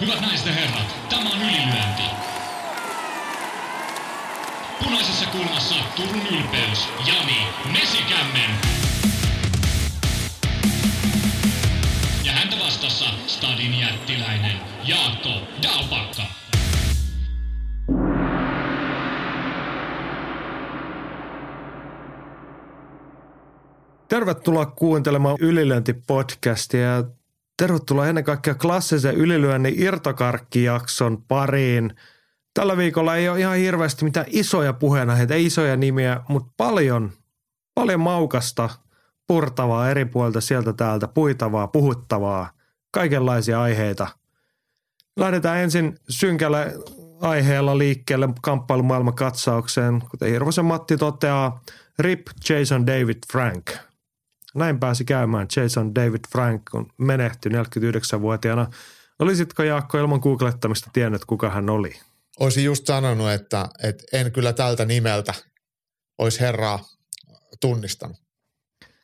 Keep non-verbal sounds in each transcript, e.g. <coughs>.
Hyvät naiset ja herrat, tämä on ylilyönti. Punaisessa kulmassa Turun ylpeys, Jani Mesikämmen. Ja häntä vastassa Stadin jättiläinen Jaakko Dalpakka. Tervetuloa kuuntelemaan Ylilöinti-podcastia tervetuloa ennen kaikkea klassisen ylilyönnin irtokarkkijakson pariin. Tällä viikolla ei ole ihan hirveästi mitään isoja puheenaiheita, ei isoja nimiä, mutta paljon, paljon maukasta, purtavaa eri puolta sieltä täältä, puitavaa, puhuttavaa, kaikenlaisia aiheita. Lähdetään ensin synkällä aiheella liikkeelle kamppailumaailman katsaukseen. Kuten Hirvosen Matti toteaa, RIP Jason David Frank – näin pääsi käymään. Jason David Frank on menehtyi 49-vuotiaana. Olisitko Jaakko ilman googlettamista tiennyt, kuka hän oli? Olisin just sanonut, että, että en kyllä tältä nimeltä olisi herraa tunnistanut.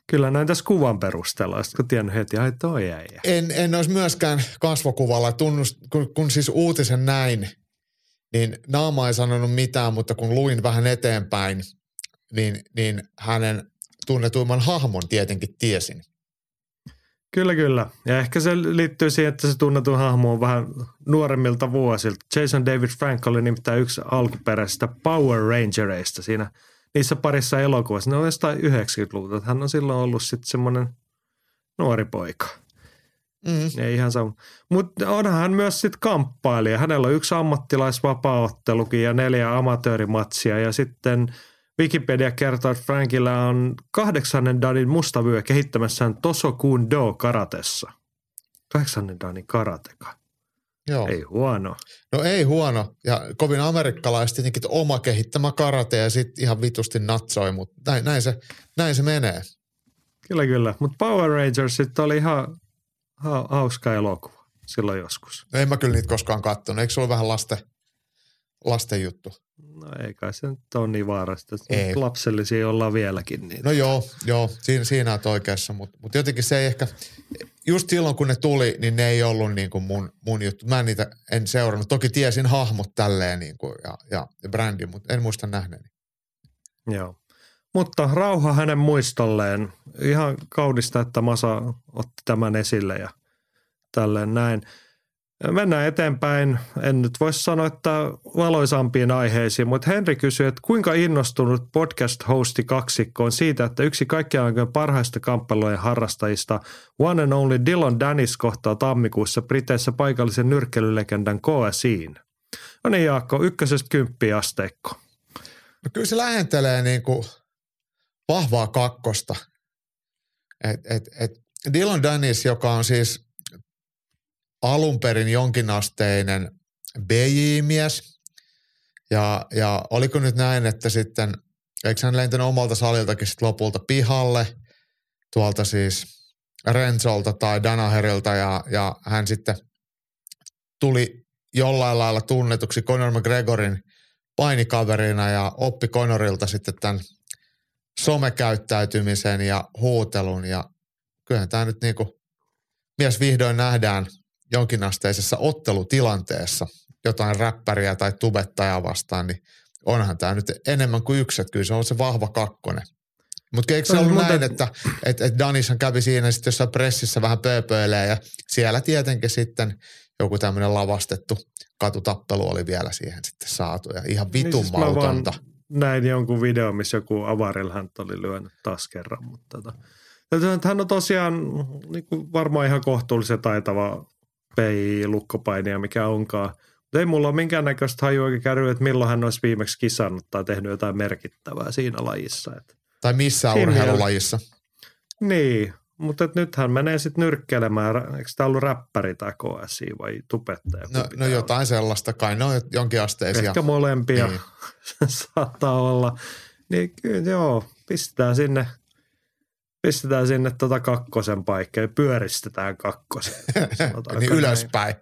Kyllä näin tässä kuvan perusteella, kun tiennyt heti, että toi jäi. En, en olisi myöskään kasvokuvalla, tunnust, kun, kun siis uutisen näin, niin naama ei sanonut mitään, mutta kun luin vähän eteenpäin, niin, niin hänen tunnetuimman hahmon tietenkin tiesin. Kyllä, kyllä. Ja ehkä se liittyy siihen, että se tunnetun hahmo on vähän nuoremmilta vuosilta. Jason David Frank oli nimittäin yksi alkuperäisistä Power Rangereista siinä niissä parissa elokuvassa. Ne on jostain 90-luvulta. Hän on silloin ollut sitten semmoinen nuori poika. Mm. Ei ihan sama. Mutta onhan hän myös sitten kamppailija. Hänellä on yksi ammattilaisvapaaottelukin ja neljä amatöörimatsia ja sitten – Wikipedia kertoo, että Frankilla on kahdeksannen danin mustavyö kehittämässään Tosokun Do karatessa. Kahdeksannen danin karateka. Joo. Ei huono. No ei huono. Ja kovin amerikkalaisesti tietenkin oma kehittämä karate ja sitten ihan vitusti natsoi, mutta näin, näin, se, näin se menee. Kyllä, kyllä. Mutta Power Rangers sitten oli ihan ha, hauska elokuva silloin joskus. No en mä kyllä niitä koskaan katsonut. Eikö se ole vähän lasten, lasten juttu? No ei kai se nyt ole niin vaarasta. Ei. Lapsellisia ollaan vieläkin. Niin no joo, joo siinä, siinä olet oikeassa, mutta mut jotenkin se ei ehkä, just silloin kun ne tuli, niin ne ei ollut niin kuin mun, mun juttu. Mä niitä en seurannut. Toki tiesin hahmot tälleen niin kuin, ja, ja, ja brändi, mutta en muista nähneeni. Joo. Mutta rauha hänen muistolleen. Ihan kaudista, että Masa otti tämän esille ja tälleen näin. Mennään eteenpäin. En nyt voisi sanoa, että valoisampiin aiheisiin, mutta Henri kysyi, että kuinka innostunut podcast-hosti kaksikko on siitä, että yksi kaikkien aikojen parhaista kamppailujen harrastajista One and Only Dylan Dennis kohtaa tammikuussa Briteissä paikallisen nyrkkelylegendan KSIin. No niin Jaakko, ykkösestä kymppiä asteikko. No kyllä se lähentelee niin kuin vahvaa kakkosta. Et, et, et Dylan Dennis, joka on siis alun perin jonkinasteinen BJ-mies. Ja, ja oliko nyt näin, että sitten, eikö hän lentänyt omalta saliltakin sitten lopulta pihalle, tuolta siis Renzolta tai Danaherilta ja, ja hän sitten tuli jollain lailla tunnetuksi Conor McGregorin painikaverina ja oppi Conorilta sitten tämän somekäyttäytymisen ja huutelun ja kyllähän tämä nyt niin kuin mies vihdoin nähdään jonkinasteisessa ottelutilanteessa jotain räppäriä tai tubettajaa vastaan, niin onhan tämä nyt enemmän kuin yksi, että kyllä se on se vahva kakkonen. Mutta eikö se ollut mutta... näin, että et, et Danishan kävi siinä sitten jossain pressissä vähän pööpöilee ja siellä tietenkin sitten joku tämmöinen lavastettu katutappelu oli vielä siihen sitten saatu ja ihan vitun niin siis mautonta. näin jonkun video, missä joku avarilla hän oli lyönyt taas kerran, mutta tota, hän on tosiaan niin kuin varmaan ihan kohtuullisen taitava PI-lukkopainia, mikä onkaan. Mutta ei mulla ole minkäännäköistä hajua käydä, että milloin hän olisi viimeksi kisannut tai tehnyt jotain merkittävää siinä lajissa. Että tai missä urheilulajissa. Niin, mutta nyt hän menee sitten nyrkkeilemään. Eikö tämä ollut räppäri tai KSI vai tubettaja? No, no jotain olla. sellaista kai, ne on jonkin asteisia. Ehkä molempia niin. <laughs> saattaa olla. Niin kyllä joo, pistetään sinne pistetään sinne tota kakkosen paikkaa ja pyöristetään kakkosen. <laughs> niin ylöspäin.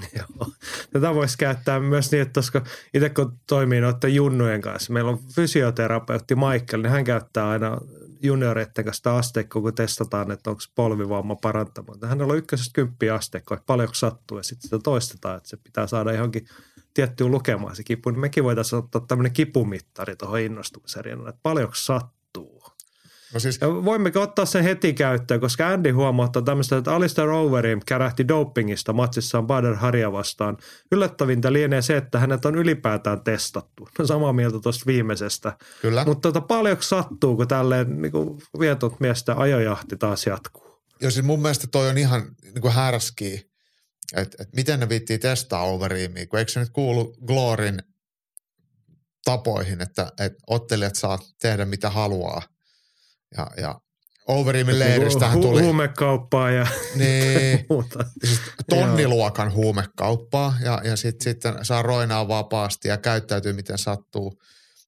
<laughs> Joo. Tätä voisi käyttää myös niin, että koska itse kun toimii noiden junnujen kanssa, meillä on fysioterapeutti Michael, niin hän käyttää aina junioreiden kanssa sitä asteikkoa, kun testataan, että onko polvivamma parantamaan. Hänellä on ykkösestä kymppiä asteikkoa, että paljonko sattuu ja sitten sitä toistetaan, että se pitää saada johonkin tiettyyn lukemaan se kipu. Niin mekin voitaisiin ottaa tämmöinen kipumittari tuohon innostumisen rinnalla, että paljonko sattuu. No siis, Ja voimmeko ottaa sen heti käyttöön, koska Andy huomauttaa tämmöistä, että Alistair Overeem kärähti dopingista matsissaan Bader Harja vastaan. Yllättävintä lienee se, että hänet on ylipäätään testattu. No <laughs> samaa mieltä tuosta viimeisestä. kyllä. Mutta tota, paljonko sattuu, kun tälleen niin kuin vietot miestä ajojahti taas jatkuu? Ja siis mun mielestä toi on ihan niin kuin härski, että et miten ne viittii testaa overiimia, kun eikö se nyt kuulu Glorin tapoihin, että et ottelijat saa tehdä mitä haluaa. Ja, ja overiimin leiristähän tuli Huumekauppaa ja niin, <laughs> muuta. siis tonniluokan huumekauppaa ja, ja sit, sitten saa roinaa vapaasti ja käyttäytyy miten sattuu.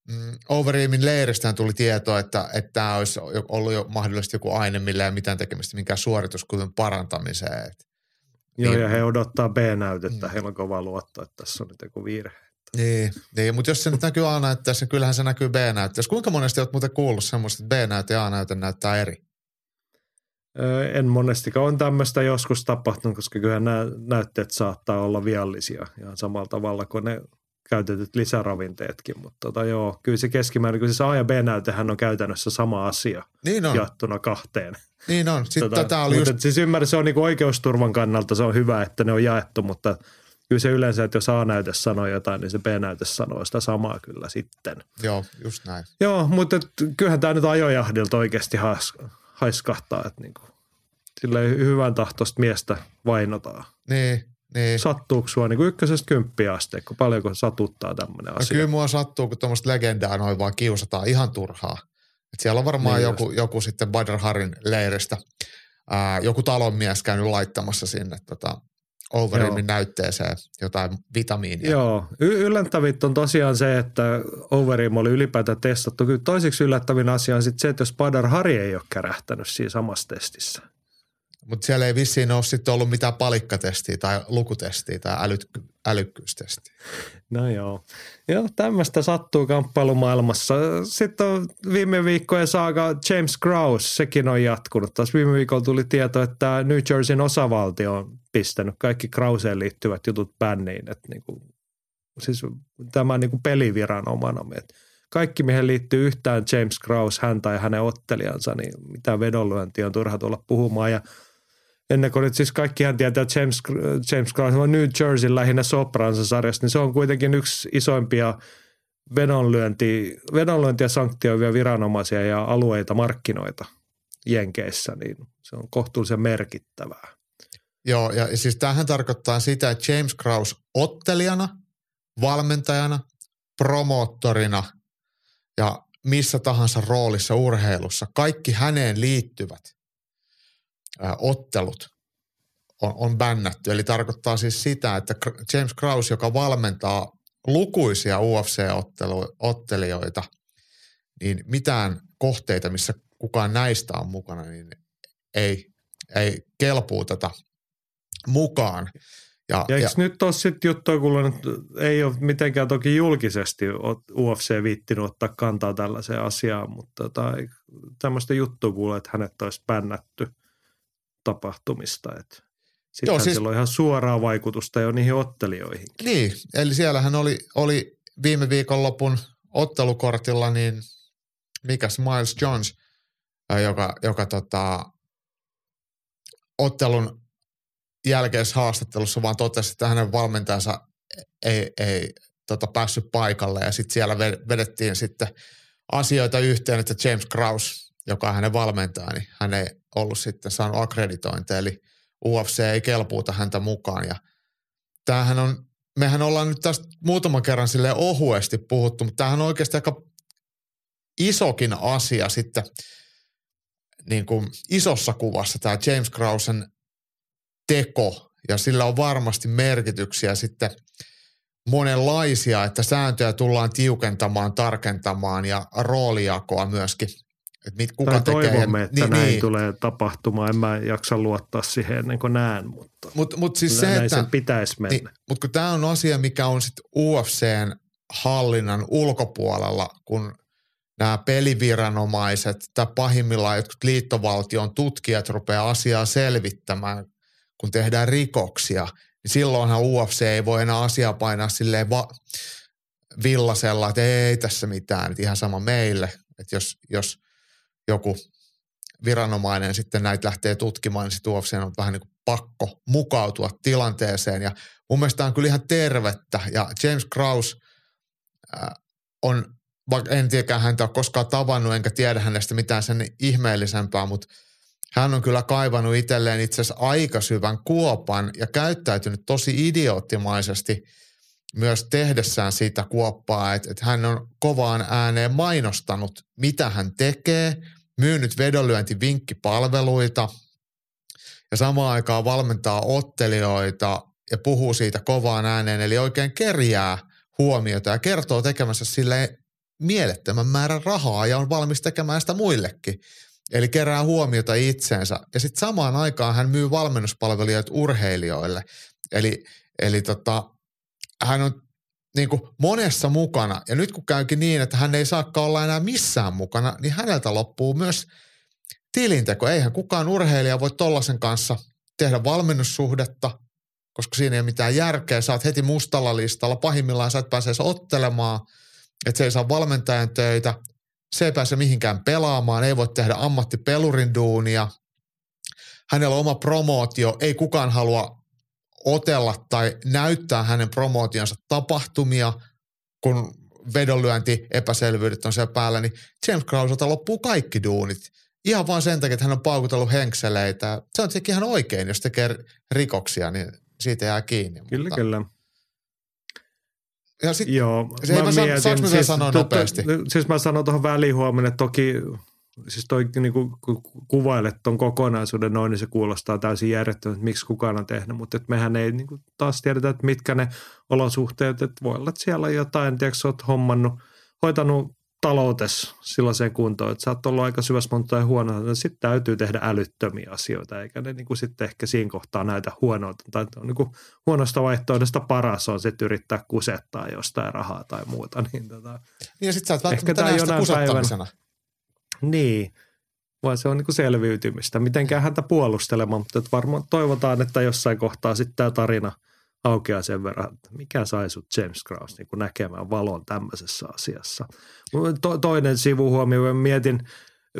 Mm, Overeemin leiristähän tuli tieto, että, että tämä olisi ollut jo mahdollisesti joku aine, millä ei ole mitään tekemistä minkään suorituskyvyn parantamiseen. Et Joo, Niin. ja he odottaa B-näytettä. Heillä on kova luotto, että tässä on nyt joku virhe. Niin, niin mutta jos se nyt näkyy A-näytteessä, niin kyllähän se näkyy B-näytteessä. Kuinka monesti olet muuten kuullut semmoista, että B-näyte ja A-näyte näyttää eri? En monestikaan. On tämmöistä joskus tapahtunut, koska kyllä nämä näytteet saattaa olla viallisia ihan samalla tavalla kuin ne käytetyt lisäravinteetkin. Mutta tota, joo, kyllä se keskimäärin, kun se A- ja B-näytehän on käytännössä sama asia Niin on, jaettuna kahteen. niin on. Sitten Tota, tätä oli mutta just, Siis ymmärrän, se on niinku oikeusturvan kannalta, se on hyvä, että ne on jaettu, mutta kyllä se yleensä, että jos A-näyte sanoo jotain, niin se B-näyte sanoo sitä samaa kyllä sitten. joo, just näin. Joo, mutta et, kyllähän tämä nyt ajojahdilta oikeasti hais, haiskahtaa, että niinku, silleen hyvän tahtoista miestä vainotaan. Niin, niin. Sattuuko sua niinku ykkösestä kymppiä asteikko, paljonko satuttaa tämmöinen No asia? kyllä mua sattuu, kun tuommoista legendaa noin vaan kiusataan ihan turhaa. Et siellä on varmaan Niin joku, joku sitten Badr Harin leiristä, ää, joku talonmies käynyt laittamassa sinne tota, Overeemin näytteeseen jotain vitamiinia. Joo, y- yllättävintä on tosiaan se, että Overeem oli ylipäätään testattu. Kyllä toiseksi yllättävin asia on sitten se, että jos Badar Hari ei ole kärähtänyt siinä samassa testissä. Mutta siellä ei vissiin ole sitten ollut mitään palikkatestiä tai lukutestiä tai älyk- älykkyystestiä. No joo. Joo, tämmöistä sattuu kamppailumaailmassa. Sitten on viime viikkojen saaga James Krause, sekin on jatkunut. Taas viime viikolla tuli tieto, että New Jerseyn osavaltio on pistänyt kaikki Krauseen liittyvät jutut bänniin. Että niinku, siis tämä niinku peliviranomainen. että kaikki, mihin liittyy yhtään James Krause, hän tai hänen ottelijansa, niin mitä vedonlyöntiä on turha tulla puhumaan. Ja ennen kuin nyt siis kaikkihan tietää, James, James Krause on New Jersey lähinnä Sopransa sarjasta, niin se on kuitenkin yksi isoimpia vedonlyönti, vedonlyöntiä sanktioivia viranomaisia ja alueita, markkinoita Jenkeissä, niin se on kohtuullisen merkittävää. Joo, ja siis tämähän tarkoittaa sitä, että James Kraus ottelijana, valmentajana, promoottorina ja missä tahansa roolissa urheilussa, kaikki häneen liittyvät ää, ottelut on, on bännätty. Eli tarkoittaa siis sitä, että James Kraus, joka valmentaa lukuisia UFC-ottelijoita, niin mitään kohteita, missä kukaan näistä on mukana, niin ei, ei kelpuu tätä mukaan. Ja, Ja eikö ja, nyt ole sitten juttua että ei ole mitenkään toki julkisesti UFC viittinyt ottaa kantaa tällaiseen asiaan, mutta tota, tämmöistä juttua kuulee, että hänet olisi bännätty tapahtumista. Sitten siis... sillä on ihan suoraa vaikutusta jo niihin ottelijoihin. niin, eli siellähän oli, oli viime viikonlopun ottelukortilla niin mikäs Miles Jones, joka, joka tota, ottelun jälkeisessä haastattelussa vaan totesi, että hänen valmentajansa ei, ei tota, päässyt paikalle. Ja sitten siellä ve- vedettiin sitten asioita yhteen, että James Kraus, joka on hänen valmentaja, niin hän ei ollut sitten saanut akkreditointia, eli UFC ei kelpuuta häntä mukaan. Ja tämähän on, mehän ollaan nyt tästä muutaman kerran sille ohuesti puhuttu, mutta tämähän on oikeasti aika isokin asia sitten niin kuin isossa kuvassa tämä James Krausen teko ja sillä on varmasti merkityksiä sitten monenlaisia, että sääntöjä tullaan tiukentamaan, tarkentamaan ja roolijakoa myöskin. Että mit, kuka tai tekee. toivomme, ja, että niin, näin niin. tulee tapahtumaan. En mä jaksa luottaa siihen ennen kuin näen, mutta Mutta mut siis näin se, että, sen pitäisi mennä. niin, mutta kun tämä on asia, mikä on sitten UFCn hallinnan ulkopuolella, kun nämä peliviranomaiset tai pahimmillaan jotkut liittovaltion tutkijat rupeaa asiaa selvittämään, kun tehdään rikoksia, niin silloinhan UFC ei voi enää asiaa painaa silleen va- villasella, että ei tässä mitään, että ihan sama meille. Että jos, jos joku viranomainen sitten näitä lähtee tutkimaan, niin sitten UFC on vähän niin kuin pakko mukautua tilanteeseen. Ja mun mielestä on kyllä ihan tervettä. Ja James Kraus äh, on, en tiedäkään häntä ole koskaan tavannut, enkä tiedä hänestä mitään sen ihmeellisempää, mutta hän on kyllä kaivannut itselleen itse asiassa aika syvän kuopan ja käyttäytynyt tosi idioottimaisesti myös tehdessään siitä kuoppaa, että, että hän on kovaan ääneen mainostanut, mitä hän tekee, myynyt vedonlyöntivinkkipalveluita ja samaan aikaan valmentaa ottelijoita ja puhuu siitä kovaan ääneen, eli oikein kerjää huomiota ja kertoo tekemässä sille mielettömän määrän rahaa ja on valmis tekemään sitä muillekin. Eli kerää huomiota itseensä. Ja sitten samaan aikaan hän myy valmennuspalveluja urheilijoille. Eli, eli tota, hän on niin kuin monessa mukana. Ja nyt kun käykin niin, että hän ei saakaan olla enää missään mukana, niin häneltä loppuu myös tilinteko. Eihän kukaan urheilija voi tollasen kanssa tehdä valmennussuhdetta, koska siinä ei ole mitään järkeä. Sä oot heti mustalla listalla. Pahimmillaan sä et pääse ottelemaan, että se ei saa valmentajan töitä. Se ei pääse mihinkään pelaamaan, ei voi tehdä ammattipelurin duunia. Hänellä on oma promootio, ei kukaan halua otella tai näyttää hänen promootionsa tapahtumia, kun vedonlyönti epäselvyydet on siellä päällä, niin James Krauselta loppuu kaikki duunit. Ihan vain sen takia, että hän on paukutellut henkseleitä. Se on tietenkin ihan oikein, jos tekee rikoksia, niin siitä jää kiinni. Kyllä, mutta, kyllä. Ja sit, Joo, se ei mä san- saanko mä sen sanoa nopeasti? Siis mä sanon tuohon välihuomenna, että toki siis toi niin kuin, kun kuvailet tuon kokonaisuuden noin, niin se kuulostaa täysin järjettömältä, että miksi kukaan on tehnyt, mutta että mehän ei niin kuin, taas tiedetä, että mitkä ne olosuhteet, että voi olla, että siellä on jotain, tiedätkö, sä oot hommannut, hoitanut taloutes sellaiseen kuntoon, että sä oot ollut aika syvässä monta huonoa, niin sitten täytyy tehdä älyttömiä asioita, eikä ne niin kuin sitten ehkä siinä kohtaa näytä huonolta. Tai on niin kuin huonosta vaihtoehdosta paras on sitten yrittää kusettaa jostain rahaa tai muuta. <laughs> Niin tota, ja sit sä et välttämättä näe sitä kusettamisena. niin, vaan se on niin kuin selviytymistä. Mitenkään häntä puolustelemaan, mutta varmaan toivotaan, että jossain kohtaa sitten tämä tarina aukeaa sen verran, että mikä sai sut James Kraus niin näkemään valon tämmöisessä asiassa. To, toinen sivuhuomio, mietin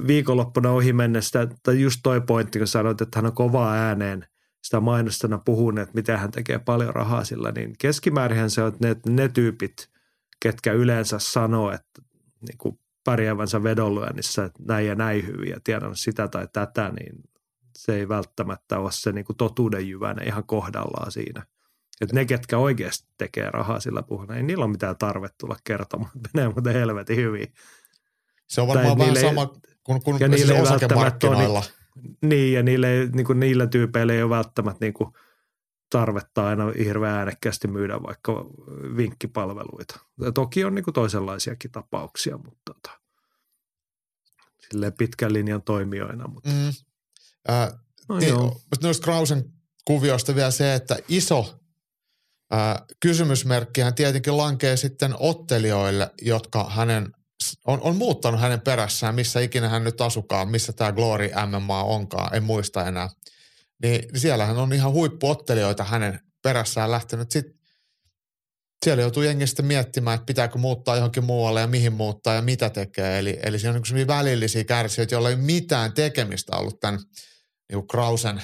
viikonloppuna ohi mennessä, että just toi pointti, kun sanoit, että hän on kovaa ääneen sitä mainostana puhunut, että miten hän tekee paljon rahaa sillä, niin keskimäärin se on, ne, ne tyypit, ketkä yleensä sanoo, että niin kuin pärjäävänsä vedonlyönnissä, että näin ja näin hyvin ja tiedän sitä tai tätä, niin se ei välttämättä ole se niin kuin totuuden jyväinen ihan kohdallaan siinä. Että ne, ketkä oikeasti tekee rahaa sillä puhuna, ei niillä ole mitään tarvetta tulla kertomaan, että menee muuten helvetin hyvin. Se on varmaan vähän niille- sama kuin, kuin ja niille ei välttämättä osakemarkkinoilla. Niin, ja niille, niin kuin niillä tyypeillä ei ole välttämättä niin kuin tarvetta aina hirveän äänekkäästi myydä vaikka vinkkipalveluita. Ja toki on niin kuin toisenlaisiakin tapauksia, mutta tota, silleen pitkän linjan toimijoina. Mutta, Mm. Äh, no niin, noista Krausen kuvioista vielä se, että iso äh, kysymysmerkkihän tietenkin lankee sitten ottelijoille, jotka hänen on, on muuttanut hänen perässään, missä ikinä hän nyt asukaan, missä tämä Glory MMA onkaan, en muista enää. Niin, siellähän on ihan huippuottelijoita hänen perässään lähtenyt. Sitten siellä joutuu jengi sitten miettimään, että pitääkö muuttaa johonkin muualle ja mihin muuttaa ja mitä tekee. Eli, eli siinä on niin välillisiä kärsijöitä, joilla ei mitään tekemistä ollut tämän niin Krausen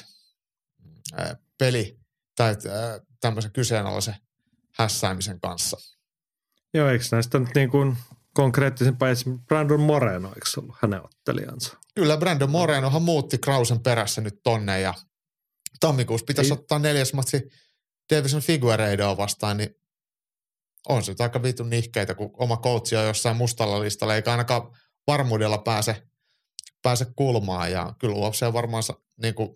peli tai ää, tämmöisen kyseenalaisen hässäämisen kanssa. joo, eikö näistä nyt niin kuin konkreettisempaa, esimerkiksi Brandon Moreno, eikö ollut hänen ottelijansa? Kyllä Brandon Morenohan muutti Krausen perässä nyt tonne ja tammikuussa pitäisi Ei. ottaa neljäs matsi Davison Figueiredoa vastaan, niin on se aika vitun nihkeitä, kun oma coachi on jossain mustalla listalla, eikä ainakaan varmuudella pääse, pääse kulmaan. Ja kyllä UFC varmaan, niin kuin,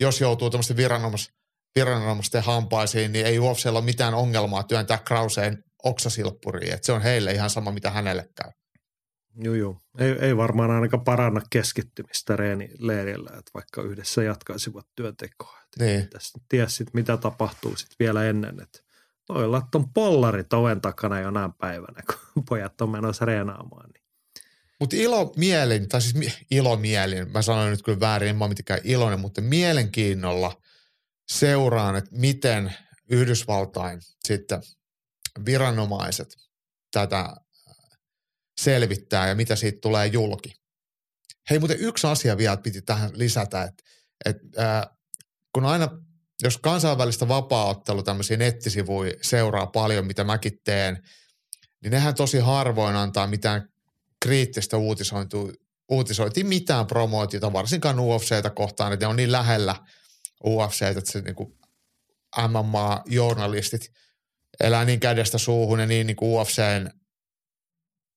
jos joutuu tämmöisten viranomais, viranomaisten hampaisiin, niin ei UFClla ole mitään ongelmaa työntää Krauseen oksasilppuriin. Et se on heille ihan sama, mitä hänelle käy. Joo, joo. Ei, ei varmaan ainakaan paranna keskittymistä reenileirillä, että vaikka yhdessä jatkaisivat työntekoa. Et Niin. Tässä sit, mitä tapahtuu sit vielä ennen. Että että on pollarit oven takana jonain päivänä, kun <laughs> pojat on menossa reenaamaan. Niin Mutta ilomielin, tai siis mi- ilomielin, mä sanoin nyt kyllä väärin, en mä ole mitenkään iloinen, mutta mielenkiinnolla seuraan, että miten Yhdysvaltain sitten viranomaiset tätä selvittää ja mitä siitä tulee julki. Hei, muuten yksi asia vielä piti tähän lisätä, että, että äh, kun aina, jos kansainvälistä vapaaottelu tämmöisiä nettisivuja seuraa paljon, mitä mäkin teen, niin nehän tosi harvoin antaa mitään kriittistä uutisointia, uutisointia mitään promootiota, varsinkaan UFCtä kohtaan, että ne on niin lähellä UFCtä, että se niin kuin MMA-journalistit elää niin kädestä suuhun ja niin, niin kuin UFCn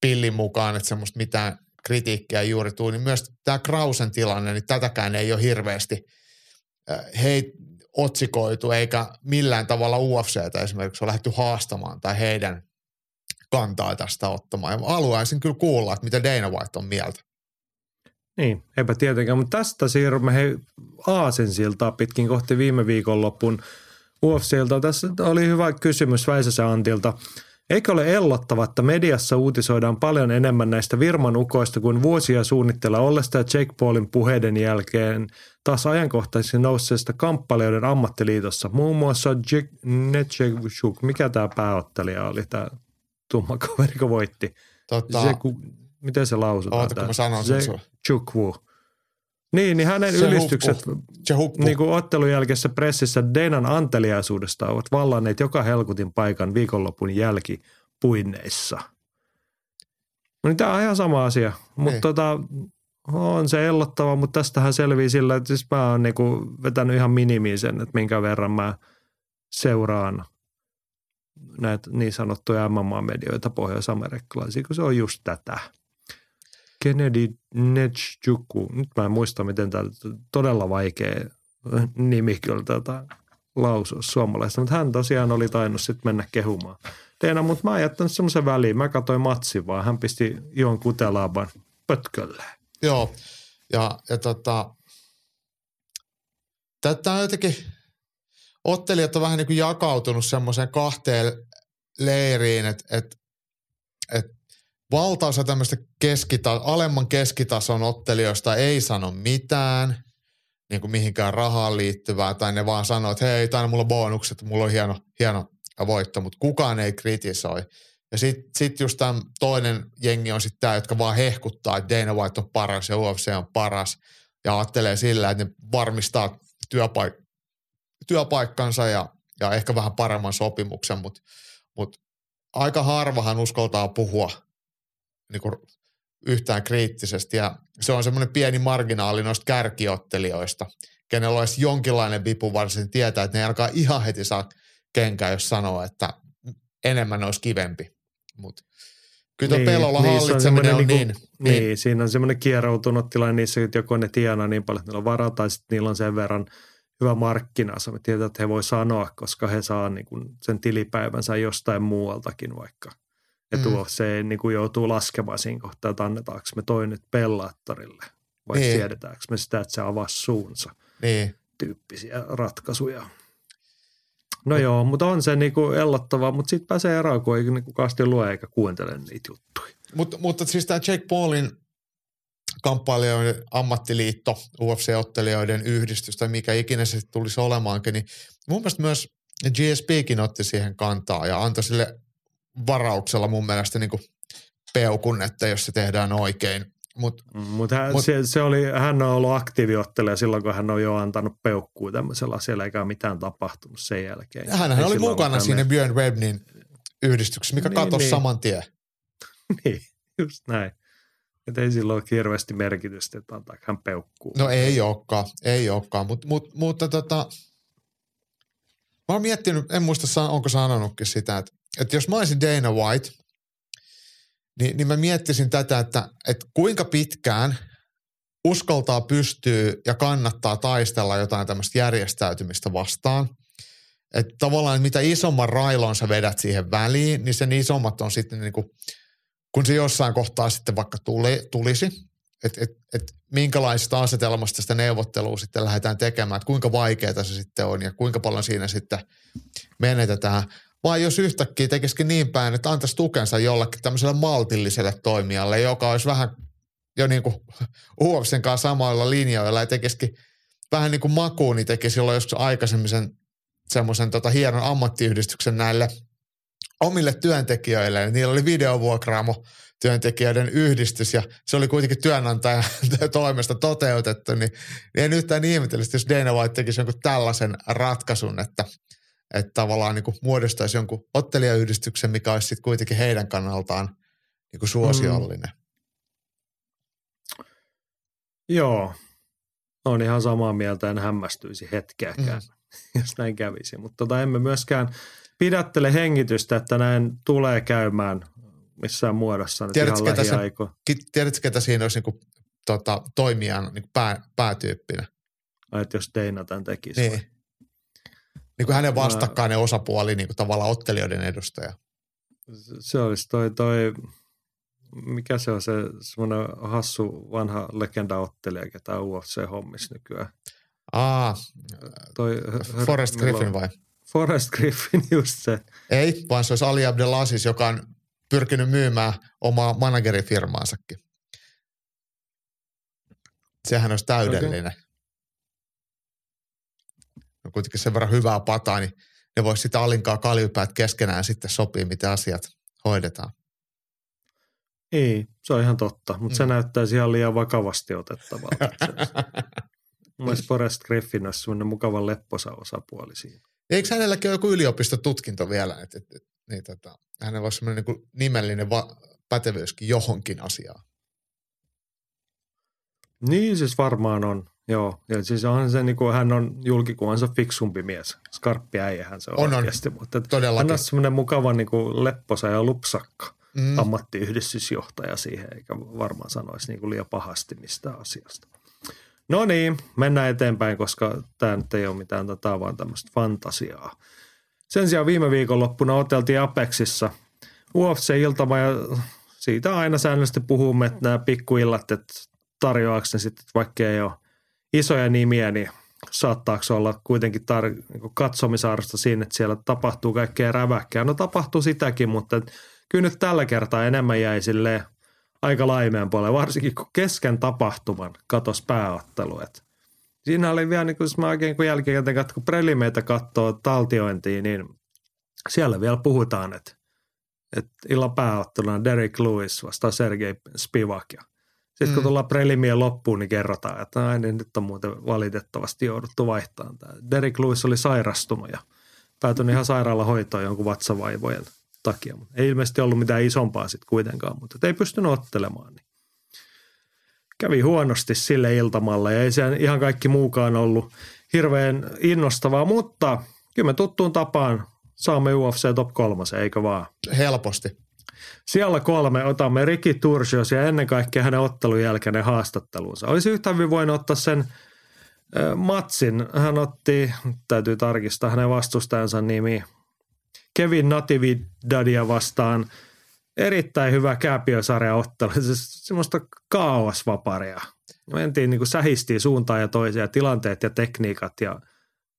pillin mukaan, että semmoista mitään kritiikkiä juuri tuu, niin myös tämä Krausen tilanne, niin tätäkään ei ole hirveästi hei, otsikoitu, eikä millään tavalla UFCtä esimerkiksi ole lähdetty haastamaan tai heidän kantaa tästä ottamaan. Ja haluaisin kyllä kuulla, että mitä Dana White on mieltä. Niin, eipä tietenkään, mutta tästä siirrymme hei Aasensiltaa pitkin kohti viime viikonlopun UFCilta. Tässä oli hyvä kysymys Väisäsen Antilta. Eikö ole ellottava, että mediassa uutisoidaan paljon enemmän näistä Virman ukoista kuin vuosia suunnitella ollesta ja Jake Paulin puheiden jälkeen taas ajankohtaisesti nousseesta kamppailijoiden ammattiliitossa. Muun muassa Netchevchuk, mikä tämä pääottelija oli, tämä tumma kaveri, voitti. Tota, Zeku, miten se lausutaan? Oota, kun mä sanon sen. Chukwu. Niin, niin hänen Se ylistykset huppu. Se huppu. niin kuin ottelun jälkeisessä pressissä Denan anteliaisuudesta ovat vallanneet joka helkutin paikan viikonlopun jälkipuinneissa. No niin tämä on ihan sama asia, mutta Niin. tota, on se ellottava, mutta tästähän selvii sillä, että siis mä oon niinku vetänyt ihan minimiin sen, että minkä verran mä seuraan näitä niin sanottuja MMA-medioita pohjois-amerikkalaisia, kun se on just tätä. Kennedy Netchjuku, nyt mä en muista, miten tämä todella vaikea nimi kyllä tätä lausua suomalaista, mutta hän tosiaan oli tainnut sitten mennä kehumaan. Teena, mutta mä oon jättänyt semmoisen väliin. Mä katsoin matsin vaan. Hän pisti Joon Kutelaaban pötkölle. Joo, ja, ja tota, tätä on jotenkin, ottelijat on vähän niin kuin jakautunut semmoiseen kahteen leiriin, että et, et valtaosa tämmöistä keskita, alemman keskitason ottelijoista ei sano mitään, niin kuin mihinkään rahaan liittyvää, tai ne vaan sanoo, että hei, on mulla bonukset, mulla on hieno, hieno voitto, mutta kukaan ei kritisoi. Ja sitten sit just tämä toinen jengi on sitten tämä, jotka vaan hehkuttaa, että Dana White on paras ja UFC on paras. Ja ajattelee sillä, että ne varmistaa työpaik- työpaikkansa ja, ja ehkä vähän paremman sopimuksen, mutta mut aika harvahan uskaltaa puhua niin kuin yhtään kriittisesti. Ja se on semmoinen pieni marginaali noista kärkiottelijoista, kenellä olisi jonkinlainen vipu varsin tietää, että ne ei alkaa ihan heti saa kenkää, jos sanoo, että enemmän olisi kivempi. Mutta kyllä niin, pelolla se hallitseminen on semmoinen niin, niinku- niin, siinä on semmoinen kieroutunut tilanne niissä, että joko ne tienaa niin paljon, että niillä on varaa, tai sitten niillä on sen verran hyvä markkinaansa. Me tiedetään, että he voi sanoa, koska he saa niin kuin sen tilipäivänsä jostain muualtakin vaikka. Ja Mm. niin kuin joutuu laskemaan siinä kohtaa, että annetaanko me toi nyt pellaattorille vai Niin. tiedetäänkö me sitä, että se avasi suunsa niin. tyyppisiä ratkaisuja. No joo, mutta on se niinku ellottavaa, mutta sitten pääsee eroon, kun ei niinku kasti lue eikä kuuntele niitä juttuja. Mut, mutta siis tämä Jake Paulin kamppailijoiden ammattiliitto, UFC-ottelijoiden yhdistys tai mikä ikinä se tulisi olemaankin, niin mun mielestä myös GSPkin otti siihen kantaa ja antoi sille varauksella mun mielestä niin peukun, että jos se tehdään oikein. Mutta Mutta hän, Mut- se, se oli, hän on ollut aktiiviottelija silloin, kun hän on jo antanut peukkuu tämmöisellä asialla, eikä ole mitään tapahtunut sen jälkeen. hänhän Ei oli silloin mukana siinä Björn Webnin yhdistyksessä, mikä Niin, katosi niin. saman tien. <laughs> Niin, just näin. Että ei sillä ole hirveästi merkitystä, että antaako hän peukkuu. No ei olekaan, ei olekaan, Mut, mut, mutta tota, mä oon miettinyt, en muista onko sanonutkin sitä, että, että jos mä olisin Dana White, niin, niin mä miettisin tätä, että, että kuinka pitkään uskaltaa pystyy ja kannattaa taistella jotain tämmöistä järjestäytymistä vastaan. Että tavallaan mitä isomman railon sä vedät siihen väliin, niin sen isommat on sitten niin kuin, kun se jossain kohtaa sitten vaikka tuli, tulisi, että et, et minkälaisesta asetelmasta sitä neuvottelua sitten lähdetään tekemään, että kuinka vaikeaa se sitten on ja kuinka paljon siinä sitten menetetään. Vai jos yhtäkkiä tekisikin niin päin, että antaisi tukensa jollekin tämmöiselle maltilliselle toimijalle, joka olisi vähän jo niin kuin UFCn kanssa samoilla linjoilla ja tekisikin vähän niin kuin makuun, niin teki silloin joskus aikaisemmin sen semmoisen tota hienon ammattiyhdistyksen näille omille työntekijöille. Niillä oli videovuokraamo työntekijöiden yhdistys ja se oli kuitenkin työnantajan <laughs> toimesta toteutettu, niin en yhtään ihmetellä, jos Dana White tekisi jonkun tällaisen ratkaisun, että, että tavallaan niin kuin muodostaisi jonkun ottelijayhdistyksen, mikä olisi sitten kuitenkin heidän kannaltaan niin kuin suosiollinen. Mm. Joo, on ihan samaa mieltä, en hämmästyisi hetkeäkään, mm. <laughs> jos näin kävisi. Mutta tota, emme myöskään pidättele hengitystä, että näin tulee käymään missään muodossa nyt tiedätkö, ihan ketä, se, tiedätkö, ketä siinä olisi niin kuin, tota, toimijan niin pää, päätyyppinen? Ai, että jos Deina tämän tekisi. Niin. Niin kuin hänen vastakkainen osapuoli, niin kuin tavallaan ottelijoiden edustaja. Se olisi toi, toi mikä se on se semmoinen hassu vanha legendaottelija, ketä UFC-hommissa nykyään? Aa, toi, Forrest Griffin vai? Forrest Griffin, <laughs> just se. Ei, vaan se olisi Ali Abdelaziz, joka on pyrkinyt myymään omaa managerifirmaansakin. Sehän olisi täydellinen. Okay. No kuitenkin sen verran hyvää pataa, niin ne voisi sitä alinkaa kaljupäät keskenään sitten sopii, miten asiat hoidetaan. Ei, se on ihan totta, mutta mm. se näyttäisi ihan liian vakavasti otettavalta. <laughs> Mielestäni Forrest Griffin olisi semmoinen mukava lepposa osapuoli siinä. Eikö hänelläkin ole joku yliopistotutkinto vielä, että, että, että niin, tota, hänellä olisi semmoinen niin nimellinen va- pätevyyskin johonkin asiaan? Niin siis varmaan on, joo. Ja siis onhan se, niin kuin, hän on julkikuvansa fiksumpi mies. Skarppi äijähän se on, on oikeasti. On, mutta todellakin. Hän on semmoinen mukava niin kuin lepposa ja lupsakka mm. ammattiyhdistysjohtaja siihen, eikä varmaan sanoisi niin kuin liian pahasti mistään asiasta. No niin, mennään eteenpäin, koska tämä nyt ei ole mitään tätä, vaan tämmöistä fantasiaa. Sen sijaan viime viikonloppuna oteltiin Apexissa UFC-iltama ja siitä aina säännöllisesti puhumme, että nämä pikkuillat, että tarjoaako ne sitten, vaikka ei ole isoja nimiä, niin saattaako olla kuitenkin tar- niin katsomisarvosta siinä, että siellä tapahtuu kaikkea räväkkää. No tapahtuu sitäkin, mutta kyllä nyt tällä kertaa enemmän jäi silleen aika laimeen puolelle, varsinkin kun kesken tapahtuman katos pääottelu. Et siinä oli vielä, niin kun mä oikein kun jälkikäteen kun prelimeitä katsoo taltiointiin, niin siellä vielä puhutaan, että, että illan pääotteluna Derek Lewis vastaa Sergei Spivak ja sitten mm. kun tullaan prelimien loppuun, niin kerrotaan, että näin, niin nyt on muuten valitettavasti jouduttu vaihtamaan. Tämä Derek Lewis oli sairastunut ja päätyi ihan sairaalahoitoon jonkun vatsavaivojen takia. Ei ilmeisesti ollut mitään isompaa sitten kuitenkaan, mutta ei pystynyt ottelemaan. Niin kävi huonosti sille iltamalle ja ei se ihan kaikki muukaan ollut hirveän innostavaa, mutta kyllä me tuttuun tapaan saamme UFC Top 3, eikö vaan? Helposti. Siellä kolme otamme Riki Tursios ja ennen kaikkea hänen ottelun jälkeinen haastattelunsa. Olisi yhtä hyvin voinut ottaa sen matsin. Hän otti, täytyy tarkistaa hänen vastustajansa nimi, Kevin Natividadia vastaan erittäin hyvä kääpiösarja ottelu. Se semmoista kaosvaparia. Mentiin niin kuin sähistiin suuntaan ja toiseen tilanteet ja tekniikat ja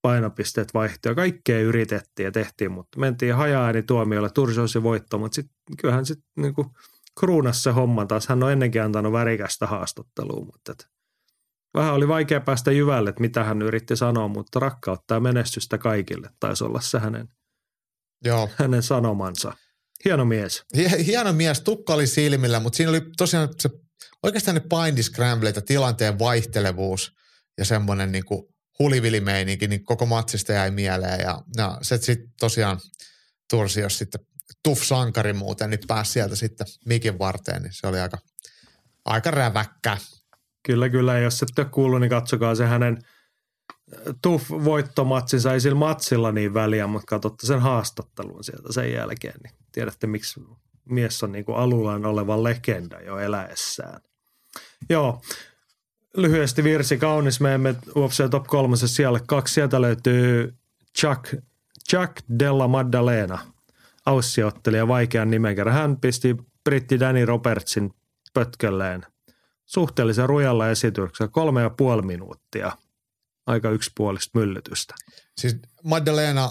painopisteet vaihtui kaikkea yritettiin ja tehtiin, mutta mentiin hajaani tuomiolle, Tursiosi voitto, mutta sitten kyllähän sitten niin kruunas se homma taas. Hän on ennenkin antanut värikästä haastattelua, mutta et vähän oli vaikea päästä jyvälle, että mitä hän yritti sanoa, mutta rakkautta ja menestystä kaikille taisi olla se hänen – Joo. hänen sanomansa. Hieno mies. Hieno mies, tukka oli silmillä, mutta siinä oli tosiaan se, oikeastaan ne paindiscramblet ja tilanteen vaihtelevuus ja semmoinen niin kuin hulivilimeininki, niin koko matsista jäi mieleen. Ja, ja se sitten tosiaan tursi, jos sitten tuff sankari muuten, niin pääsi sieltä sitten mikin varteen, niin se oli aika, aika räväkkä. Kyllä, kyllä. Jos ette ole kuullut, niin katsokaa se hänen – tuff voittomatsinsa ei sillä matsilla niin väliä, mutta katsotte sen haastattelun sieltä sen jälkeen, niin tiedätte miksi mies on niin kuin alullaan oleva legenda jo eläessään. Joo, lyhyesti virsi kaunis. Me emme UFC Top 3 siellä kaksi. Sieltä löytyy Chuck, Chuck Della Maddalena, aussiottelija vaikean nimen kerran. Hän pisti britti Danny Robertsin pötkölleen suhteellisen rujalla esityksellä kolme ja puoli minuuttia – aika yksipuolista myllytystä. Siis Magdalena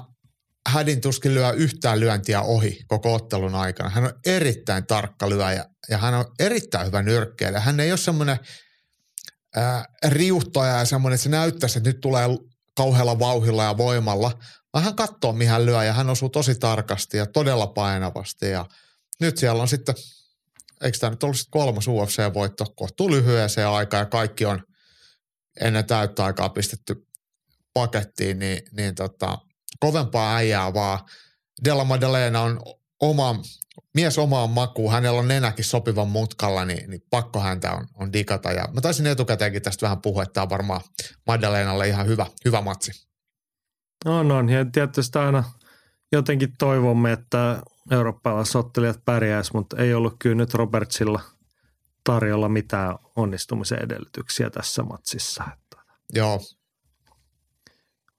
hädin tuskin lyö yhtään lyöntiä ohi koko ottelun aikana. Hän on erittäin tarkka lyöjä ja hän on erittäin hyvä nyrkkeilijä. Hän ei ole semmoinen riuhtaja ja semmoinen, että se näyttäisi, että nyt tulee kauhealla vauhilla ja voimalla, vaan hän katsoo, mihin hän lyö ja hän osuu tosi tarkasti ja todella painavasti ja nyt siellä on sitten, eikö tämä nyt ollut sitten kolmas UFC-voitto kohtuu lyhyeseen aikaan ja kaikki on ennen täyttä aikaa pistetty pakettiin, niin, niin tota, kovempaa äijää vaan. Della Maddalena on oma, mies omaan makuun, hänellä on nenäkin sopivan mutkalla, niin, niin pakko häntä on, on digata. Ja mä taisin etukäteenkin tästä vähän puhua, että tämä on varmaan Maddalenalle ihan hyvä, hyvä matsi. On, on. Ja tietysti aina jotenkin toivomme, että eurooppalaiset ottelijat pärjäis, mutta ei ollut kyllä nyt Robertsilla tarjolla mitään onnistumisen edellytyksiä tässä matsissa. Joo,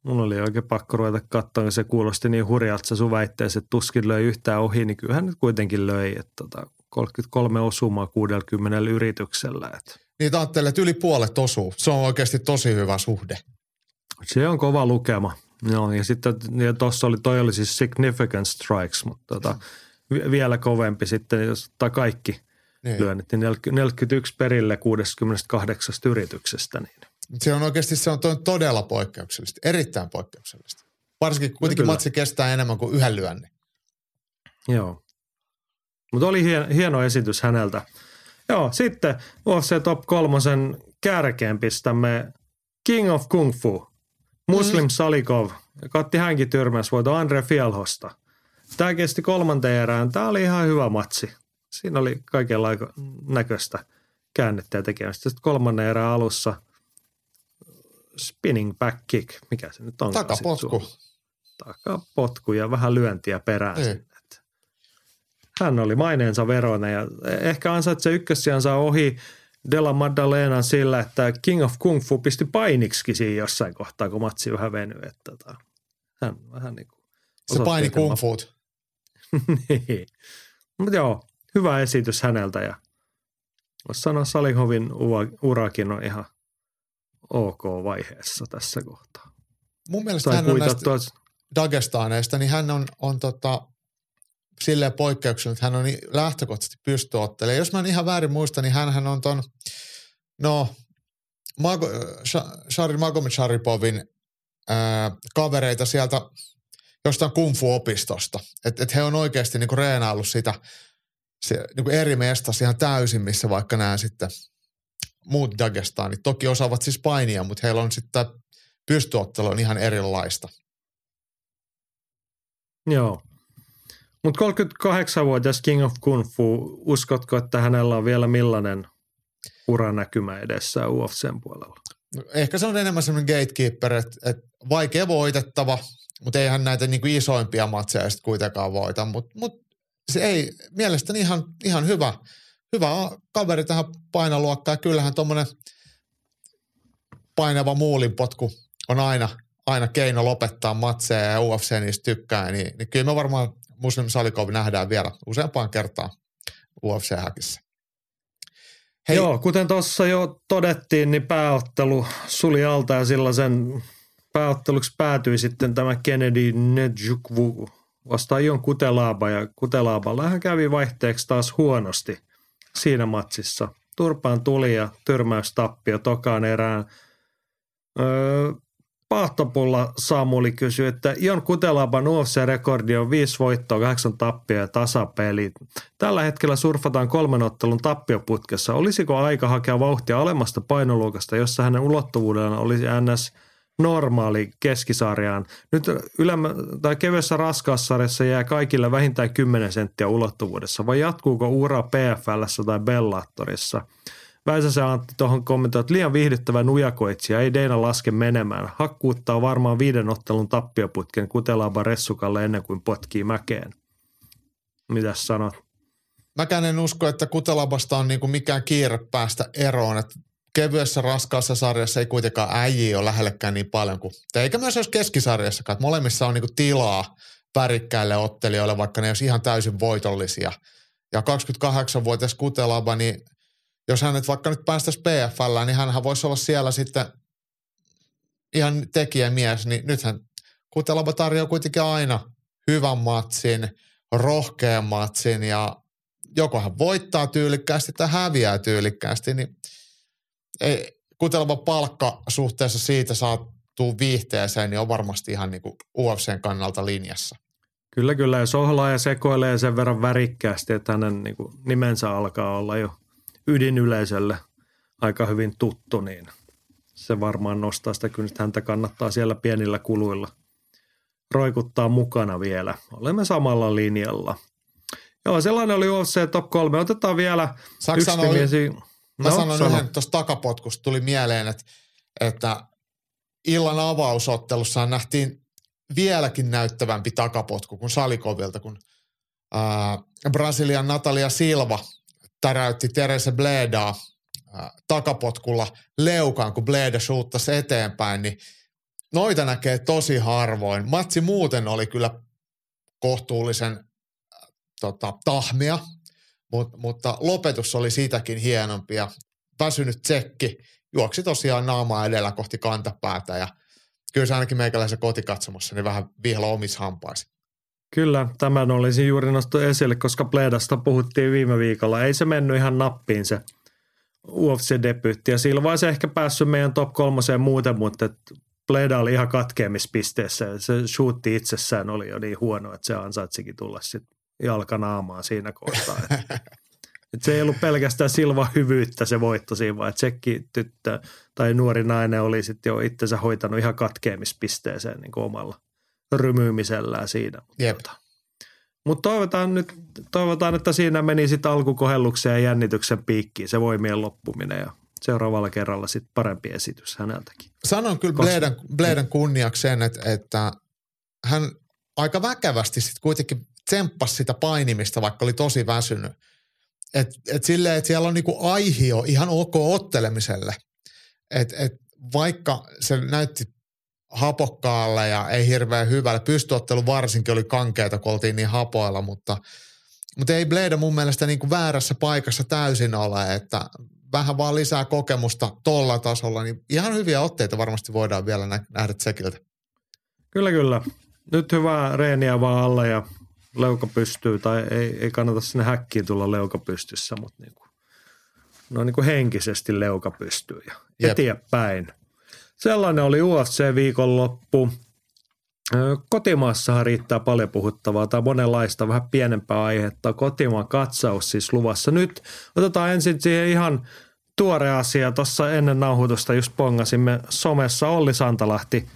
Mun oli oikein pakko ruveta katsoa, se kuulosti niin hurjalta se sun väitteessä, että tuskin löi yhtään ohi, niin kyllähän nyt kuitenkin löi, että tota, 33 osumaa 60 yrityksellä. Että. Niin ajattelee, että yli puolet osuu. Se on oikeasti tosi hyvä suhde. Se on kova lukema. Joo, ja sitten tuossa oli, toi oli siis significant strikes, mutta tota, vielä kovempi sitten, jos ottaa kaikki niin. lyönnit, niin 41 perille 68 yrityksestä. Niin se on oikeasti se on todella poikkeuksellista, erittäin poikkeuksellista. Varsinkin kuitenkin matsi kestää enemmän kuin yhden lyönnin. Joo. Mutta oli hieno, hieno esitys häneltä. Joo, sitten UFC Top kolmosen kärkeen pistämme King of Kung Fu, Muslim mm. Salikov. Katti hänkin voito Andre Fialhosta. Tämä kesti kolmanteen erään. Tämä oli ihan hyvä matsi. Siinä oli kaikenlaista näköistä käännettä ja tekemistä. Sitten kolmannen erään alussa – spinning back kick, mikä se nyt on? Takapotku. Takapotku ja vähän lyöntiä perään niin. Hän oli maineensa veronen ja ehkä ansaitsee ykkössijansa ohi Della Maddalena sillä, että King of Kung Fu pisti painiksi siinä jossain kohtaa, kun matsi vähän venyi. Että tota, hän vähän <laughs> niin kuin Se paini Kung Fu. niin. Mutta joo, hyvä esitys häneltä ja voisi sanoa Salihovin urakin on ihan ok-vaiheessa tässä kohtaa. Mun mielestä tai hän on näistä tuossa... Dagestaneista, niin hän on, on tota, silleen poikkeuksellinen, että hän on lähtökohtaisesti pystyottelemaan. Jos mä en ihan väärin muista, niin hän on ton, no, Mago, Shari Magomed Sharipovin ää, kavereita sieltä jostain kungfu-opistosta. Että et he on oikeasti niinku reenaillut sitä se, niinku eri mestassa ihan täysin, missä vaikka nämä sitten – muut Dagestanit. Toki osaavat siis painia, mutta heillä on sitten pystyottelu on ihan erilaista. Joo. Mutta 38-vuotias King of Kung Fu, uskotko, että hänellä on vielä millainen uranäkymä edessä UFCn puolella? No, ehkä se on enemmän semmoinen gatekeeper, että, että vaikea voitettava, mutta eihän näitä niinku isoimpia matseja sitten kuitenkaan voita, mutta mut se ei, mielestäni ihan, ihan hyvä – hyvä kaveri tähän painoluokkaan. Kyllähän tuommoinen painava muulinpotku on aina, aina keino lopettaa matseja ja UFC niistä tykkää, niin, niin kyllä me varmaan Muslim Salikov nähdään vielä useampaan kertaan UFC-häkissä. Hei. Joo, kuten tuossa jo todettiin, niin pääottelu suli alta ja sellaisen pääotteluksi päätyi sitten tämä Kennedy Nedjukvu vastaan Jon Kutelaaba ja Kutelaaballa hän kävi vaihteeksi taas huonosti – siinä. Turpaan tuli ja tyrmäystappio tokaan erään. Öö, Pahtopulla Samuli kysyi, että Jon Kutelaban UFC-rekordi on 5 voittoa, 8 tappia ja tasapeli. Tällä hetkellä surfataan kolmen ottelun tappioputkessa. Olisiko aika hakea vauhtia alemmasta painoluokasta, jossa hänen ulottuvuudellaan olisi ns normaali keskisarjaan. Nyt ylemmä, tai kevyessä raskaassarjassa jää kaikille vähintään 10 senttiä ulottuvuudessa, vai jatkuuko ura PFLssä tai Bellatorissa? se Antti tuohon kommentoi, että liian viihdyttävä nujakoitsija ei Deina laske menemään. Hakkuuttaa varmaan viiden ottelun tappioputken kutelaaba ressukalle ennen kuin potkii mäkeen. Mitäs sanot? Mäkään en usko, että Kutelabasta on niinku mikään kiire päästä eroon. Että kevyessä raskaassa sarjassa ei kuitenkaan äijiä ole lähellekään niin paljon kuin, eikä myös jos keskisarjassakaan, että molemmissa on niinku tilaa värikkäille ottelijoille, vaikka ne olisi ihan täysin voitollisia. Ja 28-vuotias Kutelaba, niin jos hänet vaikka nyt päästäisi PFL, niin hän voisi olla siellä sitten ihan tekijämies, niin nythän Kutelaba tarjoaa kuitenkin aina hyvän matsin, rohkean matsin ja joko hän voittaa tyylikkäästi tai häviää tyylikkäästi, niin ei, kuteleva palkka suhteessa siitä saattuu viihteeseen, niin on varmasti ihan niin kuin UFCn kannalta linjassa. Kyllä, kyllä. Ja sohlaa ja sekoilee sen verran värikkäästi, että hänen niin kuin, nimensä alkaa olla jo ydinyleisölle aika hyvin tuttu, niin se varmaan nostaa sitä kynnystä. Häntä kannattaa siellä pienillä kuluilla roikuttaa mukana vielä. Olemme samalla linjalla. Joo, sellainen oli UFC Top 3. Otetaan vielä Saanko sanoa, yksi Mä no, sanon sano. yhden tuosta takapotkusta, tuli mieleen, että, että illan avausottelussa nähtiin vieläkin näyttävämpi takapotku kuin salikovilta, kun ää, Brasilian Natalia Silva täräytti Terese Bledaa takapotkulla leukaan, kun Bleda suuttasi eteenpäin, niin noita näkee tosi harvoin. Matsi muuten oli kyllä kohtuullisen tota, tahmia, mutta, mutta lopetus oli siitäkin hienompi ja väsynyt tsekki juoksi tosiaan naamaa edellä kohti kantapäätä ja kyllä se ainakin meikäläisen kotikatsomossa niin vähän vihla omissa hampaisi. Kyllä, tämän olisin juuri nostettu esille, koska Pledasta puhuttiin viime viikolla. Ei se mennyt ihan nappiin se UFC-debyytti ja silloin se ehkä päässyt meidän top kolmoseen muuten, mutta Pleda oli ihan katkeamispisteessä. Se shootti itsessään oli jo niin huono, että se ansaitsikin tulla sitten jalkanaamaan siinä kohtaa. Et, et se ei ollut pelkästään Silva hyvyyttä se voitto siinä, vaan tsekki tyttö tai nuori nainen oli sitten jo itsensä hoitanut ihan katkeamispisteeseen niin omalla rymyymisellään siinä. Jep. Mutta toivotaan nyt, toivotaan, että siinä meni sitten alkukohelluksen ja jännityksen piikkiin se voimien loppuminen ja seuraavalla kerralla sitten parempi esitys häneltäkin. Sanon kyllä Bledan, Bledan kunniaksi sen, että, että hän aika väkevästi sitten kuitenkin tsemppasi sitä painimista, vaikka oli tosi väsynyt. Et, et silleen, että siellä on niinku aihio ihan ok ottelemiselle. Et, et vaikka se näytti hapokkaalle ja ei hirveän hyvälle. Pystyottelu varsinkin oli kankeita, kun oltiin niin hapoilla, mutta, mutta ei Blade mun mielestä niin kuin väärässä paikassa täysin ole, että vähän vaan lisää kokemusta tolla tasolla, niin ihan hyviä otteita varmasti voidaan vielä nähdä Tsekiltä. Kyllä, kyllä. Nyt hyvää reeniä vaan alle ja leuka pystyy, tai ei, ei kannata sinne häkkiin tulla leuka pystyssä, mutta niin kuin, no niin kuin henkisesti leuka pystyy ja Jep. eteenpäin. Sellainen oli UFC-viikonloppu. Kotimaassahan riittää paljon puhuttavaa tai monenlaista vähän pienempää aihetta. Kotimaan katsaus siis luvassa. Nyt otetaan ensin siihen ihan tuore asia. Tuossa ennen nauhoitusta just pongasimme somessa Olli Santalahti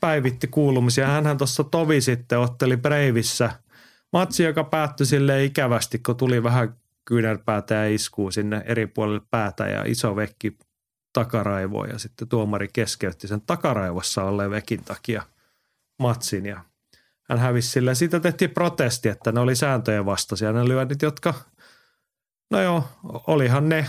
päivitti kuulumisia. Hänhän tuossa tovi sitten otteli Breivissä matsi, joka päättyi sille ikävästi, kun tuli vähän kyynärpäätä ja iskuu sinne eri puolille päätä ja iso vekki takaraivoon ja sitten tuomari keskeytti sen takaraivossa olleen vekin takia matsin ja hän hävisi sille. Siitä tehtiin protesti, että ne oli sääntöjen vastaisia ne lyönnit, jotka, no joo, olihan ne.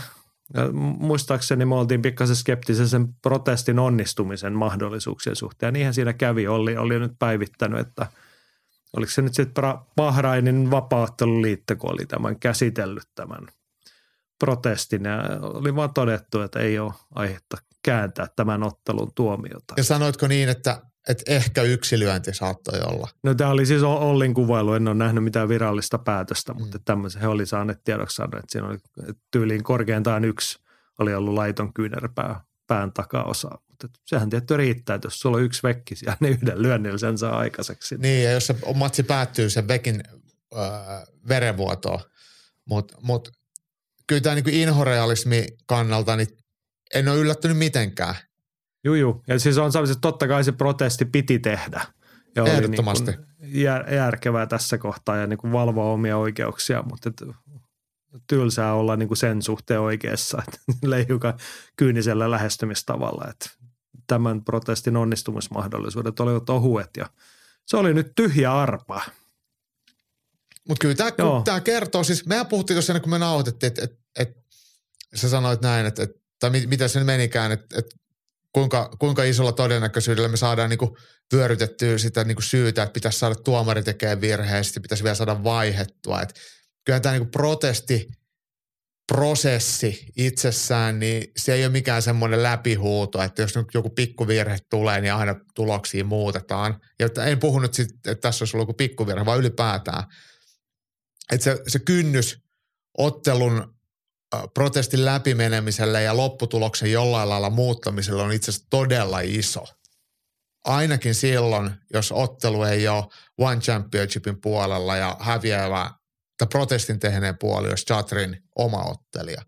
Ja muistaakseni me oltiin pikkasen skeptisen sen protestin onnistumisen mahdollisuuksien suhteen. Ja niinhän siinä kävi. Oli, oli nyt päivittänyt, että oliko se nyt sitten Bahrainin vapautteluliitto, kun oli tämän käsitellyt tämän protestin ja oli vaan todettu, että ei ole aihetta kääntää tämän ottelun tuomiota. Ja sanoitko niin, että, että ehkä yksi lyönti saattoi olla? No tämä oli siis Ollin kuvailu, en ole nähnyt mitään virallista päätöstä, mm. mutta tämmöisen he oli saaneet tiedoksi että siinä oli tyyliin korkeintaan yksi oli ollut laiton kyynärpää pään takaosa. Mutta sehän tietty riittää, että jos sulla on yksi vekki siellä, niin yhden lyönnillä sen saa aikaiseksi. Niin, ja jos se matsi päättyy sen vekin äh, verenvuotoon, mutta mut kyllä tämä niin inhorealismi kannalta, niin en ole yllättynyt mitenkään. Juu, juu. Ja siis on että totta kai se protesti piti tehdä. Ja Ehdottomasti. Oli niin jär, järkevää tässä kohtaa ja niin kuin valvoa omia oikeuksia, mutta et, tylsää olla niin kuin sen suhteen oikeassa, että <laughs> leijuka kyynisellä lähestymistavalla, että tämän protestin onnistumismahdollisuudet olivat ohuet ja se oli nyt tyhjä arpa. Mutta kyllä tämä, tämä kertoo, siis mehän puhuttiin tuossa ennen kuin me nauhoitettiin, että, että, että sä sanoit näin, että, että tai mit, mitä se menikään, että, että kuinka, kuinka isolla todennäköisyydellä me saadaan niin kuin vyörytettyä sitä niin kuin syytä, että pitäisi saada tuomari tekemään virheen, sitten pitäisi vielä saada vaihettua. Että kyllä tämä niin kuin protesti prosessi itsessään, niin se ei ole mikään semmoinen läpihuuto, että jos nyt joku pikkuvirhe tulee, niin aina tuloksia muutetaan. Ja en puhu nyt että tässä olisi ollut joku pikkuvirhe, vaan ylipäätään. Että se, se kynnys ottelun protestin läpimenemiselle ja lopputuloksen jollain lailla muuttamiselle on itse asiassa todella iso. Ainakin silloin, jos ottelu ei ole One Championshipin puolella ja häviävä tai protestin tehneen puoli olisi Chatrin oma ottelija.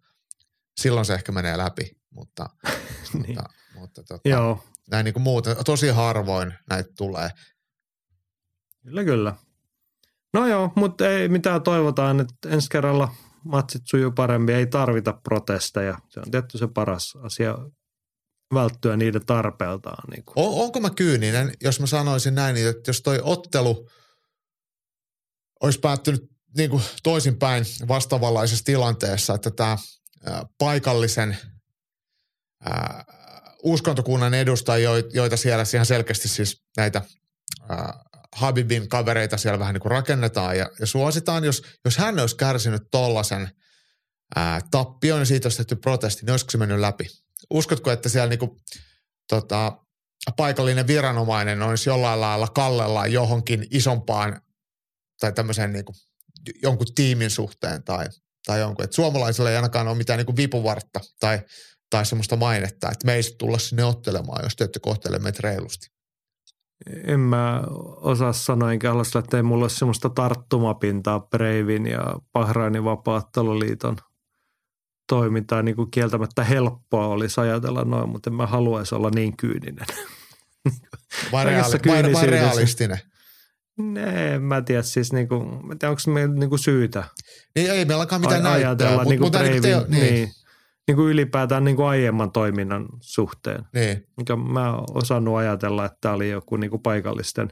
Silloin se ehkä menee läpi, mutta, <laughs> niin. mutta, mutta tota, Joo. näin niin kuin muuten, tosi harvoin näitä tulee. Kyllä, kyllä. No joo, mutta ei mitään toivotaan, että ensi kerralla matsit sujuu paremmin, ei tarvita protesteja. Se on tietty se paras asia välttyä niiden tarpeeltaan. Niin kuin. On, onko mä kyyninen, jos mä sanoisin näin, että jos toi ottelu olisi päättynyt niin kuin toisinpäin vastaavanlaisessa tilanteessa, että tämä paikallisen ää, uskontokunnan edustajia, joita siellä ihan selkeästi siis näitä ää, Habibin kavereita siellä vähän niin kuin rakennetaan ja, ja suositaan, jos, jos hän olisi kärsinyt tollaisen tappion ja siitä olisi tehty protesti, niin olisiko se mennyt läpi? Uskotko, että siellä niin kuin, tota, paikallinen viranomainen olisi jollain lailla kallellaan johonkin isompaan tai tämmöiseen niin kuin jonkun tiimin suhteen tai, tai jonkun. Että suomalaisilla ei ainakaan ole mitään niin vipuvartta tai, tai semmoista mainetta, että me ei tulla sinne ottelemaan, jos te ette kohtele meitä reilusti. En mä osaa sanoa, enkä halua että ei mulla ole semmoista tarttumapintaa Breivin ja Bahrainin vapaatteluliiton toimintaa. Niin kuin kieltämättä helppoa olisi ajatella noin, mutta en mä haluaisi olla niin kyyninen. Vai, reaali- vai, vai realistinen? Ne, mä tiedä siis niinku, mä tiedä, onko meillä niinku syytä. Ei meillä alkaa mitään näyttää. Ajatella niinku mutta Breivin, teo, niin. niin. Niinku ylipäätään niinku aiemman toiminnan suhteen. Niin. Mikä mä osannut ajatella, että tämä oli joku niinku paikallisten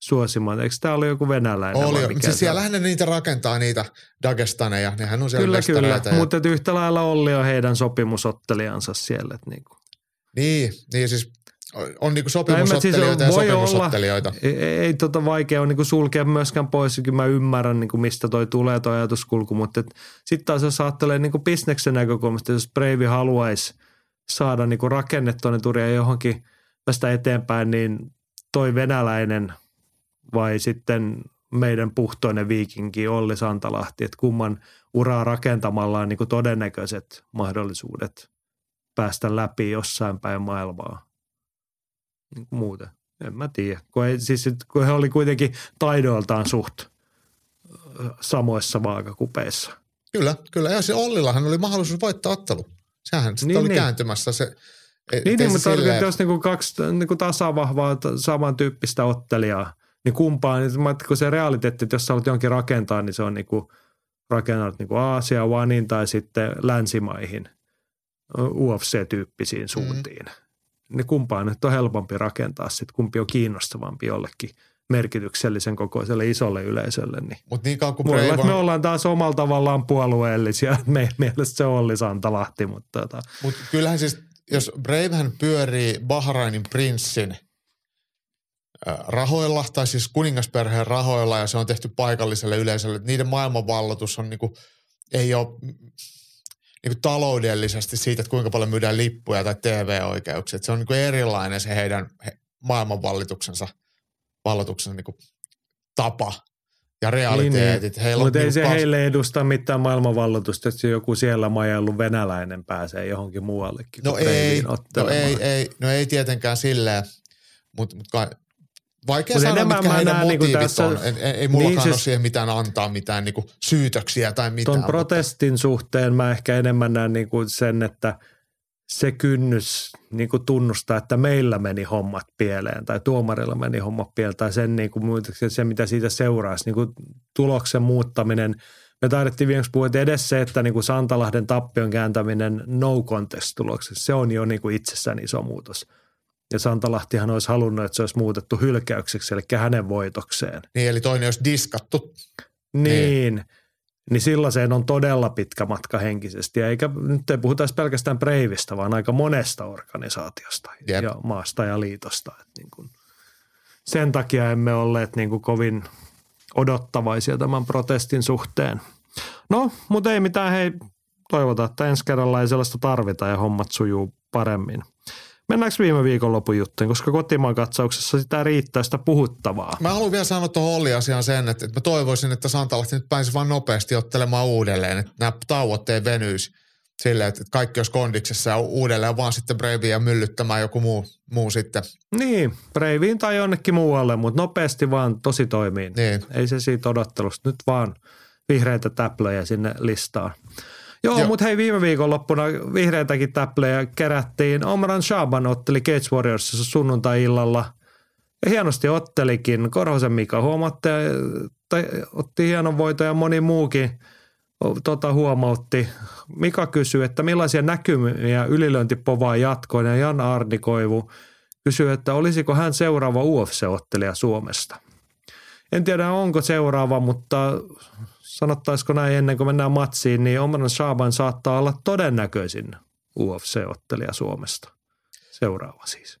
suosima. Eikö tämä oli joku venäläinen? Oli, mutta siis siellähän ne niitä rakentaa, niitä Dagestaneja. Nehän on siellä Kyllä, kyllä. Ja... Mutta yhtä lailla Olli on heidän sopimusottelijansa siellä. Että niinku. Niin, niin siis on niinku sopimusottelijoita siis, ja sopimusottelijoita. Olla, ei, ei tota vaikea on niinku sulkea myöskään pois, kyllä mä ymmärrän niinku mistä toi tulee toi ajatuskulku, mutta sitten taas jos ajattelee niinku bisneksen näkökulmasta, jos Breivi haluaisi saada niinku rakennettua ne turia johonkin tästä eteenpäin, niin toi venäläinen vai sitten meidän puhtoinen viikinki Olli Santalahti, että kumman uraa rakentamalla on niinku todennäköiset mahdollisuudet päästä läpi jossain päin maailmaa niin kuin muuten. En mä tiedä. Kun, ei, siis, kun he oli kuitenkin taidoiltaan suht samoissa vaakakupeissa. Kyllä, kyllä. Ja se Ollillahan oli mahdollisuus voittaa ottelu. Sehän niin, oli niin. kääntymässä se e, niin, niin mutta silleen... jos niinku kaksi niinku tasavahvaa samantyyppistä ottelijaa, niin kumpaan, niin kun se realiteetti, että jos sä haluat jonkin rakentaa, niin se on niinku rakennat niinku Aasia, Onein tai sitten länsimaihin UFC-tyyppisiin suuntiin. Mm niin kumpaa nyt on helpompi rakentaa sitten, kumpi on kiinnostavampi jollekin merkityksellisen kokoiselle isolle yleisölle. Niin Mut niin kauan kuin Brave on... me ollaan taas omalla tavallaan puolueellisia. <laughs> Meidän mielestä se on Olli Santalahti. Mutta tota. Mut kyllähän siis, jos Bravehän pyörii Bahrainin prinssin rahoilla, tai siis kuningasperheen rahoilla, ja se on tehty paikalliselle yleisölle. Niiden maailmanvalloitus on niinku, ei ole niin kuin taloudellisesti siitä, että kuinka paljon myydään lippuja tai TV-oikeuksia. Että se on niin kuin erilainen se heidän he, maailmanvallituksensa vallotuksen niin kuin tapa ja realiteetit. Niin, niin. Mutta ei niin se kas... heille edusta mitään maailmanvalloitusta, että joku siellä majaillut venäläinen pääsee johonkin muuallekin. No ei, no ei, ei, no ei tietenkään silleen, mutta mut Vaikea Mut sanoa, mitkä heidän niinku motiivit niinku tässä, on. Ei, ei mullakaan niin siis, ole siihen mitään antaa, mitään niinku syytöksiä tai mitään. Tuon protestin mutta. suhteen mä ehkä enemmän näen niinku sen, että se kynnys niinku tunnustaa, että meillä meni hommat pieleen tai tuomarilla meni hommat pieleen tai sen, niinku, se, mitä siitä seuraisi, niinku tuloksen muuttaminen. Me taidettiin viimeksi puhua, että edes se, että niinku Santalahden tappion kääntäminen no contest tuloksessa, se on jo niinku itsessään iso muutos – ja Santalahtihan olisi halunnut, että se olisi muutettu hylkäykseksi, eli hänen voitokseen. Niin, eli toinen olisi diskattu. Niin, niin, niin sellaiseen on todella pitkä matka henkisesti. Eikä nyt ei puhuta pelkästään Breivistä, vaan aika monesta organisaatiosta Jep. ja maasta ja liitosta. Että niin kuin, sen takia emme olleet niin kuin kovin odottavaisia tämän protestin suhteen. No, mutta ei mitään, hei, toivotaan, että ensi kerralla ei sellaista tarvita ja hommat sujuu paremmin. Mennäänkö viime viikonlopun juttuun, koska kotimaan katsauksessa sitä riittää sitä puhuttavaa. Mä haluan vielä sanoa tuohon Olli-asiaan sen, että, että mä toivoisin, että Santalahti nyt pääsisi vaan nopeasti ottelemaan uudelleen, että nämä tauot ei venyisi silleen, että kaikki olisi kondiksessa ja uudelleen vaan sitten Breiviä myllyttämään joku muu, muu sitten. Niin, Breiviin tai jonnekin muualle, mutta nopeasti vaan tosi toimii. Niin. Ei se siitä odottelusta, nyt vaan vihreitä täplöjä sinne listaan. Joo, Joo. mutta hei viime viikonloppuna vihreitäkin täplejä kerättiin. Omran Shaban otteli Cage Warriorsissa sunnuntai-illalla. Ja hienosti ottelikin. Korhosen Mika huomaatte, tai otti hienon voiton ja moni muukin tota, huomautti. Mika kysyi, että millaisia näkymiä ylilöintipovaa jatkoon ja Jan Arnikoivu kysyi, että olisiko hän seuraava UFC-ottelija Suomesta. En tiedä onko seuraava, mutta sanottaisiko näin ennen kuin mennään matsiin, niin Omran Shaban saattaa olla todennäköisin UFC-ottelija Suomesta. Seuraava siis.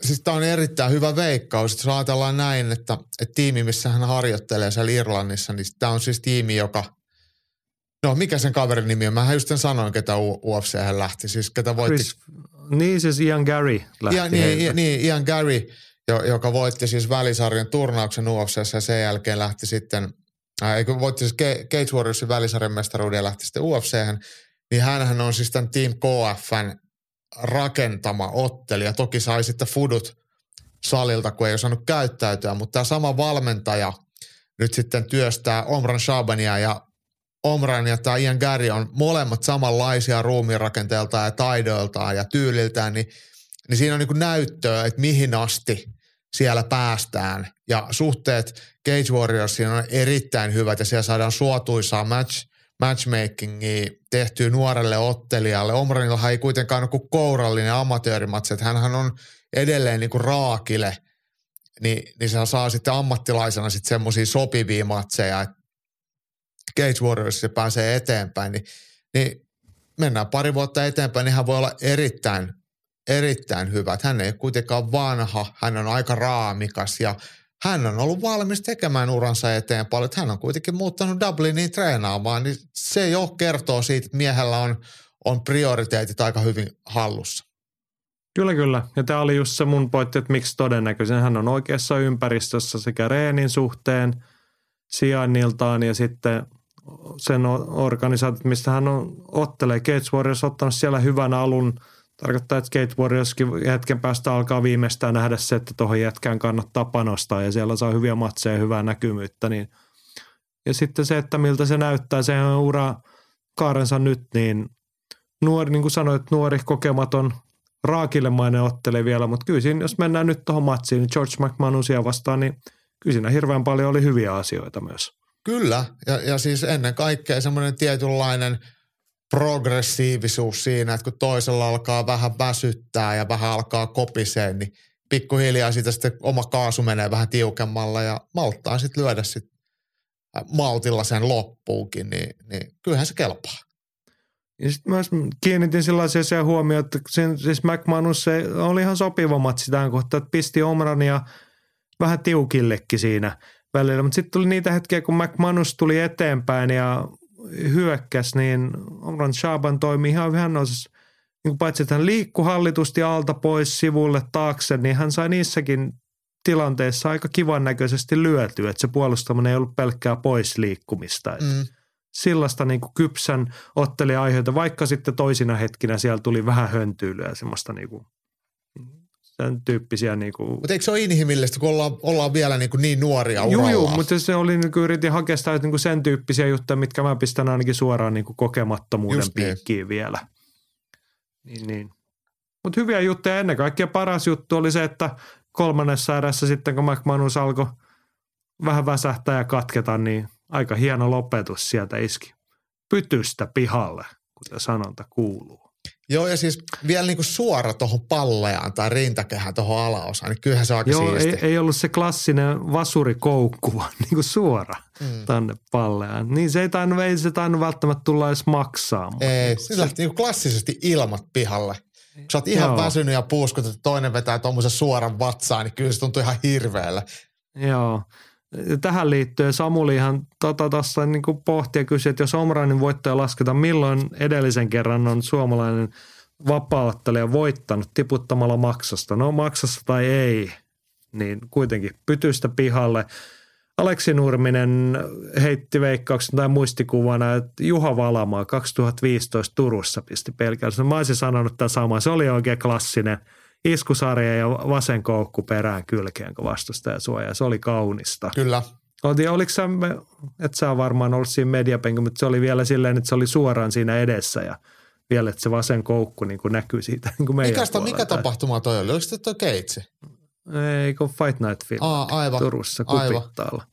Siis tämä on erittäin hyvä veikkaus. Jos ajatellaan näin, että, että tiimi, missä hän harjoittelee siellä Irlannissa, niin tämä on siis tiimi, joka – No mikä sen kaverin nimi on? Mä just sen sanoin, ketä UFC hän lähti. Siis ketä voitti. Chris, niin siis Ian Gary lähti Ian, niin, niin, Ian Gary, jo- joka voitti siis välisarjan turnauksen UFCssä ja sen jälkeen lähti sitten, eikö voitti siis Ca- Cage Warriorsin välisarjan mestaruuden ja lähti sitten UFChän, niin hänhän on siis tämän Team KFn rakentama ottelija. Toki sai sitten fudut salilta, kun ei osannut käyttäytyä, mutta tämä sama valmentaja nyt sitten työstää Omran Shabania ja Omran ja tämä Ian Gary on molemmat samanlaisia ruumiinrakenteelta ja taidoiltaan ja tyyliltään, niin, niin siinä on niin näyttöä, että mihin asti siellä päästään. Ja suhteet Cage Warriorsiin on erittäin hyvät ja siellä saadaan suotuisaa match, matchmakingia tehtyä nuorelle ottelijalle. Omranilla ei kuitenkaan ole kuin kourallinen amatöörimatsi, että hänhän on edelleen niin kuin raakile, niin, niin se saa sitten ammattilaisena sitten semmoisia sopivia matseja, että Cage Warriors se pääsee eteenpäin, niin, niin mennään pari vuotta eteenpäin, niin hän voi olla erittäin, erittäin hyvä. Että hän ei kuitenkaan vanha, hän on aika raamikas ja hän on ollut valmis tekemään uransa eteen paljon. Hän on kuitenkin muuttanut Dubliniin treenaamaan, niin se jo kertoo siitä, että miehellä on, on prioriteetit aika hyvin hallussa. Kyllä, kyllä. Ja tämä oli just se mun pointti, että miksi todennäköisen hän on oikeassa ympäristössä sekä reenin suhteen, sijainniltaan ja sitten sen organisaatiot, mistä hän on, ottelee. Cage Warriors ottanut siellä hyvän alun. Tarkoittaa, että Cage Warriorskin hetken päästä alkaa viimeistään nähdä se, että tuohon jätkään kannattaa panostaa ja siellä saa hyviä matseja ja hyvää näkymyyttä. Niin. Ja sitten se, että miltä se näyttää, se on ura kaarensa nyt, niin nuori, niin kuin sanoit, nuori kokematon raakillemainen ottelee vielä, mutta kyllä siinä, jos mennään nyt tuohon matsiin, niin George McManusia vastaan, niin kyllä siinä hirveän paljon oli hyviä asioita myös. Kyllä, ja, ja siis ennen kaikkea semmoinen tietynlainen progressiivisuus siinä, että kun toisella alkaa vähän väsyttää ja vähän alkaa kopiseen, niin pikkuhiljaa siitä sitten oma kaasu menee vähän tiukemmalla ja malttaa sitten lyödä sitten maltilla sen loppuukin, niin, niin kyllähän se kelpaa. Ja sitten myös kiinnitin sellaisia se huomioon, että sen, siis McManus se oli ihan sopiva matsi tähän että pisti Omrania vähän tiukillekin siinä välillä. Mutta sitten tuli niitä hetkiä, kun McManus tuli eteenpäin ja hyökkäs, niin Omran Shaban toimi ihan ihan noissa, niin kuin paitsi että hän liikkui hallitusti alta pois sivulle taakse, niin hän sai niissäkin tilanteissa aika kivan näköisesti lyötyä, että se puolustaminen ei ollut pelkkää pois liikkumista. Mm. Sellaista niin kuin kypsän otteli aiheita, vaikka sitten toisina hetkinä siellä tuli vähän höntyylyä ja semmoista niin kuin, sen tyyppisiä niin kuin... Mutta eikö se ole inhimillistä, kun ollaan, ollaan vielä niin, kuin niin nuoria Joo, uralla? joo, mutta se oli, niin kuin yritin hakea sitä niin kuin sen tyyppisiä juttuja, mitkä mä pistän ainakin suoraan niin kuin kokemattomuuden Just niin. piikkiin vielä. Niin, niin. Mutta hyviä juttuja. Ennen kaikkea paras juttu oli se, että kolmannessa erässä sitten, kun McManus alkoi vähän väsähtää ja katketa, niin aika hieno lopetus sieltä iski. Pytystä pihalle, kuten sanonta kuuluu. Joo, ja siis vielä niinku suora tuohon palleaan tai rintakehään tuohon alaosaan, niin kyllähän se on aika Joo, ei, siisti. ei ollut se klassinen vasurikoukku, vaan <laughs> niin kuin suora mm. tänne palleaan. Niin se ei tainnut, ei se tainnut välttämättä tulla edes maksaa. Ei, niin se lähti niinku klassisesti ilmat pihalle. Kun sä oot ihan Joo. väsynyt ja puuskut, että toinen vetää tuommoisen suoran vatsaan, niin kyllä se tuntuu ihan hirveällä. Joo. Tähän liittyen Samulihan tota tuossa niin pohti ja kysyi, että jos Omranin voittaja lasketaan, milloin edellisen kerran on suomalainen vapauttelija voittanut tiputtamalla maksasta. No maksassa tai ei, niin kuitenkin pytystä pihalle. Aleksi Nurminen heitti veikkauksen tai muistikuvana, että Juha Valamaa 2015 Turussa pisti pelkästään. Mä olisin sanonut tämän samaa. Se oli oikein klassinen iskusarja ja vasen koukku perään kylkeen, kun vastustaja suojaa. Se oli kaunista. Kyllä. Oltiin, oliko sä, et sä varmaan ollut siinä mediapenkin, mutta se oli vielä silleen, että se oli suoraan siinä edessä ja vielä, että se vasen koukku niin kuin näkyy siitä niin kuin meidän mikä, sitä, mikä tapahtuma toi oli? Oliko se toi keitsi? Ei, kun Fight Night Film Aa, aivan. Turussa kupittaalla.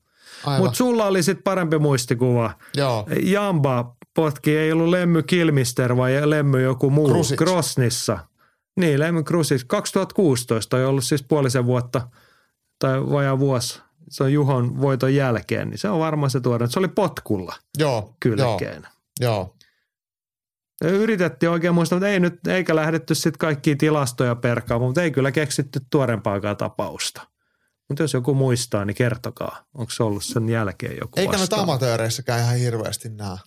Mutta sulla oli sitten parempi muistikuva. Joo. Jamba potki, ei ollut Lemmy Kilmister vai Lemmy joku muu. Krusic. Krosnissa. Niin, Lemmy Krusic. 2016 on ollut siis puolisen vuotta tai vajaa vuosi. Se on Juhon voiton jälkeen, niin se on varmaan se tuore. Se oli potkulla Joo. Joo. kylkeen. Joo. Ja Yritettiin oikein muistaa, mutta ei nyt, eikä lähdetty sitten kaikkia tilastoja perkaamaan, mutta ei kyllä keksitty tuorempaakaan tapausta. Mutta jos joku muistaa, niin kertokaa, onko se ollut sen jälkeen joku Eikä noita vastaava? amatööreissäkään ihan hirveästi näe.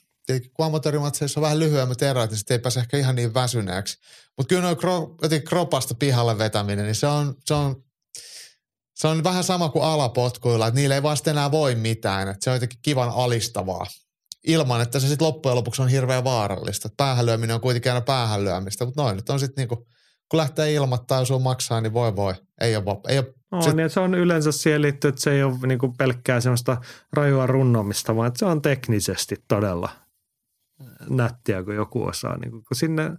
Kun amatöörimatseissa on vähän lyhyemmät erot, niin sitten ei pääse ehkä ihan niin väsyneeksi. Mutta kyllä noin kro, kropasta pihalle vetäminen, niin se on, se on, se on vähän sama kuin alapotkuilla, että niillä ei vaan sitten enää voi mitään. Että se on jotenkin kivan alistavaa. Ilman, että se sitten loppujen lopuksi on hirveän vaarallista. Päähän lyöminen on kuitenkin aina päähän lyömistä, mutta noin nyt on sitten niinku, kun lähtee ilmoittaa ja sun maksaa, niin voi voi. Ei ole, ei ole On, se- niin se on yleensä siihen liittyy, että se ei ole niinku pelkkää semmoista rajua runnomista, vaan että se on teknisesti todella nättiä, kun joku osaa. Niinku, kun sinne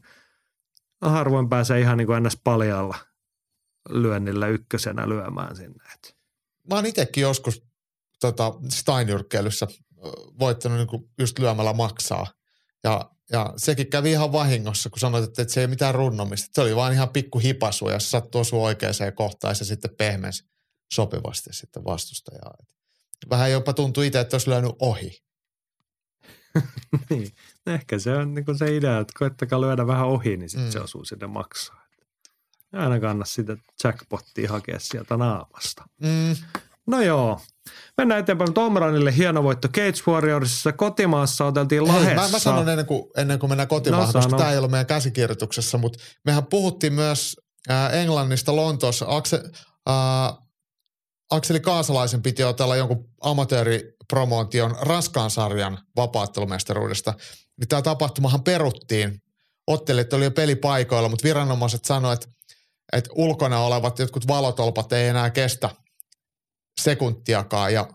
harvoin pääsee ihan niin kuin ennäs paljalla lyönnillä ykkösenä lyömään sinne. Mä oon itsekin joskus tota, steinyrkkeilyssä voittanut niin kuin just lyömällä maksaa. Ja, ja sekin kävi ihan vahingossa, kun sanoit, että, että se ei ole mitään runnomista. Se oli vaan ihan pikku hipasu ja se sattui osua oikeaan kohtaan ja se sitten pehmensi sopivasti sitten vastustajaa. Et Vähän jopa tuntui itse, että olisi lyönyt ohi. <laughs> niin. Ehkä se on niin se idea, että koettakaa lyödä vähän ohi, niin sitten Mm. se osuu sinne maksaa. Aina kanna sitä jackpottia hakea sieltä naamasta. Mm, No joo. Mennään eteenpäin. Tom Ranille hieno voitto Cage Warriorsissa. Kotimaassa oteltiin Hei, Lahdessa. mä, mä sanon ennen kuin, ennen kuin mennään kotimaahan, No, no, koska tämä ei ollut meidän käsikirjoituksessa, mutta mehän puhuttiin myös ää, Englannista Lontoossa. Akse, ää, Akseli Kaasalaisen piti otella jonkun amatööripromotion raskaan sarjan vapaattelumestaruudesta. Niin tämä tapahtumahan peruttiin. Ottelijat oli jo pelipaikoilla, mutta viranomaiset sanoivat, että, että ulkona olevat jotkut valotolpat ei enää kestä sekuntiakaan ja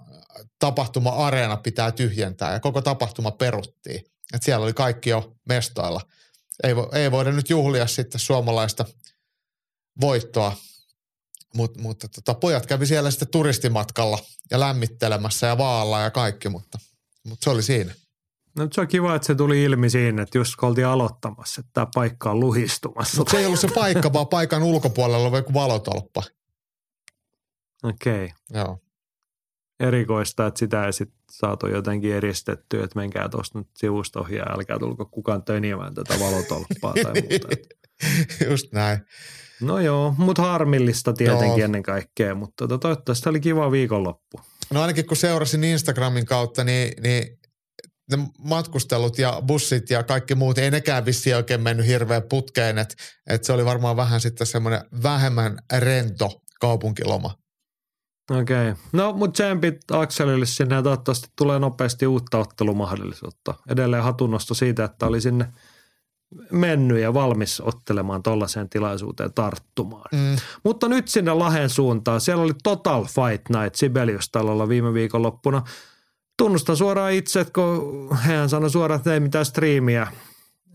tapahtuma-areena pitää tyhjentää ja koko tapahtuma peruttiin. Et siellä oli kaikki jo mestoilla. Ei, vo, ei voida nyt juhlia sitten suomalaista voittoa, Mut, mutta tota, pojat kävi siellä sitten turistimatkalla ja lämmittelemässä ja vaalla ja kaikki, mutta, mutta se oli siinä. No, se on kiva, että se tuli ilmi siinä, että just kun oltiin aloittamassa, että tämä paikka on luhistumassa. Mutta se ei ollut se paikka, vaan paikan ulkopuolella oli joku valotolppa. Okei. Okay. Joo. Erikoista, että sitä ei sitten saatu jotenkin eristettyä, että menkää tuosta nyt sivusta ohi ja älkää tulko kukaan tönimään tätä valotolppaa tai muuta. <laughs> Just näin. No joo, mutta harmillista tietenkin Joo. joo. ennen kaikkea, mutta tota, toivottavasti oli kiva viikonloppu. No ainakin kun seurasin Instagramin kautta, niin, niin ne matkustelut ja bussit ja kaikki muut, ei nekään vissiin oikein mennyt hirveän putkeen, että et se oli varmaan vähän sitten semmoinen vähemmän rento kaupunkiloma. Okei. Okay. No, mutta tsempit Akselille sinne ja toivottavasti tulee nopeasti uutta ottelumahdollisuutta. Edelleen hatunnosto siitä, että oli sinne mennyt ja valmis ottelemaan tuollaiseen tilaisuuteen tarttumaan. Mm. Mutta nyt sinne Lahen suuntaan. Siellä oli Total Fight Night Sibelius-talolla viime viikonloppuna. Tunnustan suoraan itse, että kun hän sanoi suoraan, että ei mitään striimiä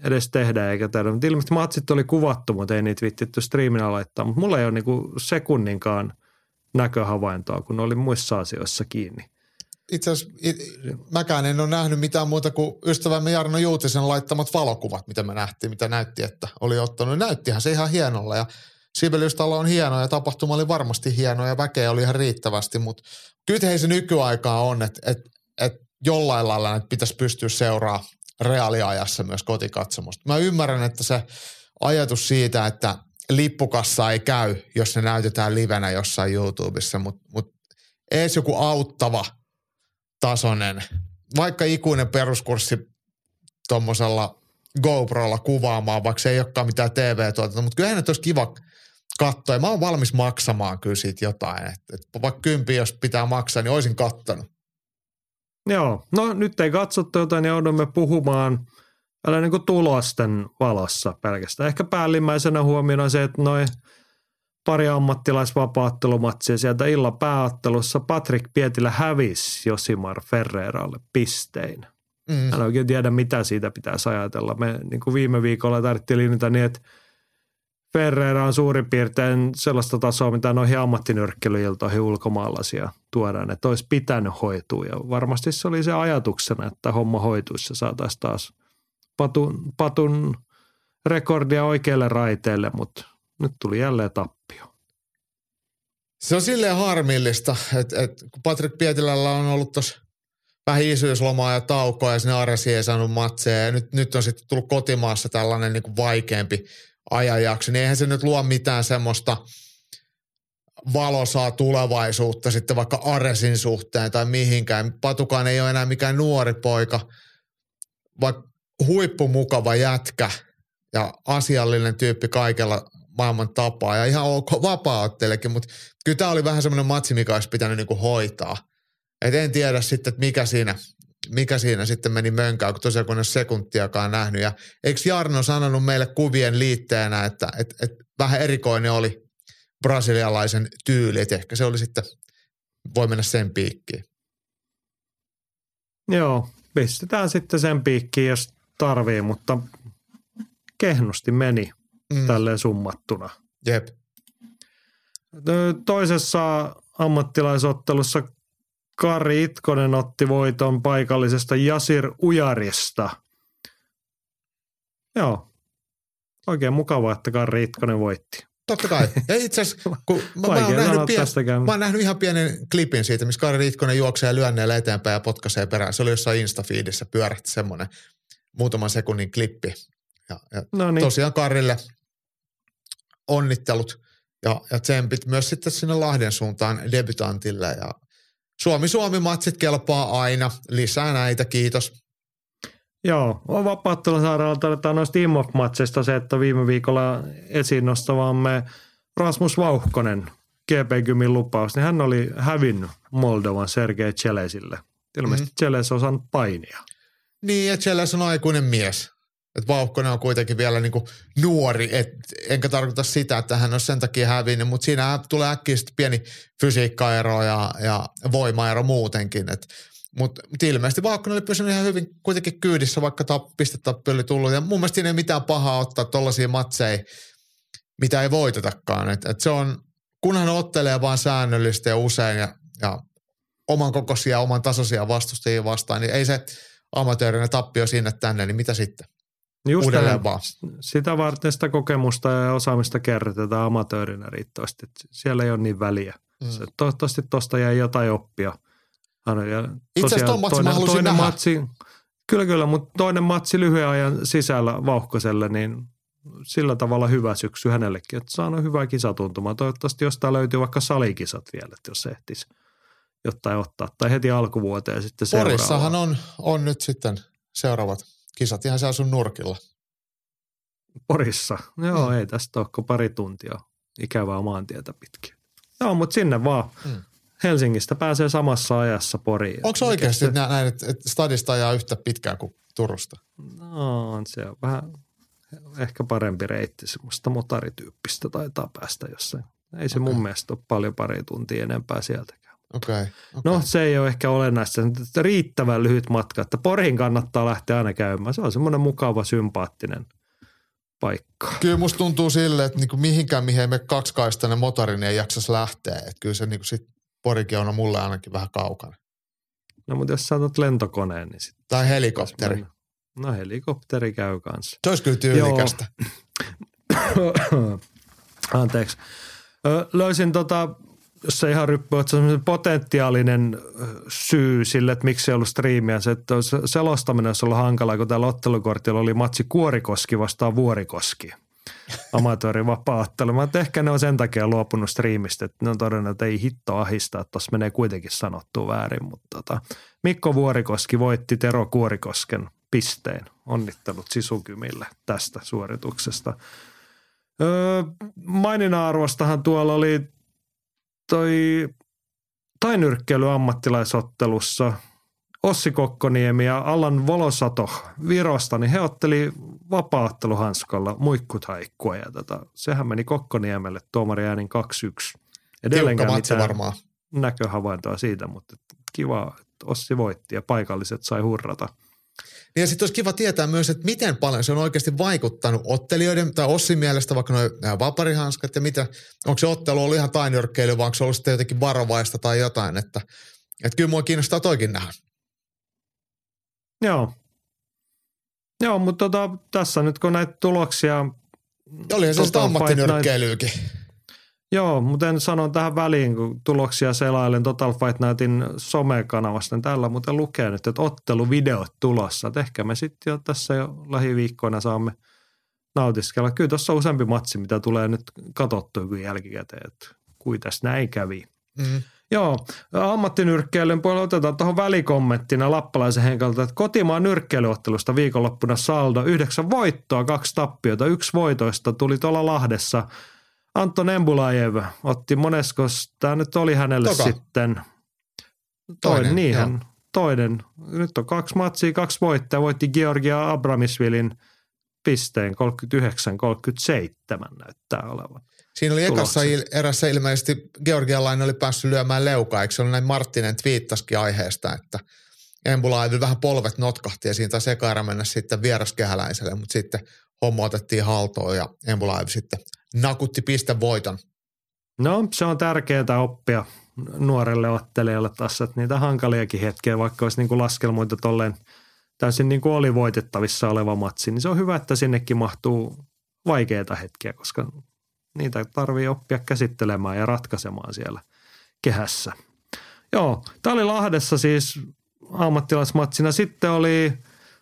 edes tehdä eikä tehdä. Mutta ilmeisesti matsit oli kuvattu, mutta ei niitä vittitty striiminä laittaa. Mutta mulla ei ole niinku sekunninkaan näköhavaintoa, kun oli muissa asioissa kiinni. Itse asiassa it, mäkään en ole nähnyt mitään muuta kuin ystävämme Jarno Juutisen laittamat valokuvat, mitä me nähtiin, mitä näytti, että oli ottanut. Näyttihän se ihan hienolla ja Sibeliustalo on hieno ja tapahtuma oli varmasti hieno ja väkeä oli ihan riittävästi, mutta kyllä se nykyaikaa on, että, että, että jollain lailla nyt pitäisi pystyä seuraamaan reaaliajassa myös kotikatsomusta. Mä ymmärrän, että se ajatus siitä, että lippukassa ei käy, jos ne näytetään livenä jossain YouTubessa, mutta mut ees joku auttava tasonen, vaikka ikuinen peruskurssi tuommoisella GoProlla kuvaamaan, vaikka se ei olekaan mitään TV-tuotantoa, mutta kyllähän nyt olisi kiva katsoa. Ja mä oon valmis maksamaan kyllä siitä jotain. Et, et vaikka kympi, jos pitää maksaa, niin olisin kattonut. Joo, no nyt ei katsottu jotain, niin joudumme puhumaan älä niin kuin tulosten valossa pelkästään. Ehkä päällimmäisenä huomiona se, että noin pari ammattilaisvapaattelumatsia sieltä illan pääottelussa Patrick Pietilä hävisi Josimar Ferreiralle pistein. Mm. Hän en oikein tiedä, mitä siitä pitäisi ajatella. Me niin kuin viime viikolla tarvittiin linjata niin, että Ferreira on suurin piirtein sellaista tasoa, mitä noihin ammattinyrkkelyiltoihin ulkomaalaisia tuodaan, että olisi pitänyt hoitua. Ja varmasti se oli se ajatuksena, että homma hoituisi ja saataisiin taas patun, patun rekordia oikealle raiteelle, mutta nyt tuli jälleen tappio. Se on silleen harmillista, että, että kun Patrick Pietilällä on ollut tuossa vähän isyyslomaa ja taukoa ja sinne Aresi ei saanut matseja ja nyt, nyt on sitten tullut kotimaassa tällainen niin kuin vaikeampi ajanjakso, niin eihän se nyt luo mitään semmoista valosaa tulevaisuutta sitten vaikka Aresin suhteen tai mihinkään. Patukaan ei ole enää mikään nuori poika, vaikka huippumukava jätkä ja asiallinen tyyppi kaikella maailman tapaa ja ihan ok vapaattelekin, mutta kyllä tämä oli vähän semmoinen matsi, mikä olisi pitänyt niinku hoitaa. Et en tiedä sitten, että mikä siinä, mikä siinä sitten meni mönkään, kun tosiaan kun en sekuntiakaan nähnyt. Ja eikö Jarno sanonut meille kuvien liitteenä, että, että, että vähän erikoinen oli brasilialaisen tyyli, että ehkä se oli sitten, voi mennä sen piikkiin. Joo, pistetään sitten sen piikkiin, jos tarvii, mutta kehnosti meni mm. tälleen summattuna. Jep. Toisessa ammattilaisottelussa Kari Itkonen otti voiton paikallisesta Jasir Ujarista. Joo, oikein mukavaa, että Kari Itkonen voitti. Totta kai. Ja itse asiassa, kun <laughs> mä, mä, oon nähnyt pien, mä oon nähnyt ihan pienen klipin siitä, missä Kari Itkonen juoksee lyönneellä eteenpäin ja potkaisee perään. Se oli jossain Instafeedissä pyörähti semmoinen muutaman sekunnin klippi. Ja, ja no niin. tosiaan Karille onnittelut ja, ja tsempit myös sitten sinne Lahden suuntaan debutantille. Ja Suomi-Suomi-matsit kelpaa aina. Lisää näitä, kiitos. Joo, on vapaattelusairaalta todetaan noista IMOF-matseista se, että viime viikolla esiin nostavamme Rasmus Vauhkonen, GP lupaus, niin hän oli hävinnyt Moldovan Sergei Chelesille. Ilmeisesti mm-hmm. Cheles osannut painia. Niin, ja Cheles on aikuinen mies. Et Vauhkonen on kuitenkin vielä niinku nuori, et, enkä tarkoita sitä, että hän on sen takia hävinnyt, mutta siinä tulee äkkiä pieni fysiikkaero ja, ja voimaero muutenkin. Mutta mut ilmeisesti Vauhkonen oli pysynyt ihan hyvin kuitenkin kyydissä, vaikka ta, oli tullut. Ja mun mielestä siinä ei mitään pahaa ottaa tollaisia matseja, mitä ei voitetakaan. Et, et se on, kunhan ottelee vaan säännöllisesti ja usein ja, ja oman kokoisia, oman tasoisia vastustajia vastaan, niin ei se amatöörinen tappio sinne tänne, niin mitä sitten? Just vaan. Sitä varten sitä kokemusta ja osaamista kerrotetaan amatöörinä riittävästi. Siellä ei ole niin väliä. Mm. Se, toivottavasti tuosta jäi jotain oppia. Ja Itse asiassa tuon matsin toinen, toinen nähdä. matsi, Kyllä, kyllä, mutta toinen matsi lyhyen ajan sisällä Vauhkoselle, niin sillä tavalla hyvä syksy hänellekin, että saanut hyvää kisatuntumaa. Toivottavasti jostain löytyy vaikka salikisat vielä, että jos ehtisi jotain ottaa. Tai heti alkuvuoteen sitten seuraava. Porissahan on, on nyt sitten seuraavat kisat ihan siellä sun nurkilla. Porissa? Joo, mm. ei tästä ole pari tuntia ikävää maantietä pitkin. Joo, mutta sinne vaan. Mm. Helsingistä pääsee samassa ajassa Poriin. Onko oikeasti se... näin, että stadista ajaa yhtä pitkään kuin Turusta? No, se on vähän ehkä parempi reitti, semmoista motarityyppistä taitaa päästä jossain. Ei se okay. mun mielestä ole paljon pari tuntia enempää sieltä. Okay, okay. No se ei ole ehkä olennaista. Riittävän lyhyt matka, että Poriin kannattaa lähteä aina käymään. Se on semmoinen mukava, sympaattinen paikka. Kyllä musta tuntuu sille, että niinku mihinkään mihin me kaksikaistainen motori, niin ei jaksas lähteä. Että kyllä se niinku sit Porikin on mulle ainakin vähän kaukana. No mutta jos saatat lentokoneen, niin sitten. Tai helikopteri. No helikopteri käy kanssa. Se olisi kyllä tyylikästä. <coughs> Anteeksi. löysin tota jos se ihan ryppy, että se potentiaalinen syy sille, että miksi ei ollut striimiä, se, että selostaminen olisi ollut hankalaa, kun täällä ottelukortilla oli matsi Kuorikoski vastaan Vuorikoski. <laughs> amatööri vapaa Mä ehkä ne on sen takia luopunut striimistä, että ne on todennut, että ei hitto ahistaa, että tuossa menee kuitenkin sanottua väärin. Mutta tota, Mikko Vuorikoski voitti Tero Kuorikosken pisteen. Onnittelut Sisukymille tästä suorituksesta. Öö, maininnan arvostahan tuolla oli toi tainyrkkeily ammattilaisottelussa Ossi Kokkoniemi ja Allan Volosato Virosta, niin he otteli vapaatteluhanskalla muikkutaikkua ja tota, sehän meni Kokkoniemelle tuomari äänin 2-1. Edelleenkään mitään varmaan. näköhavaintoa siitä, mutta kiva, että Ossi voitti ja paikalliset sai hurrata. Niin ja sitten olisi kiva tietää myös, että miten paljon se on oikeasti vaikuttanut ottelijoiden tai Ossin mielestä vaikka nuo vaparihanskat ja mitä, onko se ottelu ollut ihan tainyrkkeily vai onko se ollut sitten jotenkin varovaista tai jotain, että, että kyllä mua kiinnostaa toikin nähdä. Joo. Joo, mutta tota, tässä nyt kun näitä tuloksia... Olihan se sitä ammattinyrkkeilyäkin. Joo, mutta en sano tähän väliin, kun tuloksia selailen Total Fight Nightin somekanavasta, niin täällä muuten lukee nyt, että otteluvideot tulossa. Et ehkä me sitten jo tässä jo lähiviikkoina saamme nautiskella. Kyllä tuossa on useampi matsi, mitä tulee nyt katsottua kuin jälkikäteen, että kuitas näin kävi. Mm. Joo, ammattinyrkkeilyn puolella otetaan tuohon välikommenttina Lappalaisen henkalta, että kotimaan nyrkkeilyottelusta viikonloppuna saldo yhdeksän voittoa, kaksi tappiota. Yksi voitoista tuli tuolla Lahdessa. Anton Embulajev otti moneskos, tämä nyt oli hänelle Toka. sitten. Toinen, toinen niinhän, toinen. Nyt on kaksi matsia, kaksi voittaa. Voitti Georgia Abramisvilin pisteen 39-37 näyttää olevan. Siinä oli ekassa il, erässä ilmeisesti Georgialainen oli päässyt lyömään leukaa, eikö se oli näin Marttinen twiittaskin aiheesta, että Embulaivi vähän polvet notkahti ja siitä taisi mennä sitten vieraskehäläiselle, mutta sitten homma otettiin haltoon ja Embulaivi sitten nakutti voiton. No se on tärkeää oppia nuorelle ottelijalle tässä, että niitä hankaliakin hetkiä, vaikka olisi niin kuin laskelmoita tolleen täysin niin kuin oli voitettavissa oleva matsi, niin se on hyvä, että sinnekin mahtuu vaikeita hetkiä, koska niitä tarvii oppia käsittelemään ja ratkaisemaan siellä kehässä. Joo, tämä oli Lahdessa siis ammattilaismatsina. Sitten oli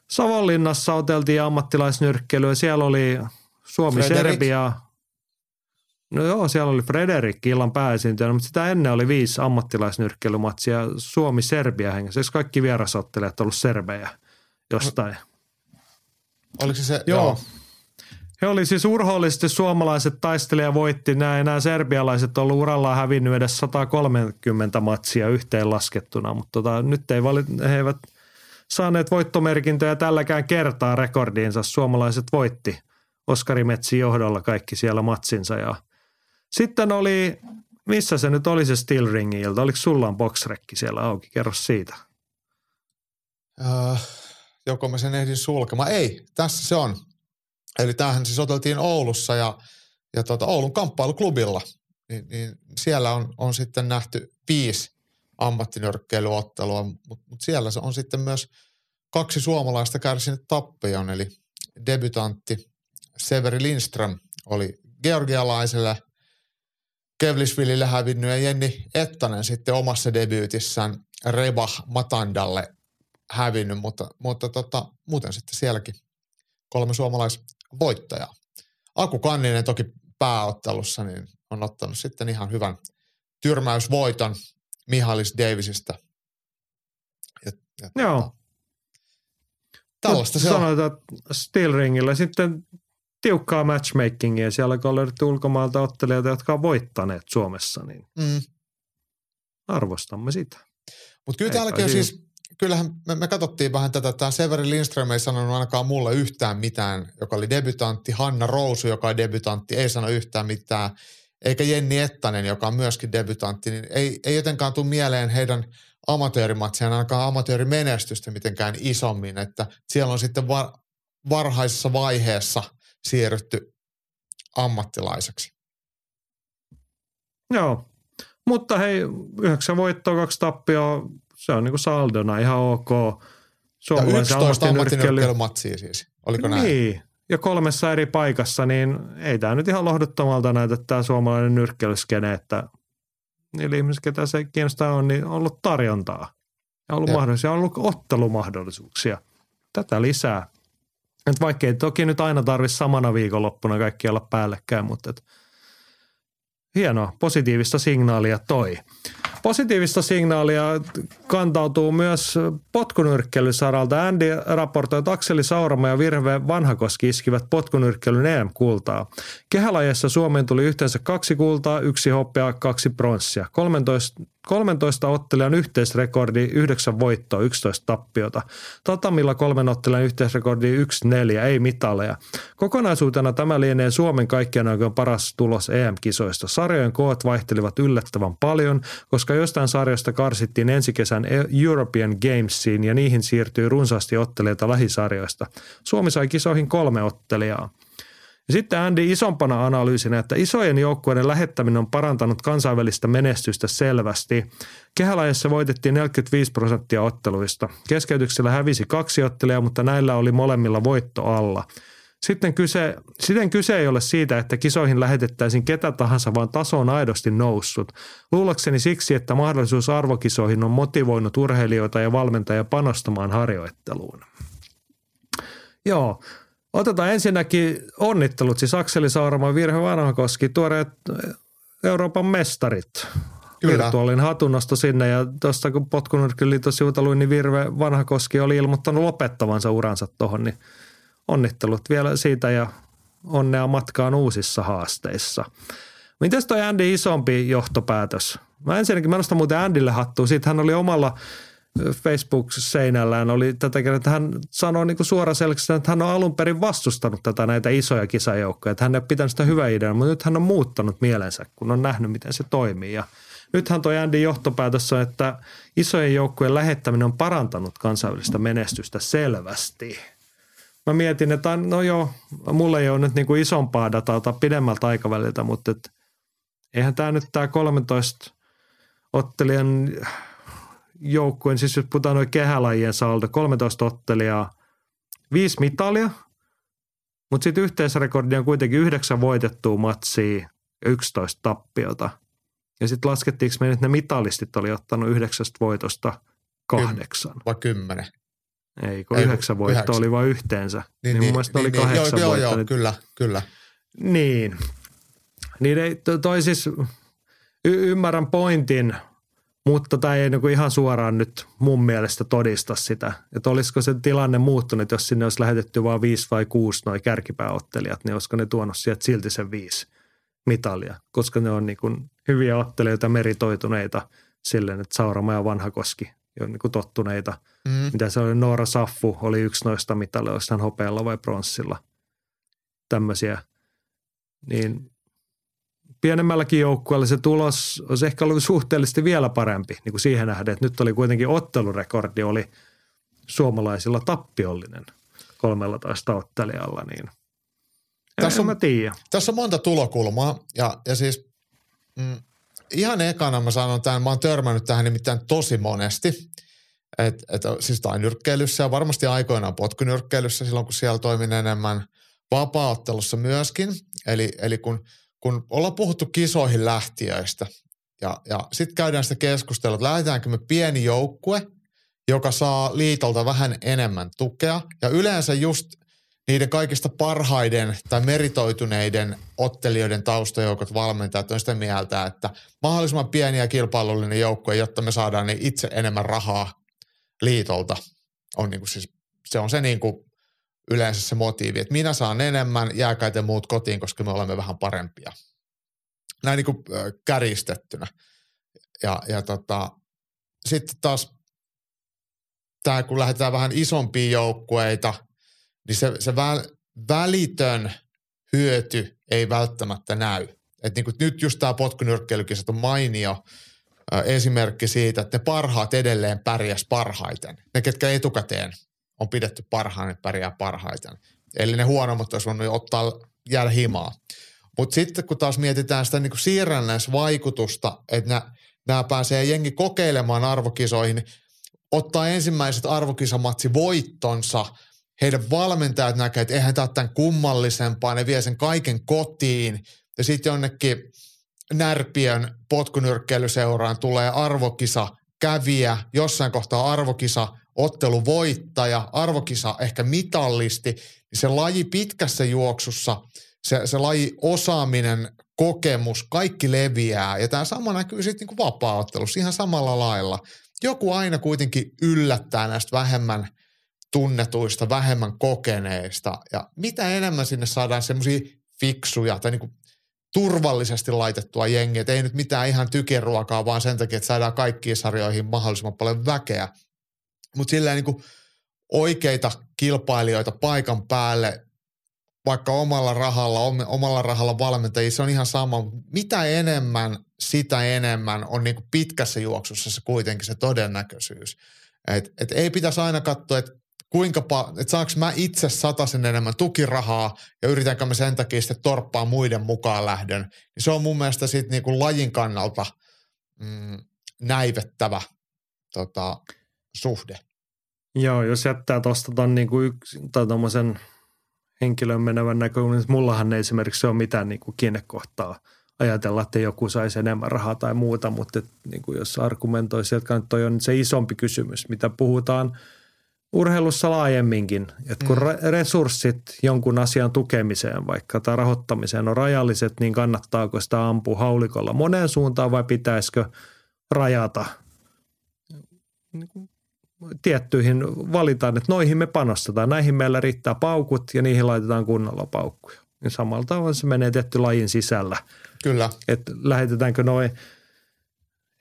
Savonlinnassa oteltiin ammattilaisnyrkkeilyä. Siellä oli Suomi-Serbia. No joo, siellä oli Frederik illan pääesiintyjänä, mutta sitä ennen oli viisi ammattilaisnyrkkeilymatsia Suomi-Serbia hengessä. Eikö kaikki vierasottelijat ollut serbejä jostain? Oliko se se? Joo. joo. He oli siis urhoollisesti suomalaiset taistelija voitti. Nämä, nämä serbialaiset on ollut urallaan hävinnyt edes 130 matsia yhteenlaskettuna, mutta tota, nyt ei valit, he eivät saaneet voittomerkintöjä tälläkään kertaa rekordiinsa. Suomalaiset voitti Oskari Metsin johdolla kaikki siellä matsinsa. Ja sitten oli, missä se nyt oli se Steel Ringin ilta? Oliko sulla on boxrekki siellä auki? Kerro siitä. Uh, joko mä sen ehdin sulkemaan? Ei, tässä se on. Eli tämähän siis oteltiin Oulussa ja, ja tuota, Oulun kamppailuklubilla. Niin, niin siellä on, on sitten nähty viisi ammattinyrkkeilyottelua, mutta mut siellä se on sitten myös kaksi suomalaista kärsinyt tappion, eli debutantti Severi Lindström oli georgialaiselle Kevlisvillille hävinnyt ja Jenni Ettanen sitten omassa debyytissään Reba Matandalle hävinnyt, mutta, mutta tota, muuten sitten sielläkin kolme suomalais voittajaa. Aku Kanninen toki pääottelussa niin on ottanut sitten ihan hyvän tyrmäysvoiton Mihalis Davisista. Ja, ja Joo. Tota, tällaista se on. että Steel Ringillä sitten tiukkaa matchmakingia. Siellä on löydetty ulkomailta ottelijoita, jotka on voittaneet Suomessa, niin mm. arvostamme sitä. Mutta kyllä täälläkin on siis kyllähän me, me katsottiin vähän tätä, tämä Severi Lindström ei sanonut ainakaan mulle yhtään mitään, joka oli debutantti. Hanna Rousu, joka on debutantti, ei sano yhtään mitään. Eikä Jenni Ettanen, joka on myöskin debutantti, niin ei, ei jotenkaan tule mieleen heidän amatöörimatsien, ainakaan amatöörimenestystä mitenkään isommin. Että siellä on sitten var, varhaisessa vaiheessa siirrytty ammattilaiseksi. Joo, mutta hei, yhdeksän voittoa, kaksi tappioa, se on niinku saldona ihan ok. Suomalaisen 11 ammattinyrkkeilymatsia siis, oliko näin? Niin, ja kolmessa eri paikassa, niin ei tämä nyt ihan lohduttomalta näytä tämä suomalainen nyrkkeilyskene, että niillä ihmisillä, ketä se kiinnostaa on, niin on ollut tarjontaa. Ja ollut, mahdollisia, on ollut ottelumahdollisuuksia. Tätä lisää. Et vaikka ei toki nyt aina tarvitse samana viikonloppuna kaikki olla päällekkäin, mutta et hienoa, positiivista signaalia toi. Positiivista signaalia kantautuu myös potkunyrkkeilysaralta. Andy raportoi, että Akseli Saurama ja Virve Vanhakoski iskivät potkunyrkkeilyn EM-kultaa. Kehälajassa Suomeen tuli yhteensä kaksi kultaa, yksi hoppea, kaksi pronssia. 13, 13 ottelijan yhteisrekordi 9 voittoa, 11 tappiota. Tatamilla kolmen ottelijan yhteisrekordi 1-4, ei mitaleja. Kokonaisuutena tämä lienee Suomen kaikkien aikojen paras tulos EM-kisoista. Sarjojen koot vaihtelivat yllättävän paljon, koska jostain sarjasta karsittiin ensi kesän European Gamesiin ja niihin siirtyi runsaasti ottelijoita lähisarjoista. Suomi sai kisoihin kolme ottelijaa. Ja sitten Andy isompana analyysinä, että isojen joukkueiden lähettäminen on parantanut kansainvälistä menestystä selvästi. Kehälajassa voitettiin 45 prosenttia otteluista. Keskeytyksellä hävisi kaksi ottelijaa, mutta näillä oli molemmilla voitto alla. Sitten kyse, siten kyse ei ole siitä, että kisoihin lähetettäisiin ketä tahansa, vaan taso on aidosti noussut. Luulakseni siksi, että mahdollisuus arvokisoihin on motivoinut urheilijoita ja valmentajia panostamaan harjoitteluun. Joo, Otetaan ensinnäkin onnittelut, siis Akseli Saarama, Virhe Vanhakoski, tuoreet Euroopan mestarit. Kyllä. Virtuaalinen hatunnosto sinne ja tuosta kun Potkunyrkkiliiton sivulta luin, niin Virve Vanhakoski oli ilmoittanut lopettavansa uransa tuohon, niin onnittelut vielä siitä ja onnea matkaan uusissa haasteissa. Mites toi Andy isompi johtopäätös? Mä ensinnäkin mä nostan muuten Andylle hattua. Siitä hän oli omalla Facebook-seinällään oli tätä että hän sanoi niin suoraselkäisesti, että hän on alun perin vastustanut tätä näitä isoja kisajoukkoja, että hän ei pitänyt sitä hyvää ideaa, mutta nyt hän on muuttanut mielensä, kun on nähnyt, miten se toimii. Ja nythän toi Andy johtopäätös on, että isojen joukkojen lähettäminen on parantanut kansainvälistä menestystä selvästi. Mä mietin, että no joo, mulle ei ole nyt niin kuin isompaa dataa pidemmältä aikaväliltä, mutta et, eihän tämä nyt tämä 13 ottelijan joukkueen, siis jos puhutaan noin kehälajien saldo, 13 ottelijaa, viisi mitalia, mutta sitten yhteisrekordi on kuitenkin yhdeksän voitettua matsia ja 11 tappiota. Ja sitten laskettiinko me että ne mitalistit oli ottanut yhdeksästä voitosta kahdeksan. Vai kymmenen? Ei, kun Ei, yhdeksän voittoa yhdeksän. oli vain yhteensä. Niin, niin, niin mun mielestä niin, oli niin, kahdeksan joo, joo, joo, kyllä, kyllä. Niin. Niin ei, toi siis, y- ymmärrän pointin – mutta tämä ei niinku ihan suoraan nyt mun mielestä todista sitä, että olisiko se tilanne muuttunut, jos sinne olisi lähetetty vain viisi vai kuusi noin kärkipääottelijat, niin olisiko ne tuonut sieltä silti sen viisi mitalia, koska ne on niinku hyviä ottelijoita, meritoituneita silleen, että Saurama ja Vanhakoski on niinku tottuneita. Mm. Mitä se oli, Noora Saffu oli yksi noista mitalia, olisi hän hopealla vai pronssilla. Tämmöisiä. Niin pienemmälläkin joukkueella se tulos olisi ehkä ollut suhteellisesti vielä parempi niin kuin siihen nähden, että nyt oli kuitenkin ottelurekordi oli suomalaisilla tappiollinen 13 ottelijalla, niin tässä on, mä tiedä. Tässä on monta tulokulmaa ja, ja siis mm, ihan ekana mä sanon tämän, mä oon törmännyt tähän nimittäin tosi monesti, että et, siis nyrkkeilyssä ja varmasti aikoinaan potkunyrkkeilyssä silloin, kun siellä toimin enemmän. Vapaaottelussa myöskin. Eli, eli kun kun ollaan puhuttu kisoihin lähtiöistä ja, ja sitten käydään sitä keskustelua, että lähdetäänkö me pieni joukkue, joka saa liitolta vähän enemmän tukea. Ja yleensä just niiden kaikista parhaiden tai meritoituneiden ottelijoiden taustajoukot valmentajat on sitä mieltä, että mahdollisimman pieni ja kilpailullinen joukkue, jotta me saadaan niin itse enemmän rahaa liitolta. On niin kuin siis, se on se niin kuin yleensä se motiivi, että minä saan enemmän, jääkäitä muut kotiin, koska me olemme vähän parempia. Näin niin kuin käristettynä. Ja, ja tota, sitten taas tämä, kun lähdetään vähän isompiin joukkueita, niin se, se väl, välitön hyöty ei välttämättä näy. Et niin kuin nyt just tämä potkunyrkkeilykisat on mainio esimerkki siitä, että ne parhaat edelleen pärjäs parhaiten. Ne, ketkä etukäteen on pidetty parhaana, että pärjää parhaiten. Eli ne huonommat olisi voinut ottaa jäädä himaa. Mutta sitten kun taas mietitään sitä niin siirrännäisvaikutusta, että nämä pääsee jengi kokeilemaan arvokisoihin, ottaa ensimmäiset arvokisamatsi voittonsa, heidän valmentajat näkee, että eihän tämä tämän kummallisempaa, ne vie sen kaiken kotiin ja sitten jonnekin Närpiön potkunyrkkeilyseuraan tulee arvokisa käviä, jossain kohtaa arvokisa otteluvoittaja, arvokisa ehkä mitallisti, niin se laji pitkässä juoksussa, se, se laji osaaminen, kokemus, kaikki leviää. Ja tämä sama näkyy sitten niinku vapaa-ottelussa ihan samalla lailla. Joku aina kuitenkin yllättää näistä vähemmän tunnetuista, vähemmän kokeneista. Ja mitä enemmän sinne saadaan semmoisia fiksuja tai niinku turvallisesti laitettua jengiä. Et ei nyt mitään ihan tykiruokaa, vaan sen takia, että saadaan kaikkiin sarjoihin mahdollisimman paljon väkeä. Mutta silleen niin kuin oikeita kilpailijoita paikan päälle, vaikka omalla rahalla, omalla rahalla valmentajia, se on ihan sama. Mitä enemmän, sitä enemmän on niin kuin pitkässä juoksussa se kuitenkin se todennäköisyys. Et, et ei pitäisi aina katsoa, että kuinka pa- että saanko mä itse sen enemmän tukirahaa ja yritänkö mä sen takia sitten torppaa muiden mukaan lähdön. Niin se on mun mielestä sitten niinku lajin kannalta mm, näivettävä tota, suhde. Joo, jos jättää tuosta ton niinku tommosen henkilön menevän näkökulman, niin mullahan ei esimerkiksi ole mitään niinku kiinnekohtaa ajatella, että joku saisi enemmän rahaa tai muuta, mutta et, niinku jos argumentoisi, että toi on se isompi kysymys, mitä puhutaan – urheilussa laajemminkin, että kun mm. resurssit jonkun asian tukemiseen vaikka tai rahoittamiseen on rajalliset, niin kannattaako sitä ampua haulikolla moneen suuntaan vai pitäisikö rajata niin tiettyihin valitaan, että noihin me panostetaan, näihin meillä riittää paukut ja niihin laitetaan kunnolla paukkuja. Niin samalla tavalla se menee tietty lajin sisällä. Kyllä. Että lähetetäänkö noin,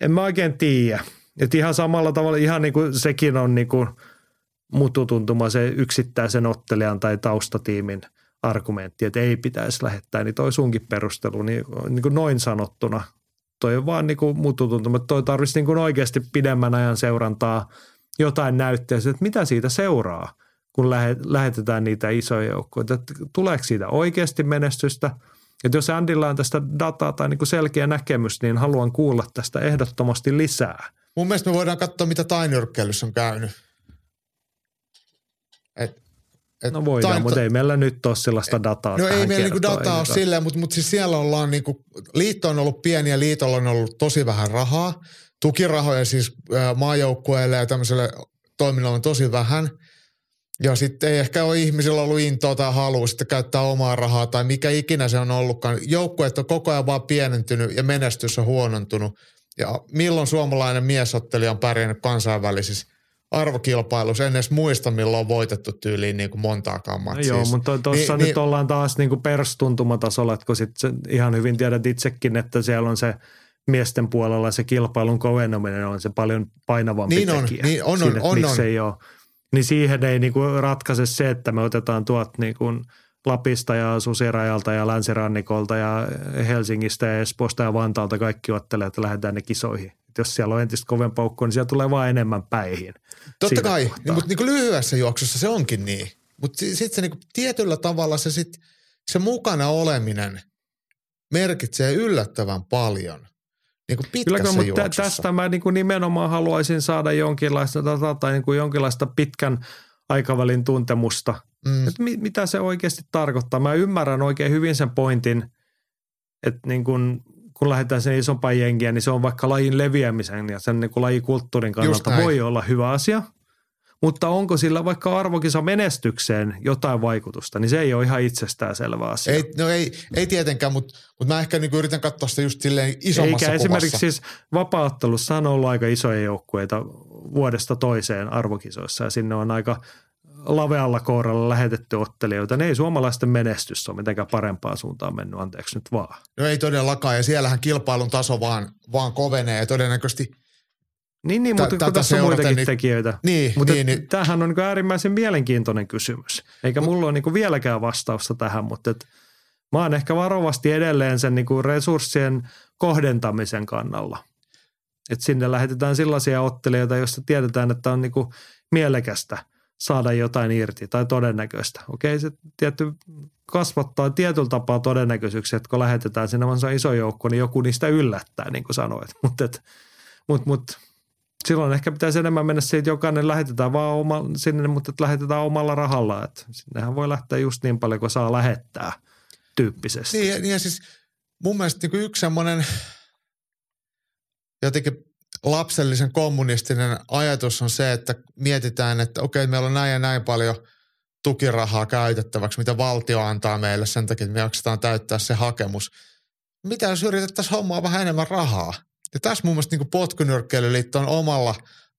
en mä oikein tiedä. Että ihan samalla tavalla, ihan niin kuin sekin on niin kuin – mututuntuma se yksittäisen ottelijan tai taustatiimin argumentti, että ei pitäisi lähettää, niin toi sunkin perustelu, niin, niin kuin noin sanottuna, toi on vaan niin kuin mututuntuma, toi tarvitsisi niin kuin oikeasti pidemmän ajan seurantaa, jotain näyttöä, että mitä siitä seuraa, kun lähetetään niitä isoja joukkoja, että tuleeko siitä oikeasti menestystä, että jos Andilla on tästä dataa tai niin kuin selkeä näkemys, niin haluan kuulla tästä ehdottomasti lisää. Mun mielestä me voidaan katsoa, mitä tainyrkkeilyssä on käynyt. Et, et no voidaan, taito... mutta ei meillä nyt ole sellaista dataa. No ei meillä niinku dataa ole silleen, mutta, mutta siis siellä ollaan niinku, liitto on ollut pieni ja liitolla on ollut tosi vähän rahaa. Tukirahoja siis maajoukkueelle ja tämmöiselle toiminnalle on tosi vähän. Ja sitten ei ehkä ole ihmisillä ollut intoa tai halua sitten käyttää omaa rahaa tai mikä ikinä se on ollutkaan. Joukkueet on koko ajan vaan pienentynyt ja menestys on huonontunut. Ja milloin suomalainen miesottelija on pärjännyt kansainvälisissä arvokilpailussa. En edes muista, milloin on voitettu tyyliin niin kuin montaakaan matsia. Joo, mutta tuossa niin, nyt niin, ollaan taas niin kuin perstuntumatasolla, että kun sit ihan hyvin tiedät itsekin, että siellä on se miesten puolella se kilpailun kovennominen on se paljon painavampi niin on, tekijä. Niin on, siinä, on, on, on. Ei ole. Niin siihen ei niin kuin ratkaise se, että me otetaan tuot niin kuin Lapista ja Susirajalta ja Länsirannikolta ja Helsingistä ja Espoosta ja Vantaalta kaikki ottelee, että lähdetään ne kisoihin jos siellä on entistä kovempaa ukkoa, niin siellä tulee vaan enemmän päihin. Totta kai, niin, mutta niin kuin lyhyessä juoksussa se onkin niin. Mutta sitten se niin tietyllä tavalla se, sit, se mukana oleminen merkitsee yllättävän paljon. Niin kuin Kyllä, mutta juoksussa. tästä mä niin kuin nimenomaan haluaisin saada jonkinlaista, tai niin kuin jonkinlaista pitkän aikavälin tuntemusta. Mm. Että mit, mitä se oikeasti tarkoittaa. Mä ymmärrän oikein hyvin sen pointin, että niin kuin kun lähdetään sen isompaan jengiä, niin se on vaikka lajin leviämisen ja sen niin lajikulttuurin kannalta voi olla hyvä asia. Mutta onko sillä vaikka arvokisa menestykseen jotain vaikutusta, niin se ei ole ihan itsestään selvä asia. Ei, no ei, ei tietenkään, mutta, mutta mä ehkä niin yritän katsoa sitä just silleen isommassa Eikä kuvassa. esimerkiksi siis vapaattelussa on ollut aika isoja joukkueita vuodesta toiseen arvokisoissa ja sinne on aika lavealla kouralla lähetetty ottelijoita. Ne ei suomalaisten menestys ole mitenkään parempaan suuntaan mennyt, anteeksi nyt vaan. No ei todellakaan, ja siellähän kilpailun taso vaan, vaan kovenee, ja todennäköisesti niin, niin mutta kun tässä on muitakin niin, tekijöitä. Niin, mutta niin, niin. tämähän on niin äärimmäisen mielenkiintoinen kysymys. Eikä Mut, mulla ole niin vieläkään vastausta tähän, mutta et, mä oon ehkä varovasti edelleen sen niin resurssien kohdentamisen kannalla. Että sinne lähetetään sellaisia ottelijoita, joista tiedetään, että on niin mielekästä – saada jotain irti tai todennäköistä. Okei, se tietty kasvattaa tietyllä tapaa todennäköisyyksiä, että kun lähetetään sinne vaan iso joukko, niin joku niistä yllättää, niin kuin sanoit. <laughs> Mutta mut, mut, silloin ehkä pitäisi enemmän mennä siihen, että jokainen lähetetään vaan oma, sinne, mutta että lähetetään omalla rahalla. Että sinnehän voi lähteä just niin paljon kuin saa lähettää tyyppisesti. Niin, niin ja siis mun mielestä niin yksi semmoinen jotenkin lapsellisen kommunistinen ajatus on se, että mietitään, että okei, meillä on näin ja näin paljon tukirahaa käytettäväksi, mitä valtio antaa meille sen takia, että me jaksetaan täyttää se hakemus. Mitä jos yritettäisiin hommaa vähän enemmän rahaa? Ja tässä mun mielestä niin potkunyrkkeilyliitto on omalla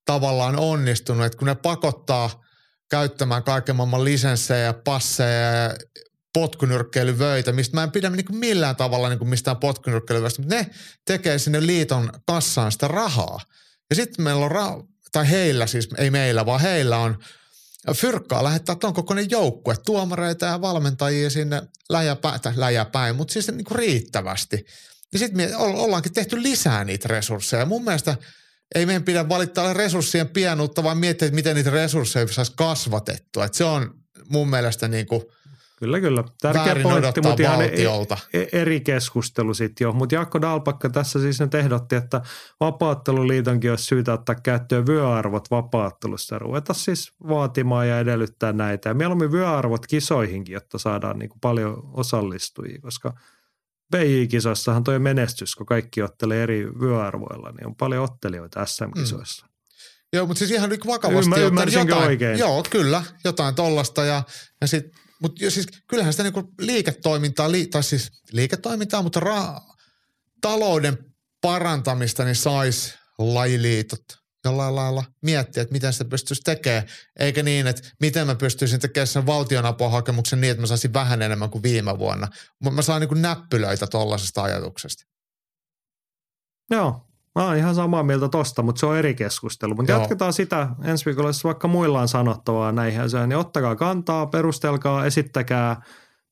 tavallaan onnistunut, että kun ne pakottaa käyttämään kaiken maailman lisenssejä ja passeja ja potkunyrkkeilyvöitä, mistä mä en pidä niin millään tavalla niin mistään potkunyrkkeilyvöistä, mutta ne tekee sinne liiton kassaan sitä rahaa. Ja sitten meillä on, ra- tai heillä siis, ei meillä, vaan heillä on fyrkkaa lähettää tuon kokoinen joukkue, tuomareita ja valmentajia sinne läjäpäin, tai läjäpäin mutta siis niin kuin riittävästi. Ja sitten me ollaankin tehty lisää niitä resursseja. Mun mielestä ei meidän pidä valittaa resurssien pienuutta, vaan miettiä, että miten niitä resursseja saisi kasvatettua. Et se on mun mielestä niin kuin Kyllä, kyllä. Tärkeä pointti, mutta ihan e-, e- eri keskustelu sitten jo. Mutta Jaakko Dalpakka tässä siis nyt ehdotti, että vapaatteluliitonkin olisi syytä ottaa käyttöön vyöarvot vapaattelussa ja ruveta siis vaatimaan ja edellyttää näitä. Ja mieluummin vyöarvot kisoihinkin, jotta saadaan niin kuin paljon osallistujia, koska PJ-kisossahan toi menestys, kun kaikki ottelee eri vyöarvoilla, niin on paljon ottelijoita SM-kisoissa. Mm. Joo, mutta siis ihan vakavasti. Ymmär, jotain, oikein? Joo, kyllä, jotain tollasta ja, ja sitten mutta siis kyllähän sitä niinku liiketoimintaa, li, tai siis liiketoimintaa, mutta ra, talouden parantamista niin saisi lajiliitot jollain lailla miettiä, että miten sitä pystyisi tekemään, eikä niin, että miten mä pystyisin tekemään sen valtionapuhakemuksen niin, että mä saisin vähän enemmän kuin viime vuonna. Mä saan niin näppylöitä tuollaisesta ajatuksesta. Joo, Mä oon ihan samaa mieltä tosta, mutta se on eri keskustelu. Mutta jatketaan sitä ensi viikolla, jos vaikka muilla on sanottavaa näihin asioihin, niin ottakaa kantaa, perustelkaa, esittäkää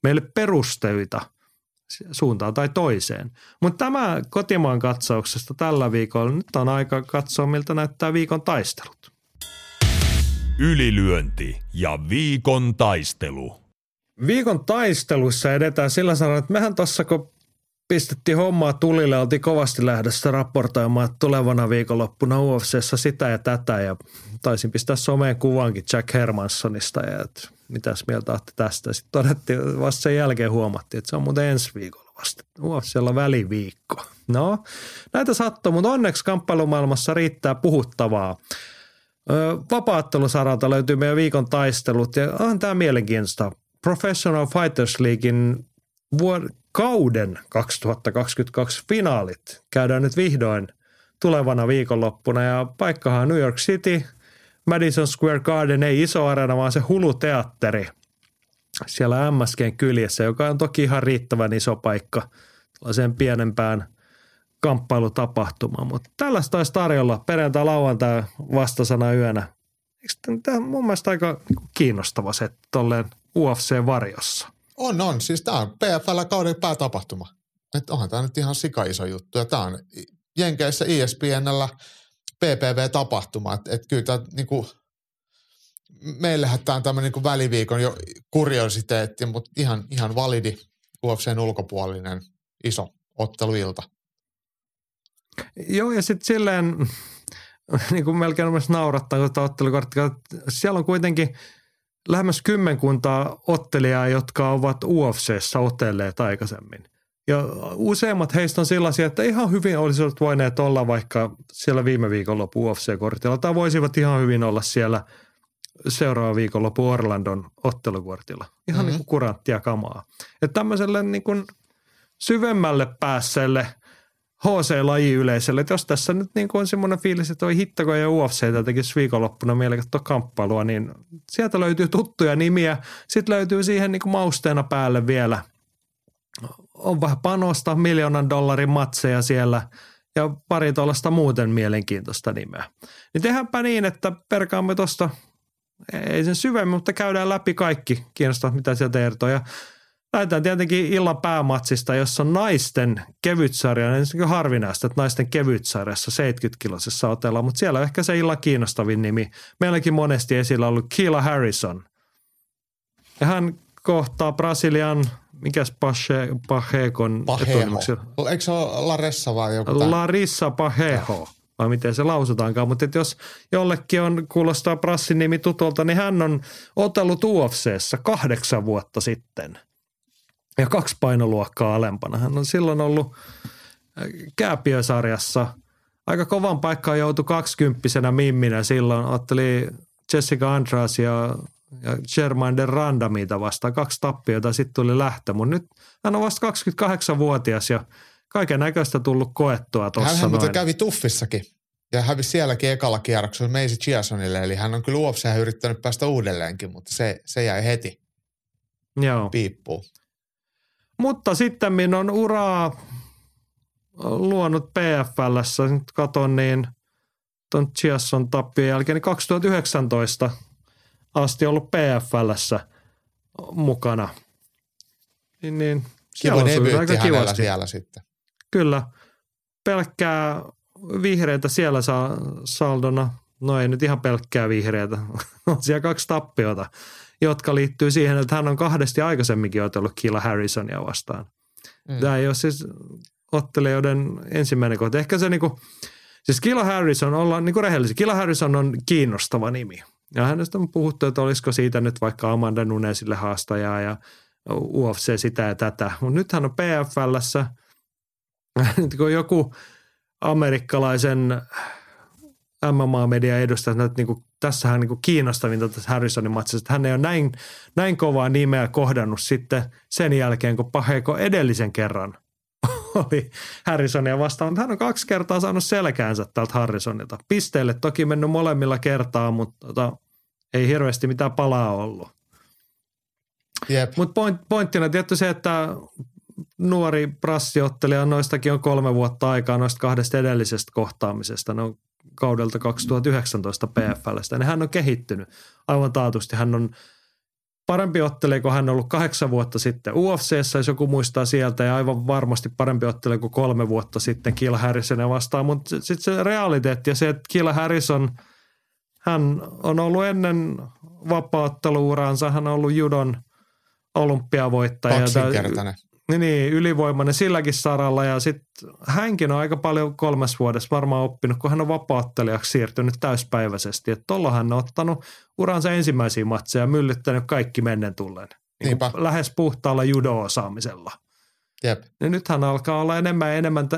meille perusteita suuntaan tai toiseen. Mutta tämä kotimaan katsauksesta tällä viikolla, nyt on aika katsoa, miltä näyttää viikon taistelut. Ylilyönti ja viikon taistelu. Viikon taistelussa edetään sillä sanoa, että mehän tuossa kun pistettiin hommaa tulille, oltiin kovasti lähdössä raportoimaan tulevana viikonloppuna UFCssä sitä ja tätä ja taisin pistää someen kuvankin Jack Hermanssonista ja että mitäs mieltä olette tästä. Sitten todettiin, vasta sen jälkeen huomattiin, että se on muuten ensi viikolla vasta. UFCllä väliviikko. No, näitä sattuu, mutta onneksi kamppailumaailmassa riittää puhuttavaa. Vapaattelusaralta löytyy meidän viikon taistelut ja on tämä mielenkiintoista. Professional Fighters Leaguein kauden 2022 finaalit käydään nyt vihdoin tulevana viikonloppuna ja paikkahan on New York City, Madison Square Garden, ei iso areena, vaan se huluteatteri siellä MSGn kyljessä, joka on toki ihan riittävän iso paikka tällaiseen pienempään kamppailutapahtumaan. Mutta tällaista olisi tarjolla perjantai, lauantai, vastasana yönä. Tämä mun mielestä aika kiinnostava se tolleen UFC-varjossa? On, on. Siis tämä on PFL kauden päätapahtuma. Et onhan tämä nyt ihan sika iso juttu. Ja tämä on Jenkeissä ESPNllä PPV-tapahtuma. Että et kyllä tämä niinku, meillähän tämä on tämmöinen niinku väliviikon jo kuriositeetti, mutta ihan, ihan validi UFCn ulkopuolinen iso otteluilta. Joo, ja sitten silleen, <laughs> niin kuin melkein myös naurattaa, kun ottelukorttia, siellä on kuitenkin – lähemmäs kymmenkuntaa ottelijaa, jotka ovat UFCssä otelleet aikaisemmin. Ja useimmat heistä on sellaisia, että ihan hyvin olisivat voineet olla vaikka siellä viime viikonloppu UFC-kortilla, tai voisivat ihan hyvin olla siellä seuraava viikonloppu Orlandon ottelukortilla. Ihan mm-hmm. niin kuin kuranttia kamaa. Että tämmöiselle niin kuin syvemmälle päässeelle – HC-laji-yleisölle. Että jos tässä nyt niin kuin on semmoinen fiilis, että oi hittako ja UFC tekisi viikonloppuna katsoa kamppailua, niin sieltä löytyy tuttuja nimiä. Sitten löytyy siihen niin kuin mausteena päälle vielä. On vähän panosta, miljoonan dollarin matseja siellä ja pari tuollaista muuten mielenkiintoista nimeä. Niin tehdäänpä niin, että perkaamme tuosta, ei sen syvemmin, mutta käydään läpi kaikki kiinnostavat, mitä sieltä ertoja. Lähdetään tietenkin illan päämatsista, jossa on naisten kevytsarja, niin harvinaista, että naisten kevytsarjassa 70-kilosessa otellaan, mutta siellä on ehkä se illan kiinnostavin nimi. Meilläkin monesti esillä ollut Keila Harrison. Ja hän kohtaa Brasilian, mikäs Pache, Pahekon Paheho. Eikö se ole Larissa vai joku? Tämän? Larissa Paheho vai miten se lausutaankaan, mutta jos jollekin on, kuulostaa Brassin nimi tutulta, niin hän on otellut UFCssä kahdeksan vuotta sitten – ja kaksi painoluokkaa alempana. Hän on silloin ollut äh, kääpiösarjassa. Aika kovan paikkaan joutui kaksikymppisenä mimminä silloin. Otteli Jessica Andras ja ja Germain Randamita vastaan. Kaksi tappiota, sitten tuli lähtö. Mutta nyt hän on vasta 28-vuotias ja kaiken näköistä tullut koettua tuossa Hän noin. kävi tuffissakin ja hävisi sielläkin ekalla kierroksella Macy Chiasonille, eli hän on kyllä UFChän yrittänyt päästä uudelleenkin, mutta se, se jäi heti Joo. piippuun. Mutta sitten on uraa luonut PFLssä, nyt katon niin tuon Chiasson tappion jälkeen, niin 2019 asti ollut PFLssä mukana. Niin, niin Kiva debyytti hänellä kivasti. siellä sitten. Kyllä. Pelkkää vihreitä siellä saa saldona. No ei nyt ihan pelkkää vihreitä. <laughs> On siellä kaksi tappiota, jotka liittyy siihen, että hän on kahdesti aikaisemminkin otellut Killa Harrisonia vastaan. Mm. Tämä ei ole siis ottelijoiden ensimmäinen kohta. Ehkä se niinku, siis Killa Harrison, ollaan niinku rehellisiä. Killa Harrison on kiinnostava nimi. Ja hänestä on puhuttu, että olisiko siitä nyt vaikka Amanda Nunesille haastajaa ja UFC sitä ja tätä. Mutta nyt hän on PFLssä. <laughs> Nyt kun joku amerikkalaisen MMA-median edustaja, että niin tässähän niin kiinnostavinta tässä Harrisonin matsissa, että hän ei ole näin, näin kovaa nimeä kohdannut sitten sen jälkeen, kun Paheko edellisen kerran <laughs> oli Harrisonia vastaan. Mutta hän on kaksi kertaa saanut selkäänsä tältä Harrisonilta. Pisteille toki mennyt molemmilla kertaa, mutta tota, ei hirveästi mitään palaa ollut. Jep. Mutta point, pointtina tietty se, että nuori prassiottelija, noistakin on kolme vuotta aikaa noista kahdesta edellisestä kohtaamisesta. Ne on kaudelta 2019 PFLstä. Niin hän on kehittynyt aivan taatusti. Hän on parempi ottelija kuin hän on ollut kahdeksan vuotta sitten UFCssä, jos joku muistaa sieltä, ja aivan varmasti parempi ottelija kuin kolme vuotta sitten Kill Harrisonia vastaan. Mutta sitten se realiteetti ja se, että Kill Harrison, hän on ollut ennen vapaatteluuraansa, hän on ollut judon olympiavoittaja. Kaksinkertainen. Niin, niin, ylivoimainen silläkin saralla ja sitten hänkin on aika paljon kolmes vuodessa varmaan oppinut, kun hän on vapaattelijaksi siirtynyt täyspäiväisesti. Että tuolla hän on ottanut uransa ensimmäisiä matseja ja myllyttänyt kaikki mennen tullen. Niin lähes puhtaalla judo-osaamisella. Jep. Ja nyt hän alkaa olla enemmän ja enemmän t-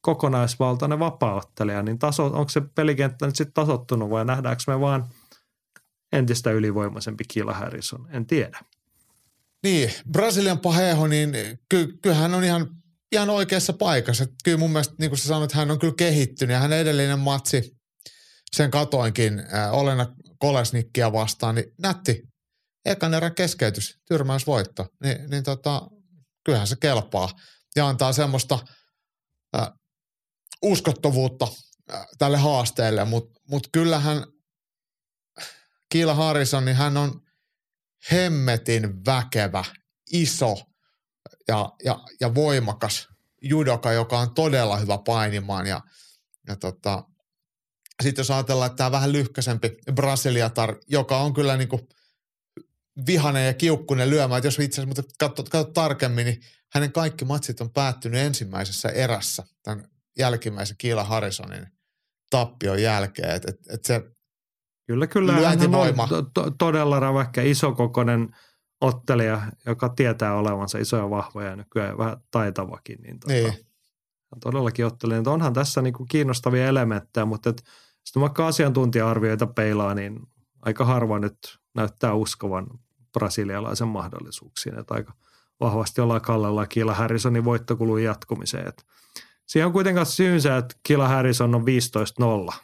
kokonaisvaltainen vapaaottelija, niin taso, onko se pelikenttä nyt sitten tasottunut vai nähdäänkö me vaan entistä ylivoimaisempi Killa Harrison? En tiedä. Niin, Brasilian Paheho, niin ky, kyllähän hän on ihan, ihan oikeassa paikassa. Et kyllä mun mielestä, niin kuin sä sanoit, hän on kyllä kehittynyt ja hän edellinen matsi, sen katoinkin äh, Olena Kolesnikkia vastaan, niin nätti. Ekan erän keskeytys, tyrmäysvoitto. Ni, niin tota, kyllähän se kelpaa ja antaa semmoista äh, uskottavuutta äh, tälle haasteelle, mutta mut kyllähän Kiila Harrison, niin hän on hemmetin väkevä, iso ja, ja, ja voimakas judoka, joka on todella hyvä painimaan. Ja, ja tota, sitten jos ajatellaan, että tämä vähän lyhkäisempi Brasiliatar, joka on kyllä niin kuin vihanen ja kiukkunen lyömään, että jos itse asiassa, mutta katso, katso tarkemmin, niin hänen kaikki matsit on päättynyt ensimmäisessä erässä tämän jälkimmäisen Kiila Harrisonin tappion jälkeen. Et, et, et se Kyllä, kyllä. Hän on Lyöntivoima. to- to- todella räväkkä, isokokoinen ottelija, joka tietää olevansa isoja vahvoja ja nykyään vähän taitavakin. Niin, tota, niin, todellakin ottelija. Että Onhan tässä niinku kiinnostavia elementtejä, mutta et, sitten vaikka asiantuntija-arvioita peilaa, niin aika harva nyt näyttää uskovan brasilialaisen mahdollisuuksiin. Että aika vahvasti ollaan kallella Killa Harrisonin voittokulun jatkumiseen. Et siihen on kuitenkaan syynsä, että Killa Harrison on 15-0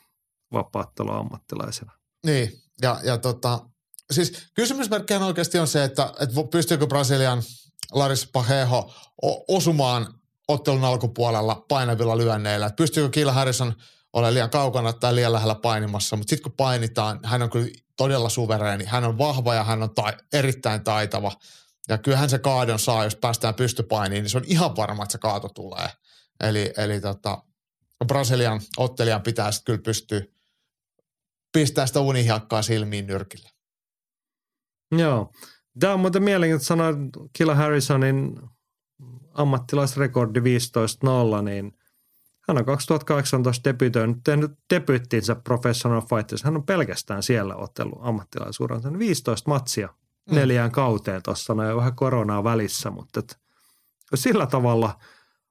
vapaattelua ammattilaisena. Niin, ja, ja tota, siis kysymysmerkkihän oikeasti on se, että, että pystyykö Brasilian Laris Pajejo o- osumaan ottelun alkupuolella painavilla lyönneillä. Että pystyykö Kiila Harrison olemaan liian kaukana tai liian lähellä painimassa, mutta sitten kun painitaan, hän on kyllä todella suvereeni. Hän on vahva ja hän on ta- erittäin taitava. Ja kyllähän se kaadon saa, jos päästään pystypainiin, niin se on ihan varma, että se kaato tulee. Eli, eli tota, Brasilian ottelijan pitää sitten kyllä pystyä pistää sitä unihiakkaa silmiin nyrkillä. Joo. Tämä on muuten mielenkiintoista sanoa, että Killa Harrisonin ammattilaisrekordi 15-0, niin hän on 2018 debytoinut, tehnyt debyyttinsä Professional Fighters. Hän on pelkästään siellä otellut ammattilaisuransa. 15 matsia neljään kauteen tuossa, no vähän koronaa välissä, mutta et, sillä tavalla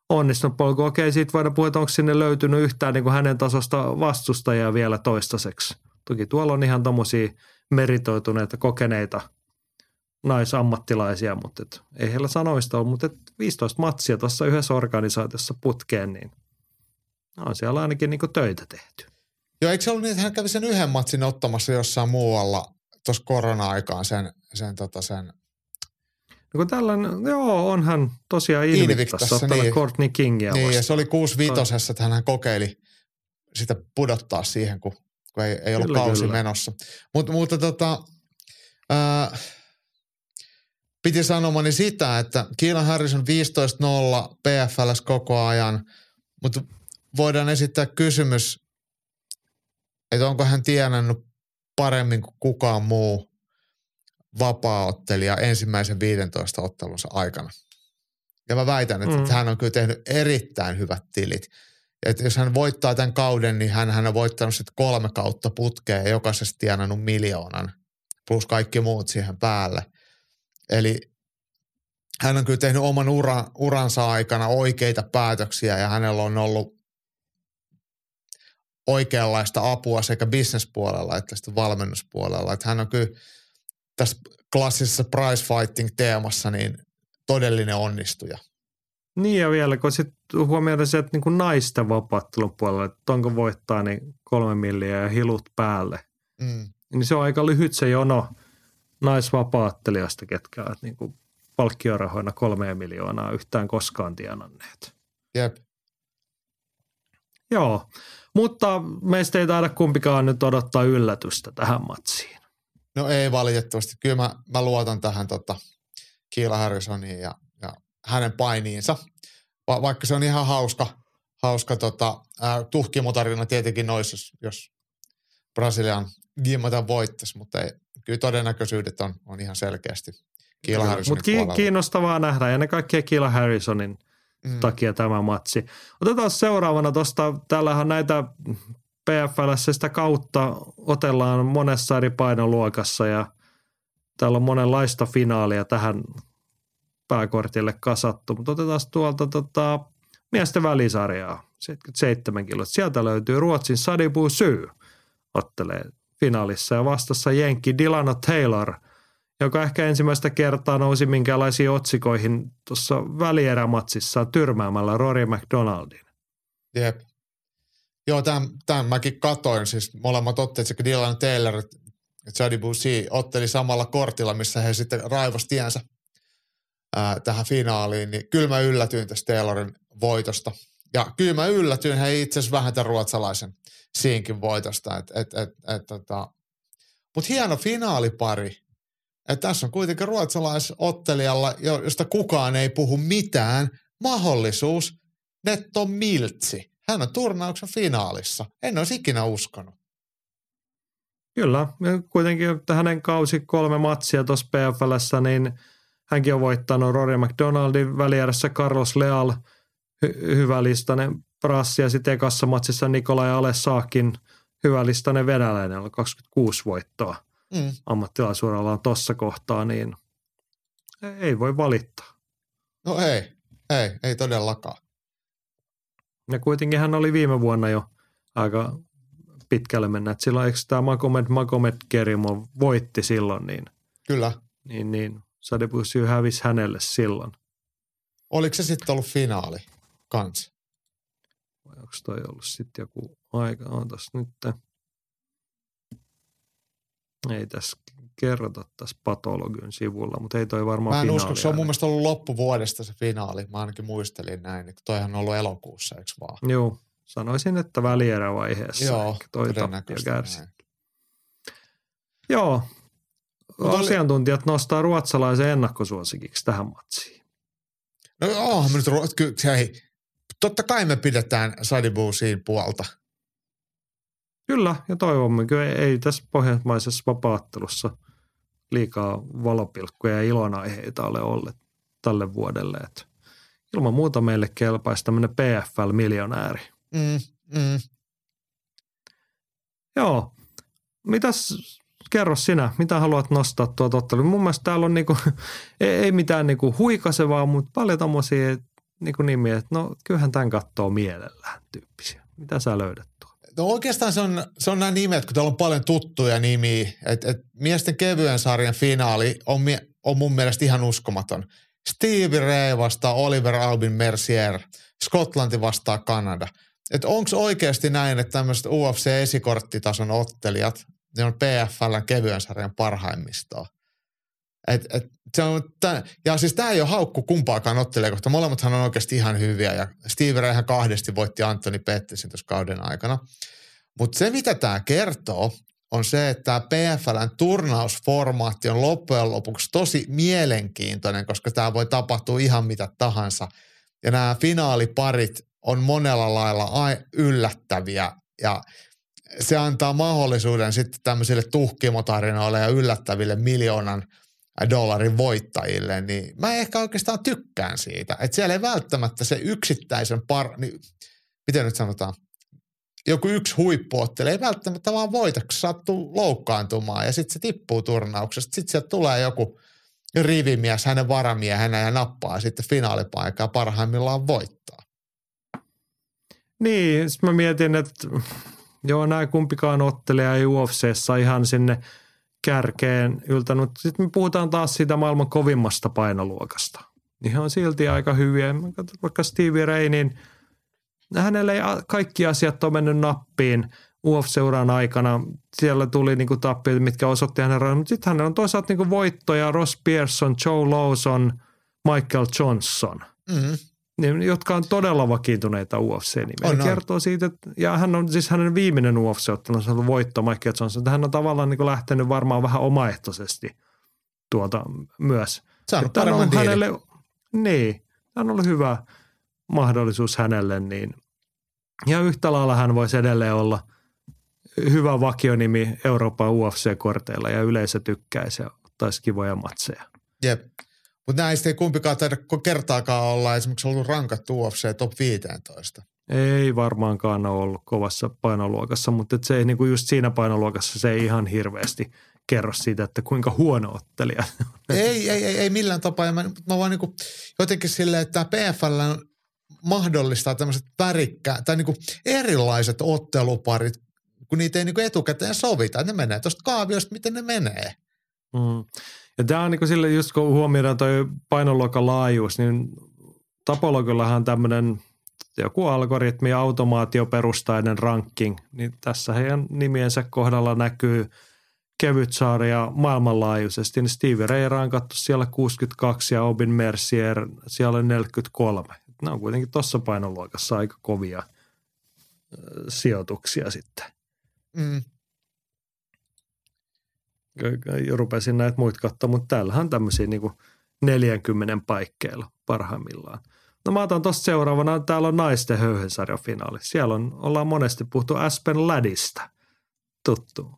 onnistunut polku. Okei, siitä voidaan puhua, että onko sinne löytynyt yhtään niin kuin hänen tasosta vastustajaa vielä toistaiseksi. Toki tuolla on ihan tommosia meritoituneita, kokeneita naisammattilaisia, mutta et, ei heillä sanoista ole, mutta et 15 matsia tuossa yhdessä organisaatiossa putkeen, niin on siellä ainakin niinku töitä tehty. Joo, eikö se ollut niin, että hän kävi sen yhden matsin ottamassa jossain muualla tuossa korona-aikaan sen, sen, tota sen No kun tällainen, joo, onhan tosiaan Invictassa niin. Courtney Kingia Niin, ja se oli 6 vitosessa, että hän kokeili sitä pudottaa siihen, kun, kun ei, ei ollut kyllä, kausi kyllä. menossa. Mut, mutta tota, ää, piti sanomani sitä, että Keelan Harrison 15-0 PFLS koko ajan, mutta voidaan esittää kysymys, että onko hän tienannut paremmin kuin kukaan muu vapaaottelija ensimmäisen 15 ottelunsa aikana. Ja mä väitän, että mm. hän on kyllä tehnyt erittäin hyvät tilit. Että jos hän voittaa tämän kauden, niin hän, hän on voittanut sitten kolme kautta putkea ja jokaisesta tienannut miljoonan plus kaikki muut siihen päälle. Eli hän on kyllä tehnyt oman ura, uransa aikana oikeita päätöksiä ja hänellä on ollut oikeanlaista apua sekä bisnespuolella että sitten valmennuspuolella. Että hän on kyllä tässä klassisessa price fighting teemassa niin todellinen onnistuja. Niin ja vielä, kun sitten huomioida se, että niin kuin naisten vapaattelun puolella, että onko voittaa niin kolme milliä ja hilut päälle. Mm. Niin se on aika lyhyt se jono naisvapaattelijasta, ketkä ovat niin kuin palkkiorahoina kolme miljoonaa yhtään koskaan tienanneet. Jep. Joo, mutta meistä ei taida kumpikaan nyt odottaa yllätystä tähän matsiin. No ei valitettavasti. Kyllä mä, mä luotan tähän tota, Kiila Harrisoniin ja hänen painiinsa. Va, vaikka se on ihan hauska, hauska tota, äh, tuhkimotarina tietenkin noissa, jos, jos Brasilian Gimmata voittaisi, mutta ei, kyllä todennäköisyydet on, on ihan selkeästi Kiila Harrisonin Mutta ki- kiinnostavaa nähdä ja ne kaikkia Kiila Harrisonin mm. takia tämä matsi. Otetaan seuraavana tuosta, täällähän näitä PFLssä sitä kautta otellaan monessa eri painoluokassa ja täällä on monenlaista finaalia tähän pääkortille kasattu. Mutta otetaan tuolta tota, miesten välisarjaa, 77 kilot. Sieltä löytyy Ruotsin Sadibu Syy ottelee finaalissa ja vastassa Jenkki Dilano Taylor, joka ehkä ensimmäistä kertaa nousi minkälaisiin otsikoihin tuossa välierämatsissa tyrmäämällä Rory McDonaldin. Jep. Joo, tämän, tämän mäkin katoin. Siis molemmat otteet sekä Dylan Taylor että Busi otteli samalla kortilla, missä he sitten raivos tiensä tähän finaaliin. Niin kyllä mä yllätyin tästä Taylorin voitosta. Ja kyllä mä yllätyin he itse asiassa vähän tämän ruotsalaisen siinkin voitosta. Et, et, et, et, tota. Mutta hieno finaalipari. että tässä on kuitenkin ruotsalaisottelijalla, josta kukaan ei puhu mitään, mahdollisuus netto miltsi hän on turnauksen finaalissa. En olisi ikinä uskonut. Kyllä, kuitenkin hänen kausi kolme matsia tuossa PFLssä, niin hänkin on voittanut Rory McDonaldin välierässä Carlos Leal, hy- hyvä listainen prassi, ja sitten ekassa matsissa Nikolai Alessaakin hyvä listainen venäläinen, 26 voittoa mm. ammattilaisuurallaan tuossa kohtaa, niin ei voi valittaa. No ei, ei, ei todellakaan. Ja kuitenkin hän oli viime vuonna jo aika pitkälle mennä. Et silloin eikö tämä Magomed Magomed Kerimo voitti silloin, niin, Kyllä. niin, niin Sadebusy hävisi hänelle silloin. Oliko se sitten ollut finaali kans? Vai onko toi ollut sitten joku aika? On tässä nyt. Ei tässä kerrota tässä patologin sivulla, mutta ei toi varmaan Mä en usko, se on mun mielestä ollut loppuvuodesta se finaali. Mä ainakin muistelin näin, että toihan on ollut elokuussa, eikö vaan? Joo, sanoisin, että välierävaiheessa Joo, toi tappio kärsi. Joo, asiantuntijat oli... nostaa ruotsalaisen ennakkosuosikiksi tähän matsiin. No oh, me nyt, kyllä, hei, totta kai me pidetään Sadibuusiin puolta. Kyllä, ja toivomme. Kyllä ei tässä pohjoismaisessa vapaattelussa liikaa valopilkkuja ja ilonaiheita ole olleet tälle vuodelle. Että ilman muuta meille kelpaisi tämmöinen PFL-miljonääri. Mm, mm. Joo. Mitäs, kerro sinä, mitä haluat nostaa tuota ottelua? Mun mielestä täällä on niinku, <laughs> ei, mitään niinku huikasevaa, mutta paljon tommosia niinku nimiä, että no kyllähän tämän katsoo mielellään tyyppisiä. Mitä sä löydät tuo? No oikeastaan se on, se on nämä nimet, kun täällä on paljon tuttuja nimiä. Et, et miesten kevyen sarjan finaali on, on mun mielestä ihan uskomaton. Stevie Ray vastaa Oliver Albin Mercier. Skotlanti vastaa Kanada. Et onko oikeasti näin, että tämmöiset UFC-esikorttitason ottelijat, ne on PFLn kevyen sarjan parhaimmistoa? Et, et, se on, tää, ja siis tämä ei ole haukku kumpaakaan ottelijaa, koska molemmathan on oikeasti ihan hyviä. Ja Steve Rayhan kahdesti voitti Antoni Pettesin tuossa kauden aikana. Mutta se, mitä tämä kertoo, on se, että tämä PFLn turnausformaatti on loppujen lopuksi tosi mielenkiintoinen, koska tämä voi tapahtua ihan mitä tahansa. Ja nämä finaaliparit on monella lailla yllättäviä ja se antaa mahdollisuuden sitten tämmöisille tuhkimotarinoille ja yllättäville miljoonan – dollarin voittajille, niin mä ehkä oikeastaan tykkään siitä. Että siellä ei välttämättä se yksittäisen par... Niin, miten nyt sanotaan? Joku yksi huippuottelu ei välttämättä vaan voita, kun sattuu loukkaantumaan ja sitten se tippuu turnauksesta. Sitten sieltä tulee joku rivimies hänen varamiehenä ja nappaa sitten finaalipaikkaa parhaimmillaan voittaa. Niin, mä mietin, että joo, nämä kumpikaan ottelee ei UFCssä ihan sinne – kärkeen yltänyt. Sitten me puhutaan taas siitä maailman kovimmasta painoluokasta. Niin on silti aika hyviä. Vaikka Stevie Ray, niin hänelle ei kaikki asiat ole mennyt nappiin UFC-uran aikana. Siellä tuli niin tappioita, mitkä osoitti hänen rajan. Mutta sitten hänellä on toisaalta niin voittoja Ross Pearson, Joe Lawson, Michael Johnson. Mm-hmm jotka on todella vakiintuneita UFC-nimiä. On, kertoo siitä, että, ja hän on siis hänen viimeinen UFC-ottelu, se on ollut voitto Michael Johnson. Että hän on tavallaan niin lähtenyt varmaan vähän omaehtoisesti tuota myös. Se on paremman hänelle, Niin, tämä on ollut hyvä mahdollisuus hänelle, niin ja yhtä lailla hän voisi edelleen olla hyvä vakionimi Euroopan UFC-korteilla ja yleisö tykkäisi ja ottaisi kivoja matseja. Jep. Mutta näistä ei kumpikaan taida kertaakaan olla esimerkiksi ollut rankattu UFC top 15. Ei varmaankaan ole ollut kovassa painoluokassa, mutta se ei niinku just siinä painoluokassa se ei ihan hirveästi kerro siitä, että kuinka huono ottelija. <laughs> Ei, ei, ei, ei millään tapaa. Mä, mä vaan niinku, jotenkin silleen, että PFL mahdollistaa tämmöiset värikkä tai niinku erilaiset otteluparit, kun niitä ei niinku etukäteen sovita. Ne menee tuosta kaaviosta, miten ne menee. Mm. Ja tämä on niin sille, just kun huomioidaan toi painoluokan laajuus, niin Tapologillahan tämmöinen joku algoritmi, automaatioperustainen ranking, niin tässä heidän nimiensä kohdalla näkyy kevyt sarja maailmanlaajuisesti, niin Steve Ray rankattu siellä 62 ja Obin Mercier siellä 43. Nämä on kuitenkin tuossa painoluokassa aika kovia sijoituksia sitten. Mm rupesin näitä muita katsoa, mutta täällähän on tämmöisiä niin 40 paikkeilla parhaimmillaan. No mä otan tuosta seuraavana, täällä on naisten höyhensarjan finaali. Siellä on, ollaan monesti puhuttu Aspen Ladista, tuttu.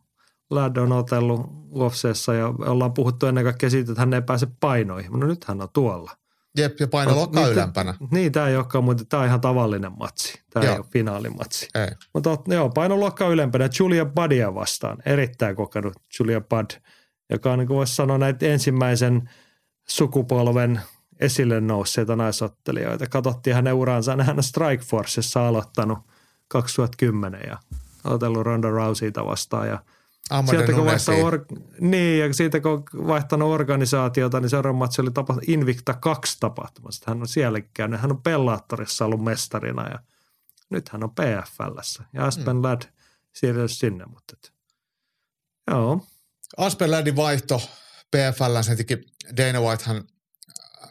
Lad on otellut UFCssä ja ollaan puhuttu ennen kaikkea siitä, että hän ei pääse painoihin. No nyt hän on tuolla. Jep, ja painoluokka niin, ylempänä. Niin, tämä ei olekaan, mutta tämä on ihan tavallinen matsi. Tämä joo. ei ole finaalimatsi. Ei. Mutta joo, painoluokka ylempänä. Julia Budia vastaan. Erittäin kokenut Julia Bud, joka on niin kuin voisi sanoa näitä ensimmäisen sukupolven esille nousseita naisottelijoita. Katsottiin hänen uransa, hän Strike Forcessa aloittanut 2010 ja otellut Ronda Rouseyta vastaan ja – Sieltä kun vaihtaa or- niin, ja siitä kun on vaihtanut organisaatiota, niin seuraava matsi oli tapa- Invicta 2 tapahtumassa. Hän on sielläkin käynyt. Hän on Bellatorissa ollut mestarina ja nyt hän on PFLssä. Ja Aspen mm. Ladd siirrytty sinne, mutta et, joo. Aspen Laddin vaihto PFL, sen teki Dana Whitehan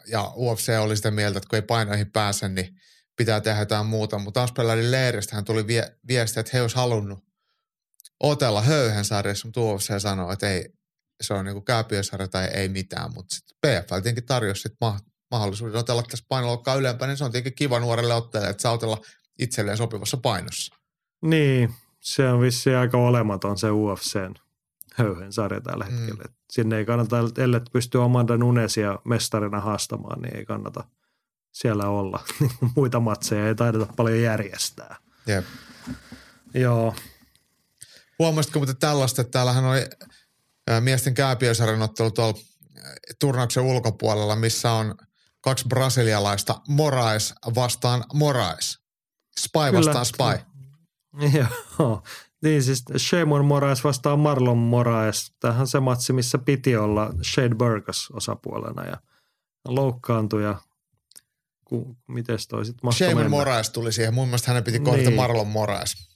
ja UFC oli sitä mieltä, että kun ei painoihin pääse, niin pitää tehdä jotain muuta. Mutta Aspen Laddin leiristä hän tuli vie- viesti, että he olisi halunnut otella höyhen sarjassa, mutta UFC sanoo, että ei, se on niinku kääpiösarja tai ei mitään, mutta sitten PFL tietenkin tarjosi sit ma- mahdollisuuden otella tässä painoluokkaa ylempää, niin se on tietenkin kiva nuorelle ottelijalle, että saa otella itselleen sopivassa painossa. Niin, se on vissi aika olematon se UFCn höyhen sarja tällä mm. hetkellä. Mm. Sinne ei kannata, ellei pystyy Amanda Nunesia mestarina haastamaan, niin ei kannata siellä olla. <laughs> Muita matseja ei taideta paljon järjestää. Jep. Joo, Huomasitko mutta tällaista, että täällähän oli miesten kääpiösarjan ottelu tuolla turnauksen ulkopuolella, missä on kaksi brasilialaista Morais vastaan Morais. Spy vastaan Spy. <laughs> Joo. Niin siis Shemon Moraes vastaa Marlon Moraes. Tämähän se matsi, missä piti olla Shade Burgos osapuolena ja loukkaantui ja ku, miten toi sitten Shemon Moraes tuli siihen. Mun mielestä hänen piti kohdata niin. Marlon Moraes.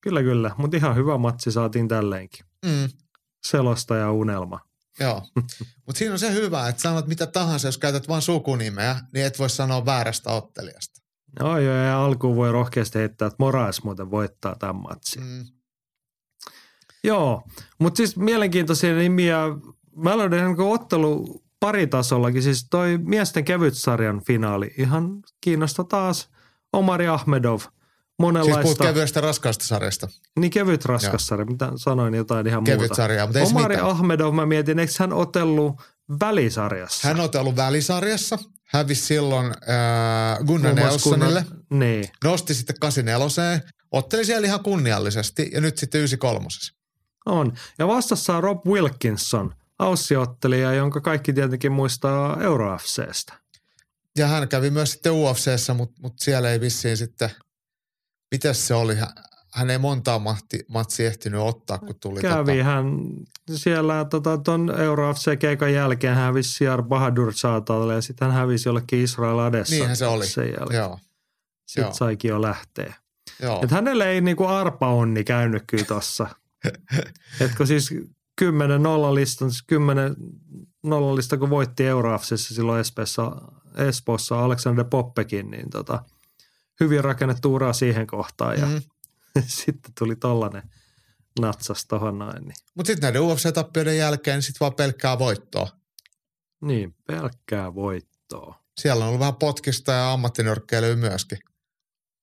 Kyllä, kyllä. Mutta ihan hyvä matsi saatiin tälleenkin. Mm. Selosta ja unelma. Joo, <laughs> mutta siinä on se hyvä, että sanot mitä tahansa, jos käytät vain sukunimeä, niin et voi sanoa väärästä ottelijasta. Joo, joo, ja alkuun voi rohkeasti heittää, että Moraes muuten voittaa tämän matsin. Mm. Joo, mutta siis mielenkiintoisia nimiä. Mä löydän ottelu paritasollakin, siis toi miesten kevytsarjan finaali, ihan kiinnosta taas. Omari Ahmedov – monenlaista. Siis puhut kevyestä raskaasta sarjasta. Niin kevyt raskas sarja, mitä sanoin jotain ihan kevyt muuta. sarja, mutta Omari mitään. Ahmedov, mä mietin, eikö hän otellut välisarjassa? Hän otellut välisarjassa, hävisi silloin äh, Gunnar Nelsonille. Kunnan, niin. Nosti sitten 84 otteli siellä ihan kunniallisesti ja nyt sitten 93 On. Ja vastassa on Rob Wilkinson, aussiottelija, jonka kaikki tietenkin muistaa EuroFCstä. Ja hän kävi myös sitten UFCssä, mutta, mutta siellä ei vissiin sitten – Mitäs se oli? Hän ei montaa mahti, matsi ehtinyt ottaa, kun tuli. Kävi tota... hän siellä tota, ton Euro FC-keikan jälkeen hän hävisi Siar Bahadur saatalle ja sitten hän hävisi jollekin Israel Adessa. Niinhän se oli. Sen jälkeen. Joo. Sitten Joo. saikin jo lähteä. Joo. Et hänelle ei niinku arpa onni käynyt kyllä tossa. <laughs> Etkö siis 10 nollalista, siis 10 nollalista kun voitti Euroafsissa silloin Espoossa, Espoossa Alexander Poppekin, niin tota – hyvin rakennettu ura siihen kohtaan ja mm. <laughs> sitten tuli tollanen natsas tohon noin. Niin. Mutta sitten näiden UFC-tappioiden jälkeen niin sitten vaan pelkkää voittoa. Niin, pelkkää voittoa. Siellä on ollut vähän potkista ja ammattinyrkkeilyä myöskin.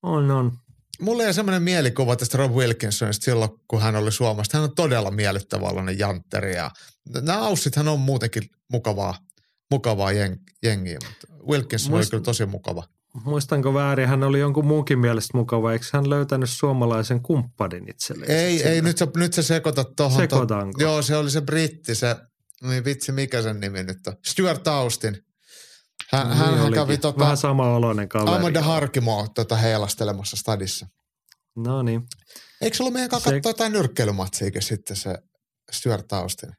On, on. Mulla ei semmoinen mielikuva tästä Rob Wilkinsonista silloin, kun hän oli Suomesta. Hän on todella miellyttävällainen jantteri ja nämä aussithan on muutenkin mukavaa, mukavaa jeng, jengiä, mutta Wilkinson Muist... oli kyllä tosi mukava muistanko väärin, hän oli jonkun muunkin mielestä mukava. Eikö hän löytänyt suomalaisen kumppanin itselleen? Ei, ei nyt, sä, nyt sä sekoitat tuohon. Sekotanko? To, joo, se oli se britti, se, niin vitsi, mikä sen nimi nyt on? Stuart Austin. Hän, no, hän, hän kävi tota, Vähän sama oloinen kaveri. Amanda Harkimo tota, heilastelemassa stadissa. No niin. Eikö se ollut meidän kanssa se... katsoa jotain nyrkkeilymatsiikin sitten se Stuart Austin?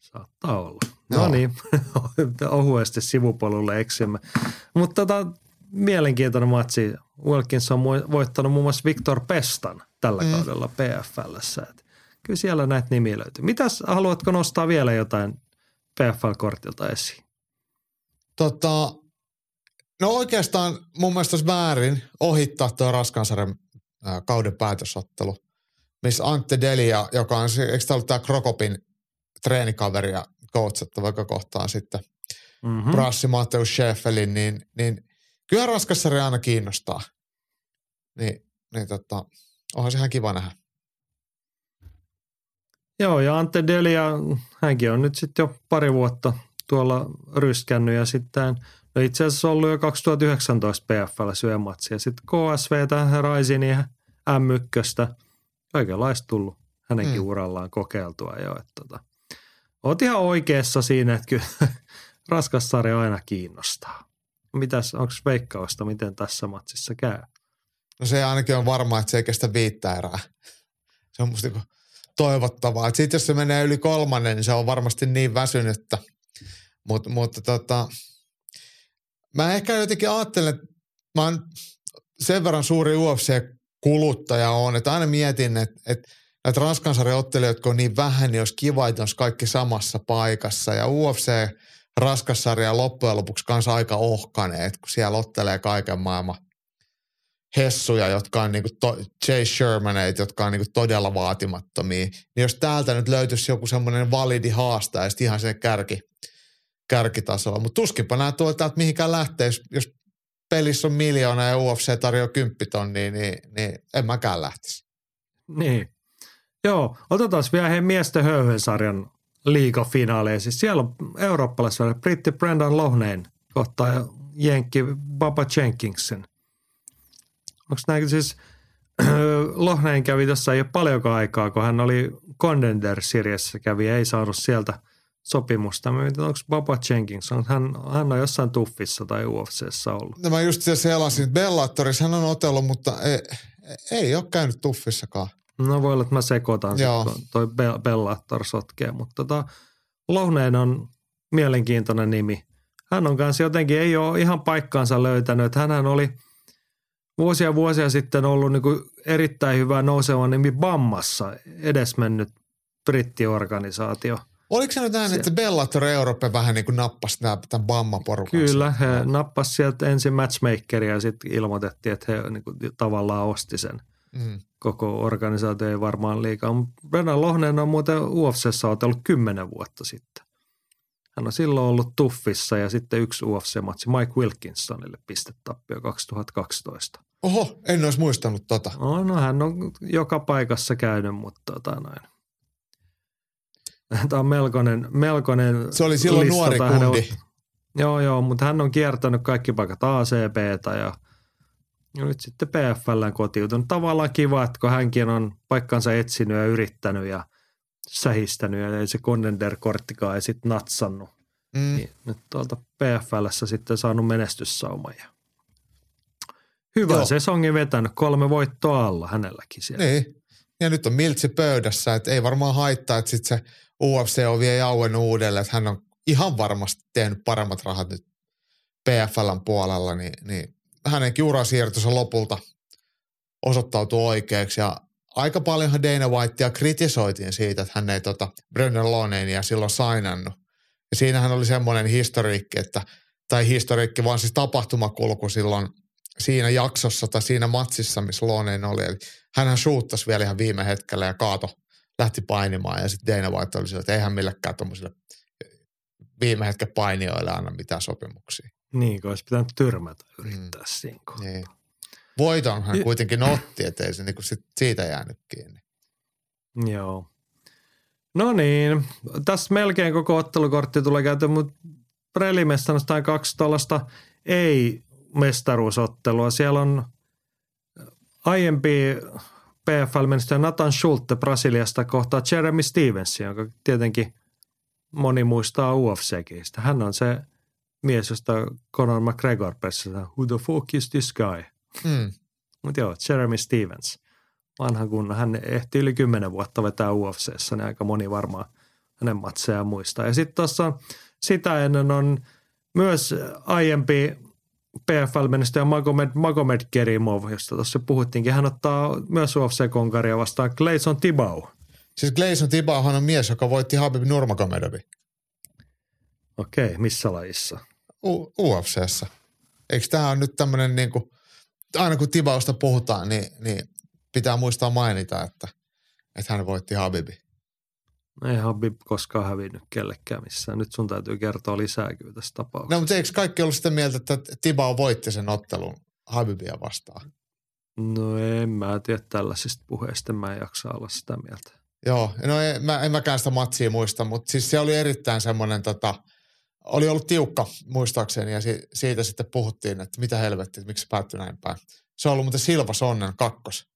Saattaa olla. No, niin, <laughs> ohuesti sivupolulle eksymme. Mutta tota, mielenkiintoinen matsi. Wilkins on voittanut muun muassa Victor Pestan tällä mm. kaudella PFLssä. Et kyllä siellä näitä nimiä löytyy. Mitäs, haluatko nostaa vielä jotain PFL-kortilta esiin? Tota, no oikeastaan mun mielestä olisi väärin ohittaa tuo Raskansarjan kauden päätösottelu, missä Antti Delia, joka on, eikö tämä ollut tämä Krokopin treenikaveri ja coachattava, joka kohtaa sitten mm-hmm. Brassi Mateus Schäfelin, niin, niin kyllä raskassarja aina kiinnostaa. Niin, niin tota, onhan se ihan kiva nähdä. Joo, ja Ante Delia, hänkin on nyt sitten jo pari vuotta tuolla ryskännyt ja sitten no itse asiassa ollut jo 2019 PFL syömatsi ja sitten KSVtä, Raisinia, M1, kaikenlaista tullut hänenkin mm. urallaan kokeiltua jo. Että tota, Oot ihan oikeassa siinä, että kyllä <laughs> raskas sarja aina kiinnostaa. Mitäs, onko veikkausta, miten tässä matsissa käy? No se ainakin on varma, että se ei kestä viittä erää. Se on musta niinku toivottavaa. Sitten jos se menee yli kolmannen, niin se on varmasti niin väsynyttä. Mut, mutta tota, mä ehkä jotenkin ajattelen, että mä oon sen verran suuri UFC-kuluttaja on, että aina mietin, että, että näitä Ranskan ottelijoita, jotka on niin vähän, niin olisi kiva, että olisi kaikki samassa paikassa. Ja UFC raskassarja loppujen lopuksi kanssa aika ohkaneet, kun siellä ottelee kaiken maailman hessuja, jotka on niinku to, Jay Shermaneit, jotka on niinku todella vaatimattomia. Niin jos täältä nyt löytyisi joku semmoinen validi haastaja, ihan se kärki, kärkitasolla. Mutta tuskinpa nämä tuo täältä mihinkään lähtee, jos pelissä on miljoona ja UFC tarjoaa kymppitonnia, niin, niin en mäkään lähtisi. Niin. Joo, otetaan vielä he miesten höyhensarjan liigafinaaleja. Siis siellä on eurooppalaisella britti Brendan Lohnein kohtaa Jenkki Baba Jenkinson. Onko näin siis <clears throat> Lohnein kävi ei ole paljonkaan aikaa, kun hän oli Contender Seriessä kävi, ei saanut sieltä sopimusta. Mä mietin, onko Baba Jenkins, hän, hän on jossain tuffissa tai UFCssä ollut. No mä just selasin, Bellatorissa hän on otellut, mutta ei, Ei ole käynyt tuffissakaan. No voi olla, että mä sekoitan Joo. sit, kun toi Be- Bellator sotkee, mutta tota, Lohneen on mielenkiintoinen nimi. Hän on kanssa jotenkin, ei ole ihan paikkaansa löytänyt. Hänhän oli vuosia vuosia sitten ollut niin kuin erittäin hyvä nouseva nimi Bammassa, edesmennyt brittiorganisaatio. Oliko se nyt näin, Se- että Bellator Europe vähän niin kuin nappasi tämän, Bamma-porukan? Kyllä, he nappasi sieltä ensin matchmakeria ja sitten ilmoitettiin, että he niin kuin, tavallaan osti sen. Mm. koko organisaatio ei varmaan liikaa. Brennan Lohnen on muuten UFCssä otellut kymmenen vuotta sitten. Hän on silloin ollut tuffissa ja sitten yksi UFC-matsi Mike Wilkinsonille pistetappio 2012. Oho, en olisi muistanut tota. No, no hän on joka paikassa käynyt, mutta tota noin. Tämä on melkoinen, melkoinen Se oli silloin nuori kundi. Joo, joo, mutta hän on kiertänyt kaikki paikat ACPtä ja ja nyt sitten PFLn kotiutunut. Tavallaan kiva, että kun hänkin on paikkansa etsinyt ja yrittänyt ja sähistänyt ja ei se Contender-korttikaan ei sitten natsannut. Mm. Niin nyt tuolta PFLssä sitten saanut menestyssauman. Ja hyvä Joo. sesongi vetänyt, kolme voittoa alla hänelläkin siellä. Niin. Ja nyt on miltsi pöydässä, että ei varmaan haittaa, että sitten se UFC on vielä jauennut uudelleen, että hän on ihan varmasti tehnyt paremmat rahat nyt PFLn puolella, niin, niin hänenkin urasiirtonsa lopulta osoittautui oikeaksi ja aika paljonhan Dana Whitea kritisoitiin siitä, että hän ei tota Brendan Loneinia silloin sainannut. Ja siinähän oli semmoinen historiikki, että, tai historiikki, vaan siis tapahtumakulku silloin siinä jaksossa tai siinä matsissa, missä Lonein oli. Eli hänhän suuttasi vielä ihan viime hetkellä ja kaato lähti painimaan ja sitten Dana White oli sillä, että eihän millekään tuommoisille viime hetken painijoille anna mitään sopimuksia. Niin, kun olisi pitänyt tyrmätä yrittää mm. siinä kohtaa. Niin. Voiton hän Ja- kuitenkin otti, ettei se niinku sit siitä jäänyt kiinni. Joo. No niin, tässä melkein koko ottelukortti tulee käyty, mutta prelimessä nostaa kaksi tuollaista ei-mestaruusottelua. Siellä on aiempi PFL-menestyjä Nathan Schulte Brasiliasta kohtaa Jeremy Stevens, jonka tietenkin moni muistaa UFC-kistä. Hän on se mies, josta Conor McGregor pessää, who the fuck is this guy? Mm. Mutta joo, Jeremy Stevens, vanha kunnon. Hän ehti yli kymmenen vuotta vetää UFCssä, niin aika moni varmaan hänen matseja muistaa. Ja sitten tuossa sitä ennen on myös aiempi PFL-menestyjä Magomed, Magomed Kerimov, josta tuossa puhuttiinkin. Hän ottaa myös UFC-konkaria vastaan Gleison Tibau. Siis Gleison Tibauhan on mies, joka voitti Habib Nurmagomedovin Okei, missä lajissa? U- UFCssä. Eikö tämä on nyt tämmöinen niin kuin, aina kun Tibausta puhutaan, niin, niin pitää muistaa mainita, että, että hän voitti Habibi. Ei Habib koskaan hävinnyt kellekään missään. Nyt sun täytyy kertoa lisää kyllä tästä tapauksesta. No mutta eikö kaikki ollut sitä mieltä, että Tibau voitti sen ottelun Habibia vastaan? No en mä tiedä tällaisista puheista, mä en jaksa olla sitä mieltä. Joo, no en, mä, en mäkään sitä matsia muista, mutta siis se oli erittäin semmoinen tota, oli ollut tiukka muistaakseni ja si, siitä sitten puhuttiin, että mitä helvettiä, että miksi se päättyi näin päin. Se on ollut muuten Silva Sonnen kakkos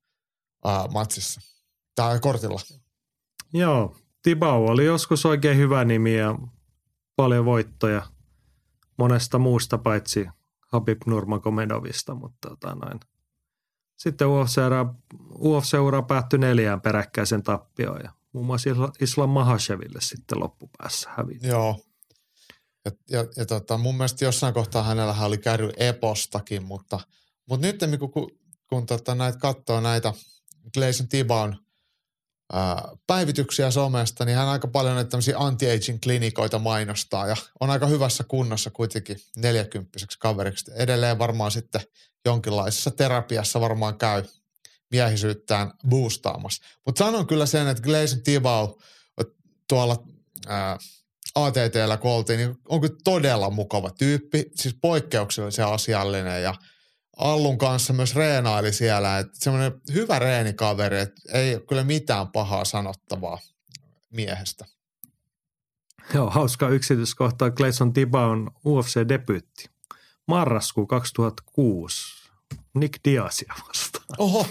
ää, matsissa, tai kortilla. Joo, Tibau oli joskus oikein hyvä nimi ja paljon voittoja monesta muusta paitsi Habib Nurmagomedovista, mutta tota noin. Sitten UFC-ura, UFC-ura päättyi neljään peräkkäisen tappioon ja muun muassa Isla- Islam Mahasheville sitten loppupäässä hävisi. Joo. Ja, ja, ja tota, mun mielestä jossain kohtaa hänellä oli käynyt epostakin, mutta, mutta nyt kun, kun, kun tota, näitä katsoo näitä Gleison Tibaun päivityksiä somesta, niin hän aika paljon näitä tämmöisiä anti-aging klinikoita mainostaa ja on aika hyvässä kunnossa kuitenkin neljäkymppiseksi kaveriksi. Edelleen varmaan sitten jonkinlaisessa terapiassa varmaan käy miehisyyttään boostaamassa. Mutta sanon kyllä sen, että Gleison Tibau tuolla ää, ATTllä kun oltiin, niin on kyllä todella mukava tyyppi, siis poikkeuksellisen asiallinen ja Allun kanssa myös reenaili siellä, että semmoinen hyvä reenikaveri, että ei ole kyllä mitään pahaa sanottavaa miehestä. Joo, hauska yksityiskohta. Clayson Tibaun UFC-debyytti. Marraskuu 2006. Nick Diazia vastaan. Oho,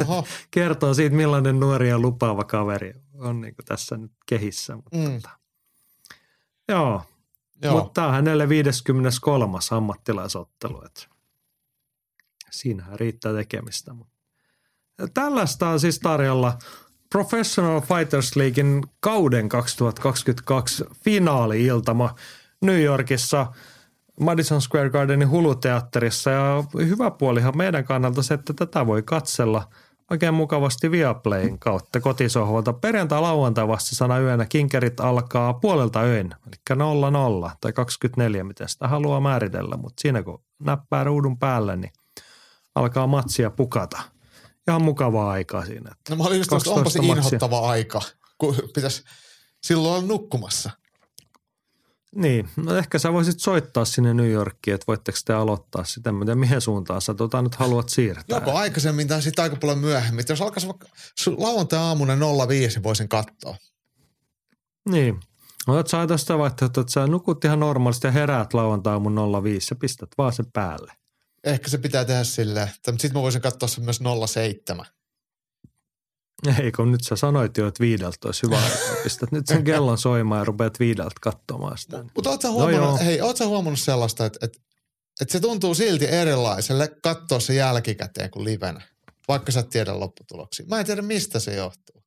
oho, <laughs> Kertoo siitä, millainen nuori ja lupaava kaveri on niin tässä nyt kehissä. Mutta Mm. tota. Joo, joo. mutta tämä on hänelle 53. ammattilaisottelu. Että siinähän riittää tekemistä. Tällaista on siis tarjolla Professional Fighters Leaguein kauden 2022 finaali-iltama New Yorkissa Madison Square Gardenin huluteatterissa. Ja hyvä puolihan meidän kannalta se, että tätä voi katsella oikein mukavasti Viaplayn kautta kotisohvalta. Perjantai-lauantai vasta sana yönä kinkerit alkaa puolelta öin, eli 00 tai 24, miten sitä haluaa määritellä. Mutta siinä kun näppää ruudun päälle, niin alkaa matsia pukata. Ihan mukavaa aikaa siinä. No mä olin just, onpa se inhottava aika, kun pitäisi silloin olla nukkumassa. Niin, no ehkä sä voisit soittaa sinne New Yorkiin, että voitteko te aloittaa sitä, mitä mihin suuntaan sä tota nyt haluat siirtää. Joko aikaisemmin tai sitten aika paljon myöhemmin. Jos alkaisi vaikka lauantai-aamuna 05, voisin katsoa. Niin. Olet sä tästä vaihtoehtoa, että sä nukut ihan normaalisti ja heräät lauantai-aamun 05 ja pistät vaan sen päälle. Ehkä se pitää tehdä silleen, mutta sitten mä voisin katsoa sen myös 07. Ei, kun nyt sä sanoit jo, että viideltä olisi hyvä aika. <laughs> Pistät nyt sen kellon soimaan ja rupeat viideltä katsomaan sitä. Mutta ootko no huomannut, no hei, ootko huomannut sellaista, että, että, että se tuntuu silti erilaiselle katsoa se jälkikäteen kuin livenä, vaikka sä et tiedä lopputuloksia. Mä en tiedä, mistä se johtuu.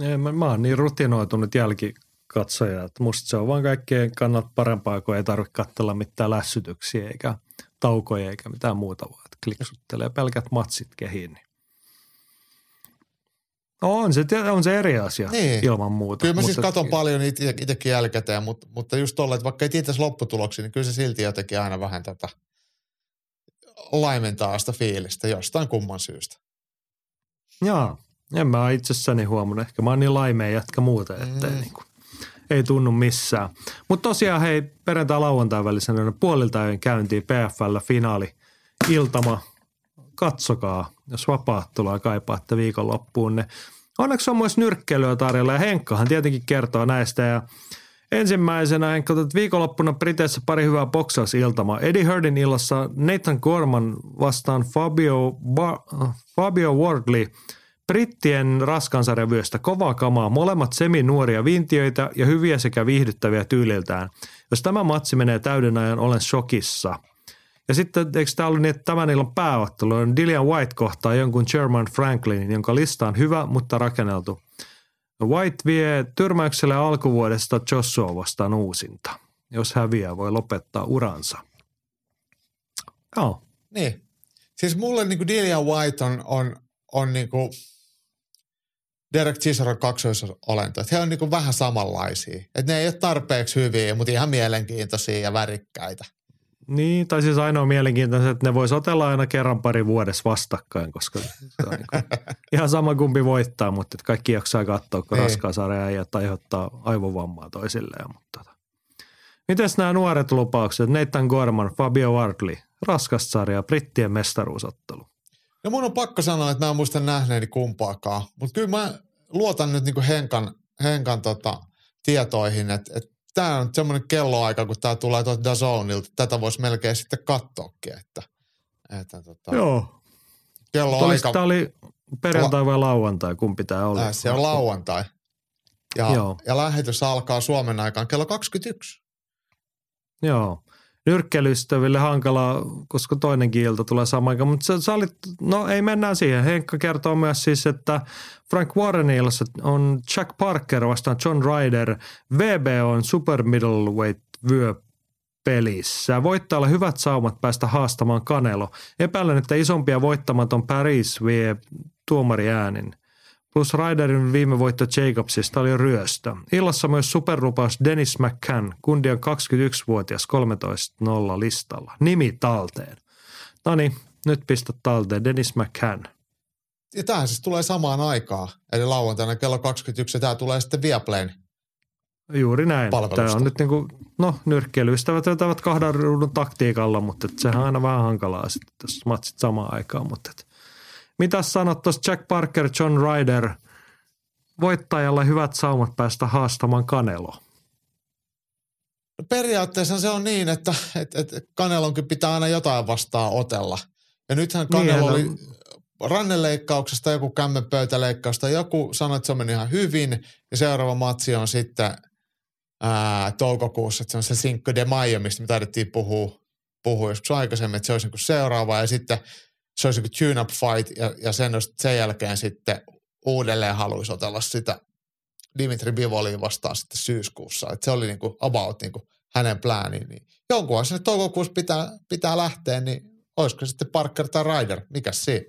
Ei, mä, mä oon niin rutinoitunut jälkikatsoja, että musta se on vaan kaikkien kannalta parempaa, kun ei tarvitse katsella mitään lässytyksiä eikä taukoja eikä mitään muuta, vaan kliksuttelee pelkät matsit kehiin. Niin No on se, on se eri asia niin. ilman muuta. Kyllä mä siis katon paljon itsekin jälkikäteen, mutta, mutta just tolle, että vaikka ei tietäisi lopputuloksia, niin kyllä se silti jotenkin aina vähän tätä laimentaa sitä fiilistä jostain kumman syystä. Joo, en mä itsessäni huomannut. Ehkä mä oon niin laimeen jatka muuta, että mm. niin kuin, ei tunnu missään. Mutta tosiaan hei, perjantai lauantai välisenä puolilta ajoin käyntiin PFL finaali iltama. Katsokaa, jos vapaat tulee kaipaatte viikonloppuun. Ne. Onneksi on myös nyrkkeilyä tarjolla ja Henkkahan tietenkin kertoo näistä ja Ensimmäisenä Henkka, että viikonloppuna Briteissä pari hyvää boksausiltamaa. Eddie Hurdin illassa Nathan Gorman vastaan Fabio, ba- Fabio Wardley – Brittien raskansarjavyöstä kovaa kamaa, molemmat semi-nuoria vintiöitä ja hyviä sekä viihdyttäviä tyyliltään. Jos tämä matsi menee täyden ajan, olen shokissa. Ja sitten eikö tämä ollut niin, että tämän illan pääottelu on Dillian White kohtaa jonkun Sherman Franklinin, jonka lista on hyvä, mutta rakenneltu. White vie tyrmäykselle alkuvuodesta Joshua vastaan uusinta. Jos häviää, voi lopettaa uransa. Joo. Niin. Siis mulle niin Dillian White on, on, on niin kuin – Derek Chisor kaksoisolento. Että he on niin vähän samanlaisia. Että ne ei ole tarpeeksi hyviä, mutta ihan mielenkiintoisia ja värikkäitä. Niin, tai siis ainoa mielenkiintoista, että ne voisi otella aina kerran pari vuodessa vastakkain, koska se on niin kuin <laughs> ihan sama kumpi voittaa, mutta että kaikki jaksaa katsoa, kun raskaa sarjaa ja aiheuttaa aivovammaa toisilleen. Mutta tota. Mites nämä nuoret lupaukset? Nathan Gorman, Fabio Wardley, raskas sarja, brittien mestaruusottelu. No mun on pakko sanoa, että mä en muista nähneeni kumpaakaan, mutta kyllä mä luotan nyt niinku Henkan, Henkan tota, tietoihin, että, että tämä on semmoinen kelloaika, kun tämä tulee tuolta Dazonilta. Tätä voisi melkein sitten katsoakin, että, että tota, Joo. Kelloaika. Tämä oli perjantai vai lauantai, kumpi tämä oli? Äh, se on lauantai. Ja, Joo. ja lähetys alkaa Suomen aikaan kello 21. Joo nyrkkeilystäville hankalaa, koska toinenkin ilta tulee samaan aikaan. Mutta sä, sä olit, no ei mennään siihen. Henkka kertoo myös siis, että Frank Warrenilla on Jack Parker vastaan John Ryder. VB on super middleweight vyö pelissä. Voittaa olla hyvät saumat päästä haastamaan Kanelo. Epäilen, että isompia voittamaton Paris vie tuomari äänin. Plus Ryderin viime voitto Jacobsista oli ryöstö. Illassa myös superlupaus Dennis McCann, kundi on 21-vuotias 13-0 listalla. Nimi talteen. No niin, nyt pistä talteen Dennis McCann. Ja tämähän siis tulee samaan aikaan, eli lauantaina kello 21, ja tämä tulee sitten Viaplayn Juuri näin. Tämä on nyt niin kuin, no nyrkkeilyystävät vetävät kahden ruudun taktiikalla, mutta sehän on aina vähän hankalaa sitten, jos matsit samaan aikaan, mutta et mitä sanot tuosta Jack Parker, John Ryder, voittajalle hyvät saumat päästä haastamaan Kanelo? No periaatteessa se on niin, että, että, että Kanelonkin pitää aina jotain vastaan otella. Ja nythän Kanelo niin, oli ranneleikkauksesta, joku kämmenpöytäleikkausta, joku sanoi, että se meni ihan hyvin, ja seuraava matsi on sitten ää, toukokuussa, että se on se Cinco de Mayo, mistä me taidettiin puhua, puhua joskus aikaisemmin, että se olisi niin seuraava, ja sitten se olisi joku tune-up fight ja, ja sen, sen jälkeen sitten uudelleen haluaisi otella sitä Dimitri Bivoliin vastaan sitten syyskuussa. Et se oli niinku about niinku hänen plääniin. Niin jonkun sinne toukokuussa pitää, pitää lähteä, niin olisiko sitten Parker tai Ryder, mikä siinä?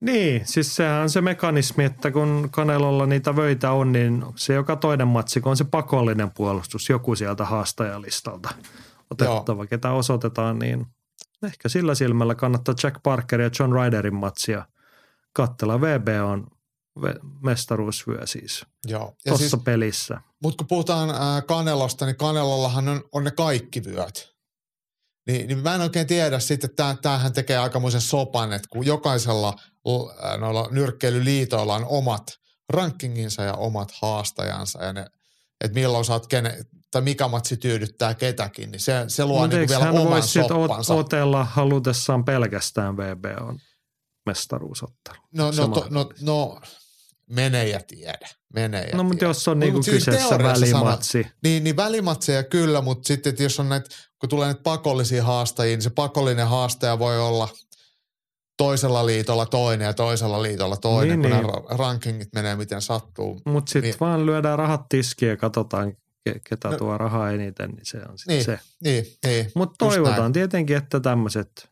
Niin, siis sehän on se mekanismi, että kun Kanelolla niitä vöitä on, niin se joka toinen matsi, kun on se pakollinen puolustus, joku sieltä haastajalistalta otettava, Joo. ketä osoitetaan, niin ehkä sillä silmällä kannattaa Jack Parker ja John Ryderin matsia katsella. VB on mestaruusvyö siis Joo. tuossa siis, pelissä. Mutta kun puhutaan äh, Kanelosta, niin Kanelollahan on, on ne kaikki vyöt. Niin, niin mä en oikein tiedä sitten, että tämähän tekee aikamoisen sopan, että kun jokaisella noilla nyrkkeilyliitoilla on omat rankinginsa ja omat haastajansa ja ne, että milloin saat kene, tai mikä matsi tyydyttää ketäkin, niin se, se luo niin vielä hän oman soppansa. otella halutessaan pelkästään VB on mestaruusottelu. No, no, to, no, no, mene ja tiedä. Mene ja no, mutta jos on niinku siis kyseessä välimatsi. Sana, niin, niin välimatseja kyllä, mutta sitten jos on näitä, kun tulee näitä pakollisia haastajia, niin se pakollinen haastaja voi olla toisella liitolla toinen ja toisella liitolla toinen, niin, kun niin. rankingit menee miten sattuu. Mutta sitten niin. vaan lyödään rahat tiskiin ja katsotaan, ketä no, tuo rahaa eniten, niin se on sitten niin, se. Niin, niin. Mutta toivotaan näin. tietenkin, että tämmöiset.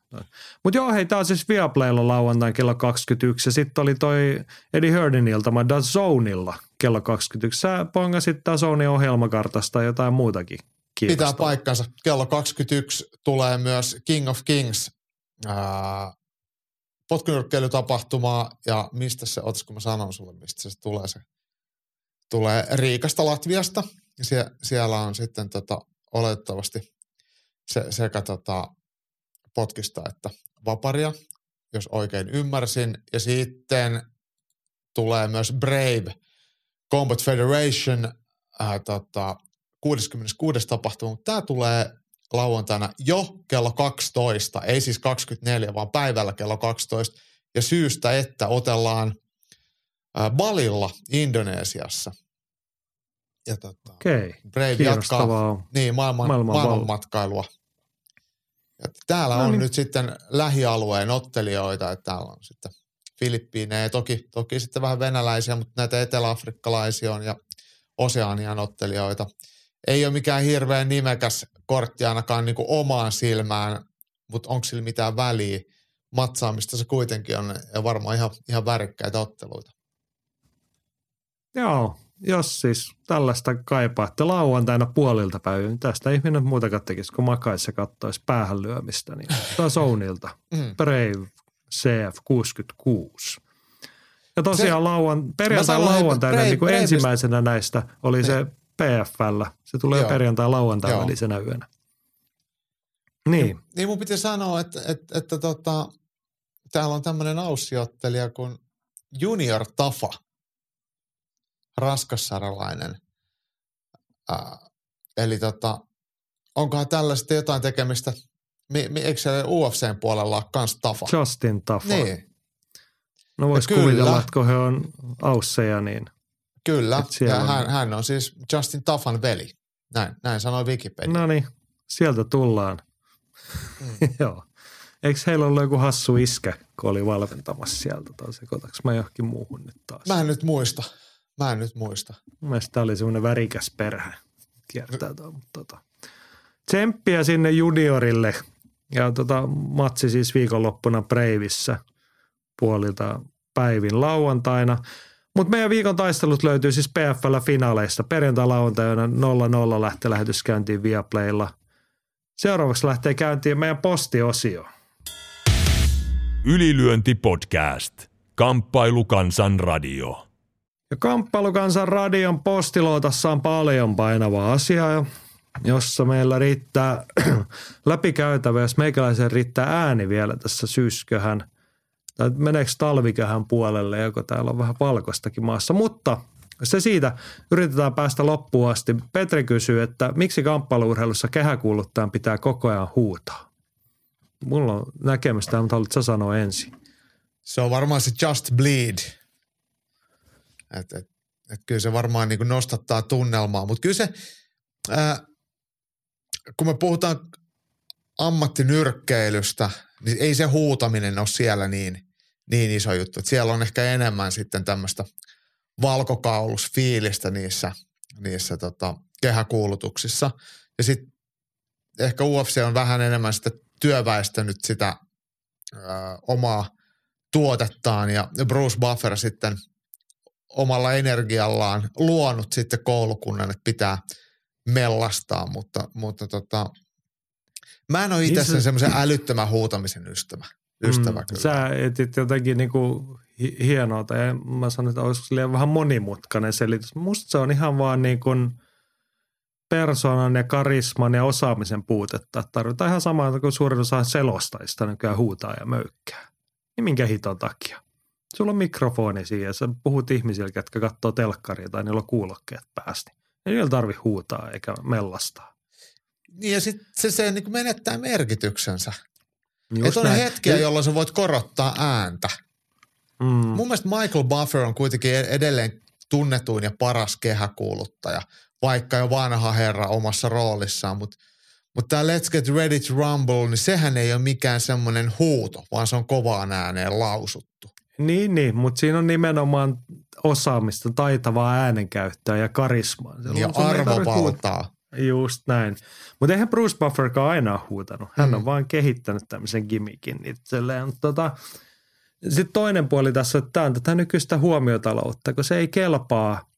Mutta joo, hei, tämä on siis Viaplaylla lauantain kello 21 ja sitten oli toi Eddie Hurdin iltama Zoneilla kello 21. Sä pongasit Zonein ohjelmakartasta jotain muutakin Pitää paikkansa. Kello 21 tulee myös King of Kings ää, potkunyrkkeilytapahtumaa ja mistä se, otas kun mä sanon sulle, mistä se tulee se, tulee Riikasta Latviasta sie, siellä on sitten tota, oletettavasti se, sekä tota, potkista että vaparia, jos oikein ymmärsin. Ja sitten tulee myös Brave Combat Federation ää, tota, 66. tapahtuma, mutta tämä tulee lauantaina jo kello 12, ei siis 24, vaan päivällä kello 12. Ja syystä, että otellaan äh, Balilla Indonesiassa. Ja tota, Okei, Brave jatkaa niin, maailman, maailman maailmanmatkailua. Ja täällä no on niin. nyt sitten lähialueen ottelijoita, että täällä on sitten Filippiinejä, toki, toki sitten vähän venäläisiä, mutta näitä eteläafrikkalaisia on ja Oseanian ottelijoita – ei ole mikään hirveän nimekäs kortti ainakaan niin kuin omaan silmään, mutta onko sillä mitään väliä? Matsaamista se kuitenkin on ja varmaan ihan, ihan värikkäitä otteluita. Joo, jos siis tällaista kaipaatte lauantaina puolilta päivin, niin tästä minä muutakaan tekisi, kun makaisi ja päähän lyömistä, niin <laughs> taas Ounilta. Mm. Brave CF66. Ja tosiaan lauan, perjantai lauantaina niin kuin ensimmäisenä näistä oli ne. se niin. PFL. Se tulee perjantai-lauantai välisenä yönä. Niin. Niin mun piti sanoa, että, että, että, että tota, täällä on tämmöinen aussiottelija kuin Junior Tafa, raskassaralainen. Äh, eli tota, onkohan tällaista jotain tekemistä, mi, mi, eikö se UFCn puolella ole kans Tafa? Justin Tafa. Niin. No vois kuvitella, että kun he on ausseja, niin – Kyllä, ja hän, hän on siis Justin Taffan veli. Näin, näin sanoi Wikipedia. No niin, sieltä tullaan. Mm. <laughs> Joo. Eikö heillä ollut joku hassu iskä, kun oli valmentamassa sieltä, tai sekoitaks mä johonkin muuhun nyt taas? Mä en nyt muista. Mä en nyt muista. Mielestäni oli semmoinen värikäs perhe. Kiertää tuo, mutta tota. Tsemppiä sinne juniorille. Ja tota, matsi siis viikonloppuna Breivissä puolilta päivin lauantaina. Mutta meidän viikon taistelut löytyy siis PFL-finaaleista. Perjantai lauantaina 0-0 lähtee lähetys käyntiin Viaplaylla. Seuraavaksi lähtee käyntiin meidän postiosio. Ylilyönti podcast. Kamppailukansan radio. Ja Kamppailukansan radion postilootassa on paljon painavaa asiaa, jossa meillä riittää <clears throat> läpikäytävä, jos meikäläisen riittää ääni vielä tässä syysköhän – tai meneekö talvikähän puolelle, joko täällä on vähän valkoistakin maassa. Mutta se siitä yritetään päästä loppuun asti. Petri kysyy, että miksi kamppailuurheilussa kehäkuuluttajan pitää koko ajan huutaa? Mulla on näkemystä, mutta haluatko sä sanoa ensin? Se on varmaan se just bleed. Et, et, et kyllä se varmaan niin nostattaa tunnelmaa, mutta kyllä se, ää, kun me puhutaan ammattinyrkkeilystä, niin ei se huutaminen ole siellä niin, niin iso juttu. Et siellä on ehkä enemmän sitten tämmöistä valkokaulusfiilistä niissä, niissä tota, kehäkuulutuksissa. Ja sitten ehkä UFC on vähän enemmän sitä työväestänyt sitä ö, omaa tuotettaan ja Bruce Buffer sitten omalla energiallaan luonut sitten koulukunnan, että pitää mellastaa, mutta, mutta tota, mä en ole itse Niin se- semmoisen älyttömän huutamisen ystävä. Ystävä mm, kyllä. Sä etit jotenkin niinku hi- hienoa, tai mä sanoin, että olisiko se liian vähän monimutkainen selitys. Musta se on ihan vaan niin kuin persoonan ja karisman ja osaamisen puutetta. Tarvitaan ihan samaa kuin suurin osa selostajista nykyään huutaa ja möykkää. Niin minkä hiton takia? Sulla on mikrofoni siinä ja sä puhut ihmisille, jotka katsoo telkkaria tai niillä on kuulokkeet päästä. Ei niillä tarvi huutaa eikä mellastaa. Niin ja sitten se, se niin menettää merkityksensä. Että on näin. hetkiä, jolloin sä voit korottaa ääntä. Mm. Mun mielestä Michael Buffer on kuitenkin e- edelleen tunnetuin ja paras kehäkuuluttaja, vaikka jo vanha herra omassa roolissaan, mutta mutta tämä Let's Get Ready to Rumble, niin sehän ei ole mikään semmoinen huuto, vaan se on kovaan ääneen lausuttu. Niin, niin, mutta siinä on nimenomaan osaamista, taitavaa äänenkäyttöä ja karismaa. Ja huutaa. arvovaltaa. Just näin. Mutta eihän Bruce Bufferkaan aina ole huutanut. Hän Mm. on vaan kehittänyt tämmöisen gimmickin itselleen. Tota, Sitten toinen puoli tässä, että tämä on tätä nykyistä huomiotaloutta, kun se ei kelpaa,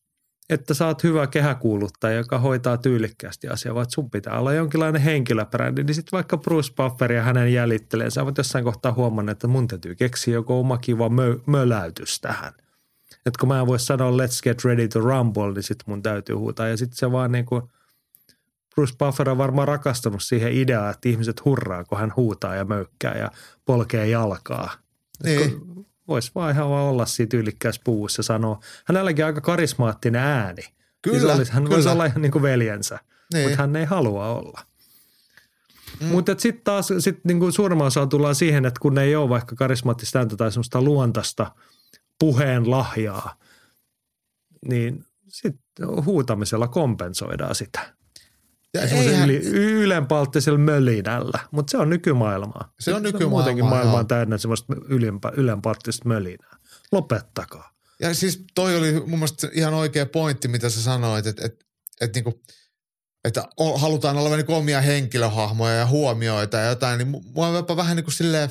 että sä oot hyvä kehäkuuluttaja, joka hoitaa tyylikkäästi asiaa, vaan sun pitää olla jonkinlainen henkilöbrändi. Niin sitten vaikka Bruce Buffer ja hänen jäljittelee, sä voit jossain kohtaa huomannut, että mun täytyy keksiä joku oma kiva mö, möläytys tähän. Että kun mä en voi sanoa let's get ready to rumble, niin sitten mun täytyy huutaa. Ja sitten se vaan niin kuin, Bruce Buffer on varmaan rakastunut siihen ideaan, että ihmiset hurraa, kun hän huutaa ja möykkää ja polkee jalkaa. Niin. Voisi vaan ihan vaan olla siinä tyylikkäässä puvussa ja sanoa. Hänelläkin on aika karismaattinen ääni. Kyllä, niin olisi, hän kyllä. voisi olla ihan niin kuin veljensä, Niin. mutta hän ei halua olla. Mm. Mutta sitten taas sit niinku suurimman osa tullaan siihen, että kun ei ole vaikka karismaattista ääntä tai semmoista luontaista puheen lahjaa, niin sitten huutamisella kompensoidaan sitä. Ja semmoisen yli, ylenpalttisella mölinällä, mutta se on nykymaailmaa. Se on nykymaailmaa, Muutenkin maailma on täynnä semmoista ylenpalttista mölinää. Lopettakaa. Ja siis toi oli mun mielestä ihan oikea pointti, mitä sä sanoit, että, että, että, niinku, että halutaan olla niinku omia henkilöhahmoja ja huomioita ja jotain, niin mu- mua jopa vähän niin kuin silleen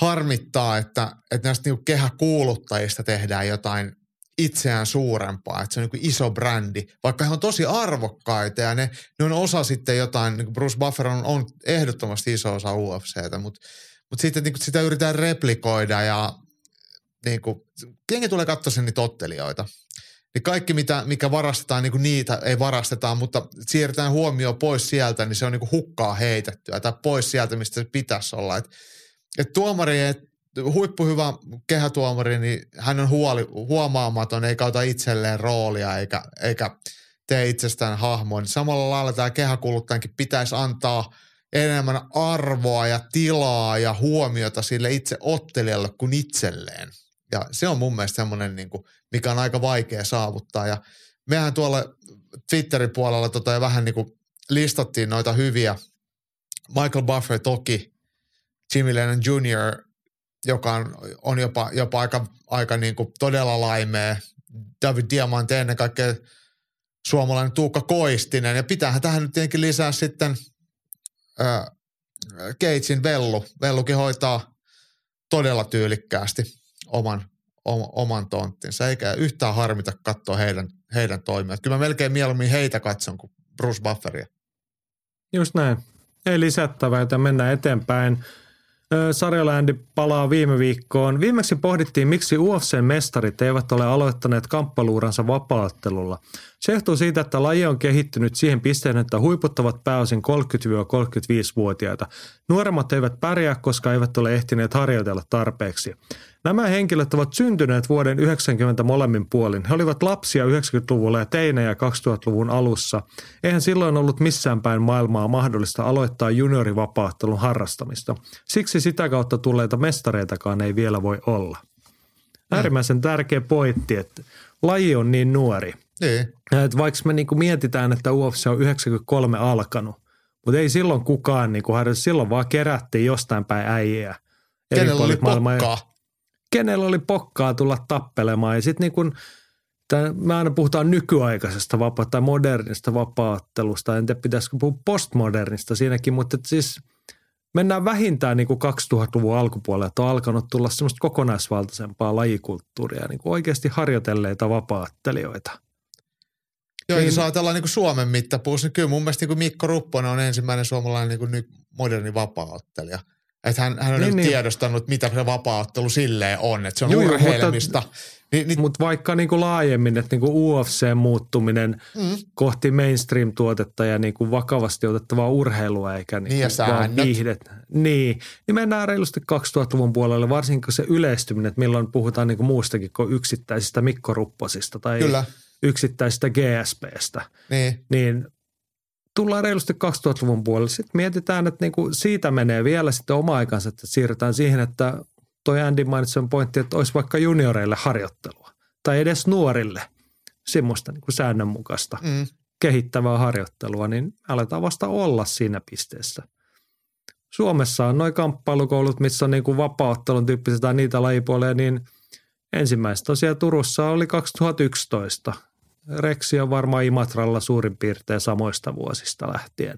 harmittaa, että, että näistä niinku kehäkuuluttajista tehdään jotain itseään suurempaa, että se on niin iso brändi, vaikka he on tosi arvokkaita ja ne, ne on osa sitten jotain, niin Bruce Buffer on, on ehdottomasti iso osa UFCtä, mutta, mutta sitten niin sitä yritetään replikoida ja niin kuin, jengi tulee katsoa sen niitä ottelijoita. Niin kaikki, mitä, mikä varastetaan, niin kuin niitä ei varasteta, mutta siirretään huomio pois sieltä, niin se on niin kuin hukkaa heitettyä tai pois sieltä, mistä se pitäisi olla. Et, et tuomari, et huippuhyvä kehätuomari, niin hän on huoli, huomaamaton, eikä ota itselleen roolia eikä, eikä tee itsestään hahmoa. Niin samalla lailla tämä kehäkuluttajankin pitäisi antaa enemmän arvoa ja tilaa ja huomiota sille itse ottelijalle kuin itselleen. Ja se on mun mielestä semmoinen, niin kuin, mikä on aika vaikea saavuttaa. Ja mehän tuolla Twitterin puolella tota, vähän niin kuin listattiin noita hyviä. Michael Buffer toki, Jimmy Lennon Jr., joka on, on jopa, jopa aika, aika niin kuin todella laimea. David Diamante ennen kaikkea suomalainen Tuukka Koistinen. Ja pitäähän tähän nyt tietenkin lisää sitten äh, Keitsin Vellu. Vellukin hoitaa todella tyylikkäästi oman, om, oman tonttinsa, eikä yhtään harmita katsoa heidän, heidän toimia. Kyllä mä melkein mieluummin heitä katson kuin Bruce Bufferia. Just näin. Ei lisättävää, joten mennään eteenpäin. Sarjaläändi palaa viime viikkoon. Viimeksi pohdittiin, miksi UFC-mestarit eivät ole aloittaneet kamppailuuransa vapaattelulla. Se johtuu siitä, että laji on kehittynyt siihen pisteen, että huiput ovat pääosin 30-35-vuotiaita. Nuoremmat eivät pärjää, koska eivät ole ehtineet harjoitella tarpeeksi. Nämä henkilöt ovat syntyneet vuoden 90 molemmin puolin. He olivat lapsia 90-luvulla ja teinejä 2000-luvun alussa. Eihän silloin ollut missään päin maailmaa mahdollista aloittaa juniorivapaattelun harrastamista. Siksi sitä kautta tulleita mestareitakaan ei vielä voi olla. Äärimmäisen tärkeä pointti, että laji on niin nuori. Niin. Että vaikka me niinku mietitään, että UFC on 93 alkanut, Mutta ei silloin kukaan niin kuin silloin vaan kerättiin jostain päin äijää. Kenellä oli pokkaa? Kenellä oli pokkaa tulla tappelemaan. Ja sitten niin kuin, me aina puhutaan nykyaikaisesta vapaa tai modernista vapaattelusta. En tiedä, pitäisikö puhua postmodernista siinäkin, mutta siis mennään vähintään niin kuin 2000-luvun alkupuolella, että on alkanut tulla semmoista kokonaisvaltaisempaa lajikulttuuria, niin kuin oikeasti harjoitelleita vapaattelijoita. Joo, Niin- jos ajatellaan niin kuin Suomen mittapuussa, niin kyllä mun mielestä niin kuin Mikko Rupponen on ensimmäinen suomalainen niin kuin moderni vapaaottelija. Että hän, hän on Niin, niin, niin. tiedostanut, mitä se vapaaottelu silleen on. Että se on Juu, urheilemista. Niin, niin, Mutta vaikka niin kuin laajemmin, että niin kuin UFC-muuttuminen mm, kohti mainstream-tuotetta ja niin kuin vakavasti otettavaa urheilua eikä niin Niin, kuin vaan viihdet. Niin, niin mennään reilusti 2000-luvun puolelle, varsinkin se yleistyminen, että milloin puhutaan niin kuin muustakin kuin yksittäisistä Mikko Rupposista tai kyllä, yksittäisistä GSPstä. niin. Niin tullaan reilusti 2000-luvun puolelle. Sitten mietitään, että niin kuin siitä menee vielä sitten oma aikansa, että siirrytään siihen, että toi Andy mainitsi pointti, että olisi vaikka junioreille harjoittelua tai edes nuorille semmoista niin kuin säännönmukaista Mm. kehittävää harjoittelua, niin aletaan vasta olla siinä pisteessä. Suomessa on noin kamppailukoulut, missä on niin kuin vapauttelun tyyppiset tai niitä lajipuoleja, niin ensimmäiset tosiaan Turussa oli 2011. Reksi on varmaan Imatralla suurin piirtein samoista vuosista lähtien.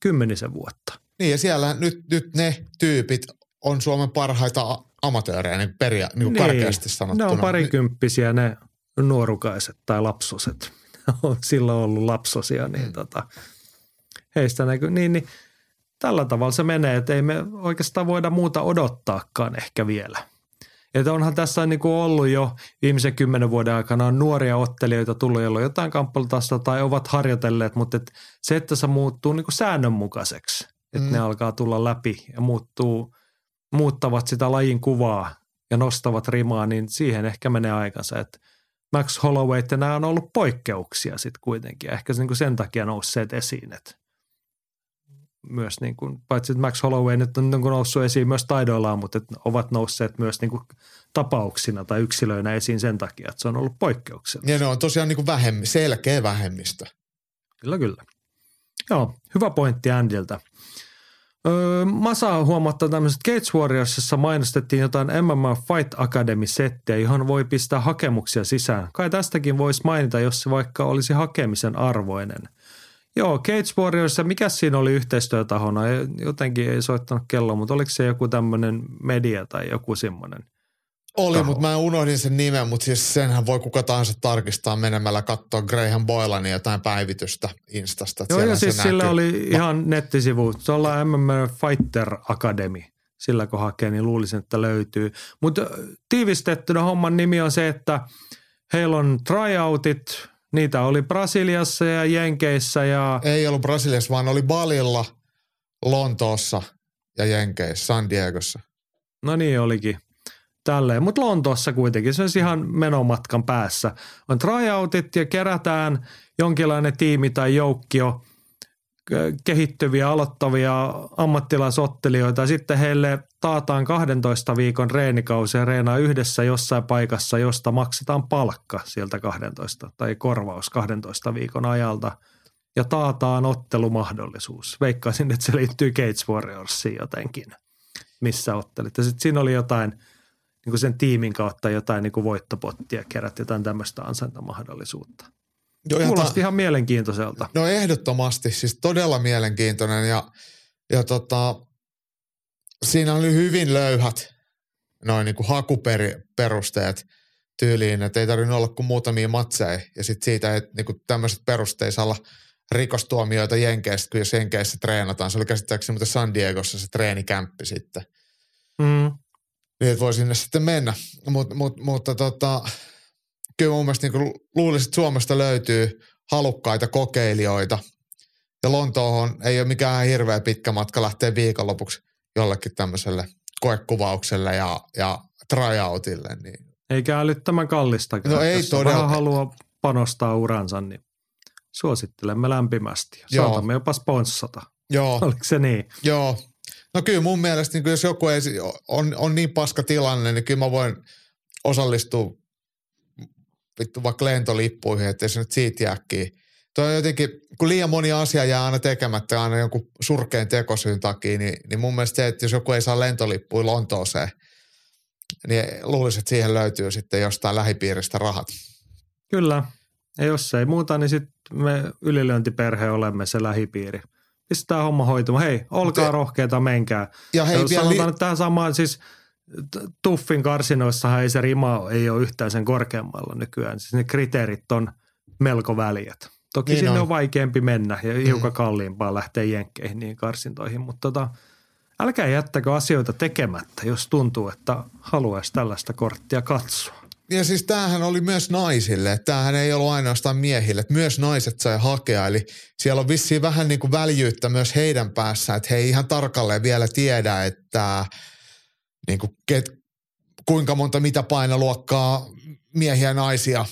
Kymmenisen vuotta. Niin ja siellä nyt, nyt ne tyypit on Suomen parhaita amatöörejä niin, peria, niin kuin karkeasti Ne sanottuna. on parikymppisiä ne nuorukaiset tai lapsoset. <laughs> On silloin ollut lapsosia, niin Mm. tota, heistä näkyy. Niin, niin tällä tavalla se menee, että ei me oikeastaan voida muuta odottaakaan ehkä vielä. Että onhan tässä niin kuin ollut jo viimeisen kymmenen vuoden aikana on nuoria ottelijoita tullut, joilla on jotain kamppailutasta tai ovat harjoitelleet, mutta et se, että se muuttuu niin kuin säännönmukaiseksi, että Mm. ne alkaa tulla läpi ja muuttuu, muuttavat sitä lajin kuvaa ja nostavat rimaa, niin siihen ehkä menee aikansa. Että Max Holloway, että nämä on ollut poikkeuksia sitten kuitenkin. Ehkä se niin kuin sen takia nousseet esiin, että myös niin kuin, paitsi että Max Holloway nyt on noussut esiin myös taidoillaan, mutta että ovat nousseet myös niin kuin tapauksina tai yksilöinä esiin sen takia, että se on ollut poikkeuksellista. Ja ne on tosiaan niin kuin vähemmi, selkeä vähemmistö. Kyllä, kyllä. Joo, hyvä pointti Andiltä. Öö, Masa huomattaa tämmöiset Gates Warriorsissa mainostettiin jotain MMA Fight Academy-settiä, johon voi pistää hakemuksia sisään. Kai tästäkin voisi mainita, jos se vaikka olisi hakemisen arvoinen. Joo, Gates Warriors, mikä siinä oli yhteistyötahona? Ei- Jotenkin ei soittanut kello, mutta oliko se joku tämmöinen media tai joku semmoinen? Oli, Taho. mutta mä unohdin sen nimen, mutta siis senhän voi kuka tahansa tarkistaa menemällä katsoa Graham Boylanin jotain päivitystä Instasta. Joo, ja siis sillä näkyy. oli ihan nettisivu. Se ollaan MMA Fighter Academy. Sillä kun hakee, niin luulisin, että löytyy. Mutta tiivistettynä homman nimi on se, että heillä on tryoutit. Niitä oli Brasiliassa ja Jenkeissä ja Ei ollut Brasiliassa, vaan oli Balilla, Lontoossa ja Jenkeissä, San Diegossa. no niin olikin. Tälleen, mutta Lontoossa kuitenkin, se on ihan menomatkan päässä. On tryoutit ja kerätään jonkinlainen tiimi tai joukkio kehittyviä, aloittavia ammattilaisottelijoita sitten heille taataan 12 viikon reenikausi ja reenaa yhdessä jossain paikassa, josta maksetaan palkka sieltä 12 tai korvaus 12 viikon ajalta ja taataan ottelumahdollisuus. Veikkaisin, että se liittyy Gates Warriorsiin jotenkin, missä ottelit. Ja sitten siinä oli jotain niin kuin sen tiimin kautta jotain niin kuin voittopottia, kerät jotain tämmöistä ansaintamahdollisuutta. Joo, ihan Kuulosti ta- ihan mielenkiintoiselta. No ehdottomasti, siis todella mielenkiintoinen ja, ja tota, siinä oli hyvin löyhät noin niin kuin hakuperusteet tyyliin, että ei tarvinnut olla kuin muutamia matseja ja sitten siitä, että niin kuin tämmöiset perusteet saa olla rikostuomioita Jenkeistä, kun jos Jenkeissä treenataan. Se oli käsittääkseni muuten San Diegossa se treenikämppi sitten. Mm. Niin, että voi sinne sitten mennä. Mut, mut, mutta tota, kyllä mun mielestä niin luulisin, että Suomesta löytyy halukkaita kokeilijoita. Ja Lontoohon ei ole mikään hirveä pitkä matka lähteä viikonlopuksi jollekin tämmöiselle koekuvaukselle ja, ja tryoutille. Niin. Eikä älyttömän kallistakaan. No ei Jos todella. vähän haluaa panostaa uransa, niin suosittelemme lämpimästi. Joo. Saatamme jopa sponssata. Joo, Oliko se niin? joo. No kyllä mun mielestä, niin jos joku ei, on, on niin paska tilanne, niin kyllä mä voin osallistua vittu vaikka lentolippuihin, ettei se nyt siitä jääkkiä Toi on jotenkin, kun liian moni asia jää aina tekemättä aina jonkun surkein tekosyyn takia, niin, niin mun mielestä se, että jos joku ei saa lentolippua Lontooseen, niin luulisin, että siihen löytyy sitten jostain lähipiiristä rahat. Kyllä. Ja jos ei muuta, niin sitten me ylilyöntiperhe olemme se lähipiiri. Pistää homma hoitumaan. Hei, olkaa Mut- rohkeita, menkää. Ja hei, jos vielä sanotaan li- tähän samaan, siis Tuffin karsinoissahan ei se rima ei ole yhtään sen korkeammalla nykyään. Siis ne kriteerit on melko väliät. Toki Niin sinne on. on. vaikeampi mennä ja hiukan kalliimpaa lähteä jenkkeihin niin karsintoihin, mutta tota, älkää jättäkö asioita tekemättä, jos tuntuu, että haluaisi tällaista korttia katsoa. Ja siis tämähän oli myös naisille, että tämähän ei ollut ainoastaan miehille, että myös naiset sai hakea. Eli siellä on vissiin vähän niin kuin väljyyttä myös heidän päässään, että he ei ihan tarkalleen vielä tiedä, että niin kuin ket, kuinka monta mitä painoluokkaa miehiä ja naisia,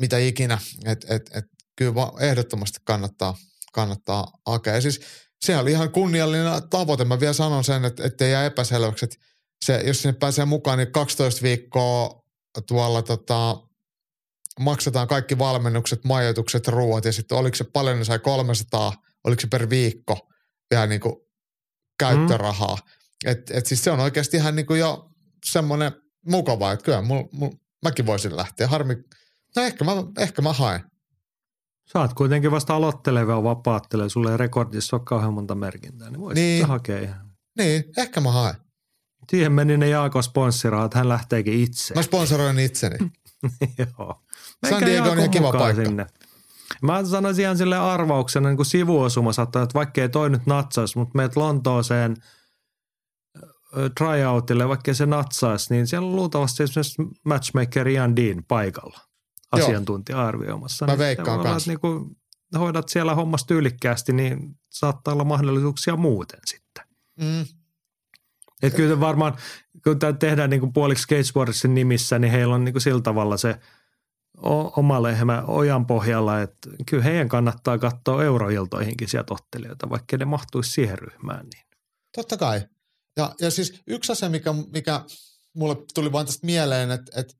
mitä ikinä. Et, et, et, kyllä ehdottomasti kannattaa, kannattaa hakea. Ja siis se oli ihan kunniallinen tavoite. Mä vielä sanon sen, että ettei jää epäselväksi, että se, jos sinne pääsee mukaan, niin 12 viikkoa tuolla tota, maksetaan kaikki valmennukset, majoitukset, ruoat ja sitten oliko se paljon, ne sai 300, oliko se per viikko vielä niin kuin käyttörahaa. Mm. Et, et siis se on oikeasti ihan niin kuin jo semmoinen mukavaa, että kyllä mul, mul, mäkin voisin lähteä. Harmi, no ehkä mä, ehkä mä haen. Sä oot kuitenkin vasta aloitteleva vapaattelee, sulle ei rekordissa ole kauhean monta merkintää, niin voisit Niin. hakea ihan. Niin, ehkä mä haen. Siihen meni ne Jaako sponssiraat, hän lähteekin itse. Mä sponsoroin itseni. <laughs> Joo. San Meikä Diego on ihan kiva paikka. Sinne. Mä sanoisin ihan sille arvauksena niin kuin sivuosuma saattaa, että vaikka ei toi nyt natsaisi, mutta meet Lontooseen tryoutille, vaikka se natsaisi, niin siellä on luultavasti esimerkiksi matchmaker Ian Dean paikalla. Asiantuntija arvioimassa. Mä Niin veikkaan voi olla, kans. että Niin kuin hoidat siellä hommasta tyylikkäästi, niin saattaa olla mahdollisuuksia muuten sitten. Mm. Että kyllä varmaan, kun tämä tehdään niin kuin puoliksi skateboardsin nimissä, niin heillä on niin kuin sillä tavalla se oma lehmä ojan pohjalla, että kyllä heidän kannattaa katsoa euroiltoihinkin sieltä ottelijoita, vaikka ne mahtuisi siihen ryhmään. Niin. Totta kai. Ja, ja siis yksi asia, mikä, mikä mulle tuli vain tästä mieleen, että, että,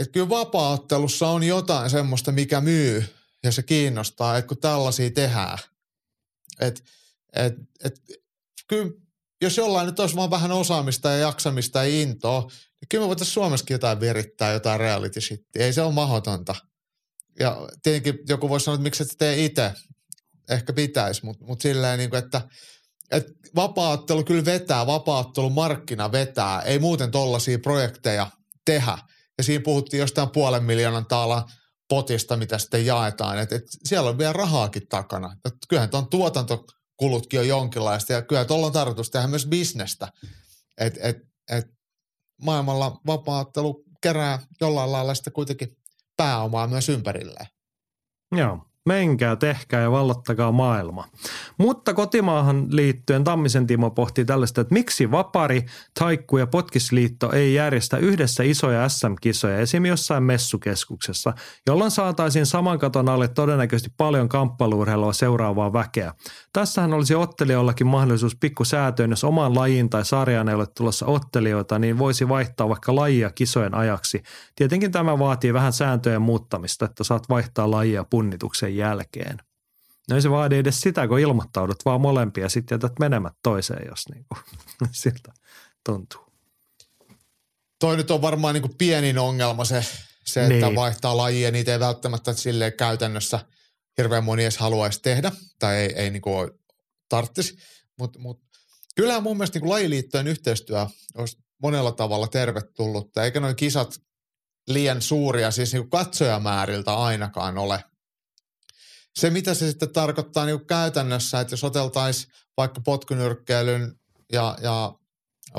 että kyllä vapaaottelussa on jotain semmoista, mikä myy ja se kiinnostaa, että kun tällaisia tehdään. Että et, et, kyllä jos jollain nyt olisi vaan vähän osaamista ja jaksamista ja intoa, niin kyllä me voitaisiin Suomessakin jotain virittää, jotain reality shittiä. Ei se ole mahdotonta. Ja tietenkin joku voisi sanoa, että miksi et tee itse. Ehkä pitäisi, mutta mut silleen niin kuin, että et vapaattelu kyllä vetää, vapaattelu markkina vetää. Ei muuten tollaisia projekteja tehdä. Ja siinä puhuttiin jostain puolen miljoonan taalan potista, mitä sitten jaetaan. Et, et siellä on vielä rahaakin takana. Et kyllähän tuon tuotantokulutkin on jonkinlaista ja kyllä tuolla on tarkoitus tehdä myös bisnestä. Et, et, et maailmalla vapaattelu kerää jollain lailla sitten kuitenkin pääomaa myös ympärilleen. Joo, menkää, tehkää ja vallottakaa maailma. Mutta kotimaahan liittyen Tammisen Timo pohtii tällaista, että miksi Vapari, Taikku ja Potkisliitto ei järjestä yhdessä isoja SM-kisoja esim. jossain messukeskuksessa, jolloin saataisiin saman katon alle todennäköisesti paljon kamppailuurheilua seuraavaa väkeä. Tässähän olisi ottelijoillakin mahdollisuus pikku säätöön, jos omaan lajiin tai sarjaan ei ole tulossa ottelijoita, niin voisi vaihtaa vaikka lajia kisojen ajaksi. Tietenkin tämä vaatii vähän sääntöjen muuttamista, että saat vaihtaa lajia punnituksen jälkeen. No ei se vaadi edes sitä, kun ilmoittaudut vaan molempia ja sitten jätät menemät toiseen, jos niin kuin, <laughs> siltä tuntuu. Toi nyt on varmaan niin kuin pienin ongelma se, se että Niin. vaihtaa lajia. Niitä ei välttämättä silleen käytännössä hirveän moni edes haluaisi tehdä tai ei, ei niin kuin tarttisi. Mutta mut, kyllähän mun mielestä niin kuin lajiliittojen yhteistyö olisi monella tavalla tervetullutta. Eikä noin kisat liian suuria, siis niin kuin katsojamääriltä ainakaan ole. Se, mitä se sitten tarkoittaa niin käytännössä, että jos oteltaisiin vaikka potkunyrkkeilyn ja, ja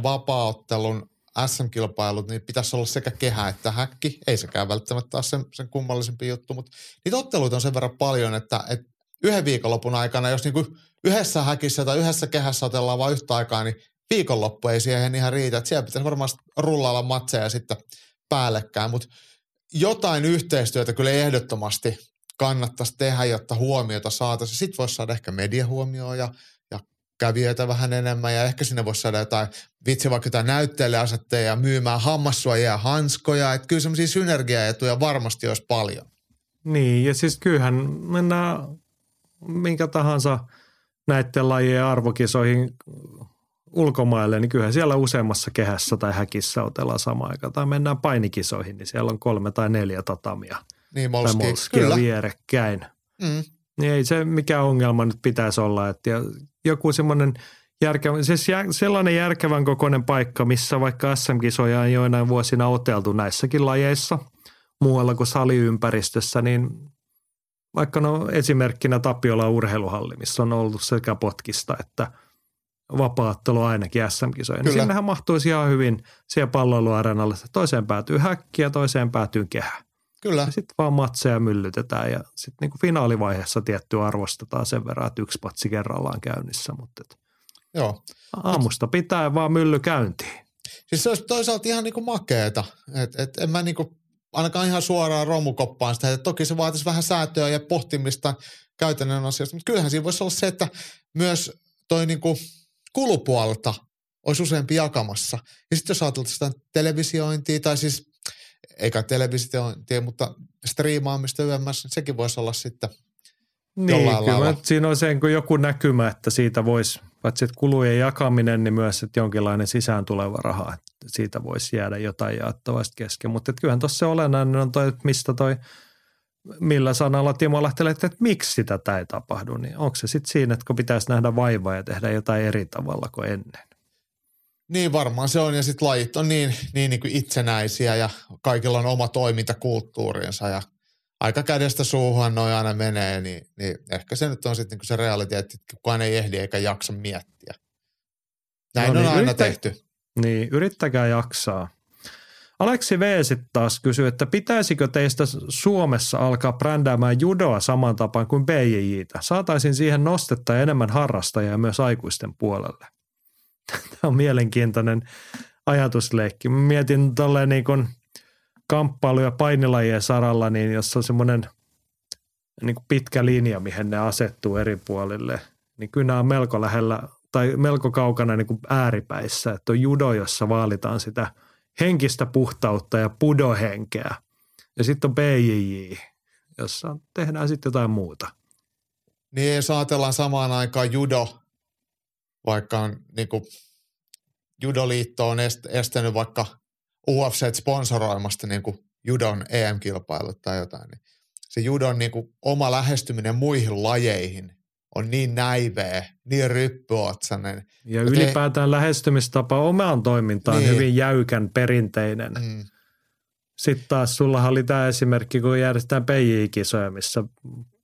vapaaottelun SM-kilpailut, niin pitäisi olla sekä kehä että häkki. Ei sekään välttämättä ole sen, sen kummallisempi juttu, mutta niitä otteluita on sen verran paljon, että, että yhden viikonlopun aikana, jos niin kuin yhdessä häkissä tai yhdessä kehässä otellaan vain yhtä aikaa, niin viikonloppu ei siihen ihan riitä. Että siellä pitäisi varmaan rullailla matseja sitten päällekkäin, mutta jotain yhteistyötä kyllä ehdottomasti kannattaisi tehdä, jotta huomiota saataisiin. Sitten voisi saada ehkä mediahuomioon ja, ja kävijöitä vähän enemmän ja ehkä sinne voisi saada jotain, vitsi vaikka jotain näyttelijäasetteja ja myymään hammassuojia ja hanskoja. Että kyllä semmoisia synergiaetuja varmasti olisi paljon. Niin, ja siis kyllähän mennään minkä tahansa näiden lajien arvokisoihin ulkomaille, niin kyllähän siellä useammassa kehässä tai häkissä otellaan sama aika. Tai mennään painikisoihin, niin siellä on kolme tai neljä tatamia Niin, tai molski. molskia Kyllä. vierekkäin. Mm. Niin ei se mikä ongelma nyt pitäisi olla, että joku semmoinen järkevä, siis sellainen järkevän kokoinen paikka, missä vaikka SM-kisoja on joinain vuosina oteltu näissäkin lajeissa muualla kuin saliympäristössä, niin vaikka no esimerkkinä Tapiola urheiluhalli, missä on ollut sekä potkista että vapaattelu ainakin SM-kisoja. Niin sinnehän mahtuisi ihan hyvin siellä palloiluareenalle, toiseen päätyy häkki ja toiseen päätyy kehä. Kyllä. Sitten vaan matseja myllytetään ja sitten niinku finaalivaiheessa tietty arvostetaan sen verran, että yksi patsi kerrallaan käynnissä, mutta et Joo. aamusta pitää vaan mylly käyntiin. Siis se olisi toisaalta ihan niinku makeeta. Et, et en mä niinku ainakaan ihan suoraan romukoppaan sitä. Et toki se vaatisi vähän säätöä ja pohtimista käytännön asioista. Mutta kyllähän siinä voisi olla se, että myös toi niinku kulupuolta olisi useampi jakamassa. Ja sitten jos ajatellaan sitä televisiointia tai siis eikä televisiointia, mutta striimaamista niin sekin voisi olla sitten Niin, Jollain kyllä lailla. siinä on se kun joku näkymä, että siitä voisi, paitsi että kulujen jakaminen, niin myös että jonkinlainen sisään tuleva raha, että siitä voisi jäädä jotain jaettavasti kesken. Mutta kyllähän tuossa se olennainen on toi, että mistä toi, millä sanalla Timo lähtelee, että miksi tätä ei tapahdu, niin onko se sitten siinä, että kun pitäisi nähdä vaivaa ja tehdä jotain eri tavalla kuin ennen? Niin varmaan se on ja sitten lajit on niin, niin, niin kuin itsenäisiä ja kaikilla on oma toimintakulttuurinsa ja aika kädestä suuhun noin aina menee, niin, niin ehkä se nyt on sitten niin se realiteetti, että kukaan ei ehdi eikä jaksa miettiä. Näin No on niin, aina yritä- tehty. Niin, yrittäkää jaksaa. Aleksi V sitten taas kysyy, että pitäisikö teistä Suomessa alkaa brändäämään judoa saman tapaan kuin BJJtä? Saataisiin siihen nostetta ja enemmän harrastajia myös aikuisten puolelle. <laughs> Tämä on mielenkiintoinen ajatusleikki. Mietin tolleen niin kuin kamppailu- ja painilajien saralla, niin jos on semmoinen niin kuin pitkä linja, mihin ne asettuu eri puolille, niin kyllä nämä on melko lähellä tai melko kaukana niin kuin ääripäissä, että on judo, jossa vaalitaan sitä henkistä puhtautta ja pudohenkeä. Ja sitten on BJJ, jossa tehdään sitten jotain muuta. Niin jos ajatellaan samaan aikaan judo, vaikka on niin kuin, judoliitto on est, estänyt vaikka UFC sponsoroimasta niin kuin judon EM-kilpailut tai jotain, niin se judon niin kuin, oma lähestyminen muihin lajeihin on niin näiveä, niin ryppyotsainen. Ja ylipäätään lähestymistapa omaan toimintaan Niin. hyvin jäykän perinteinen. Mm. Sitten taas sullahan oli tämä esimerkki, kun järjestetään PJ-kisoja, missä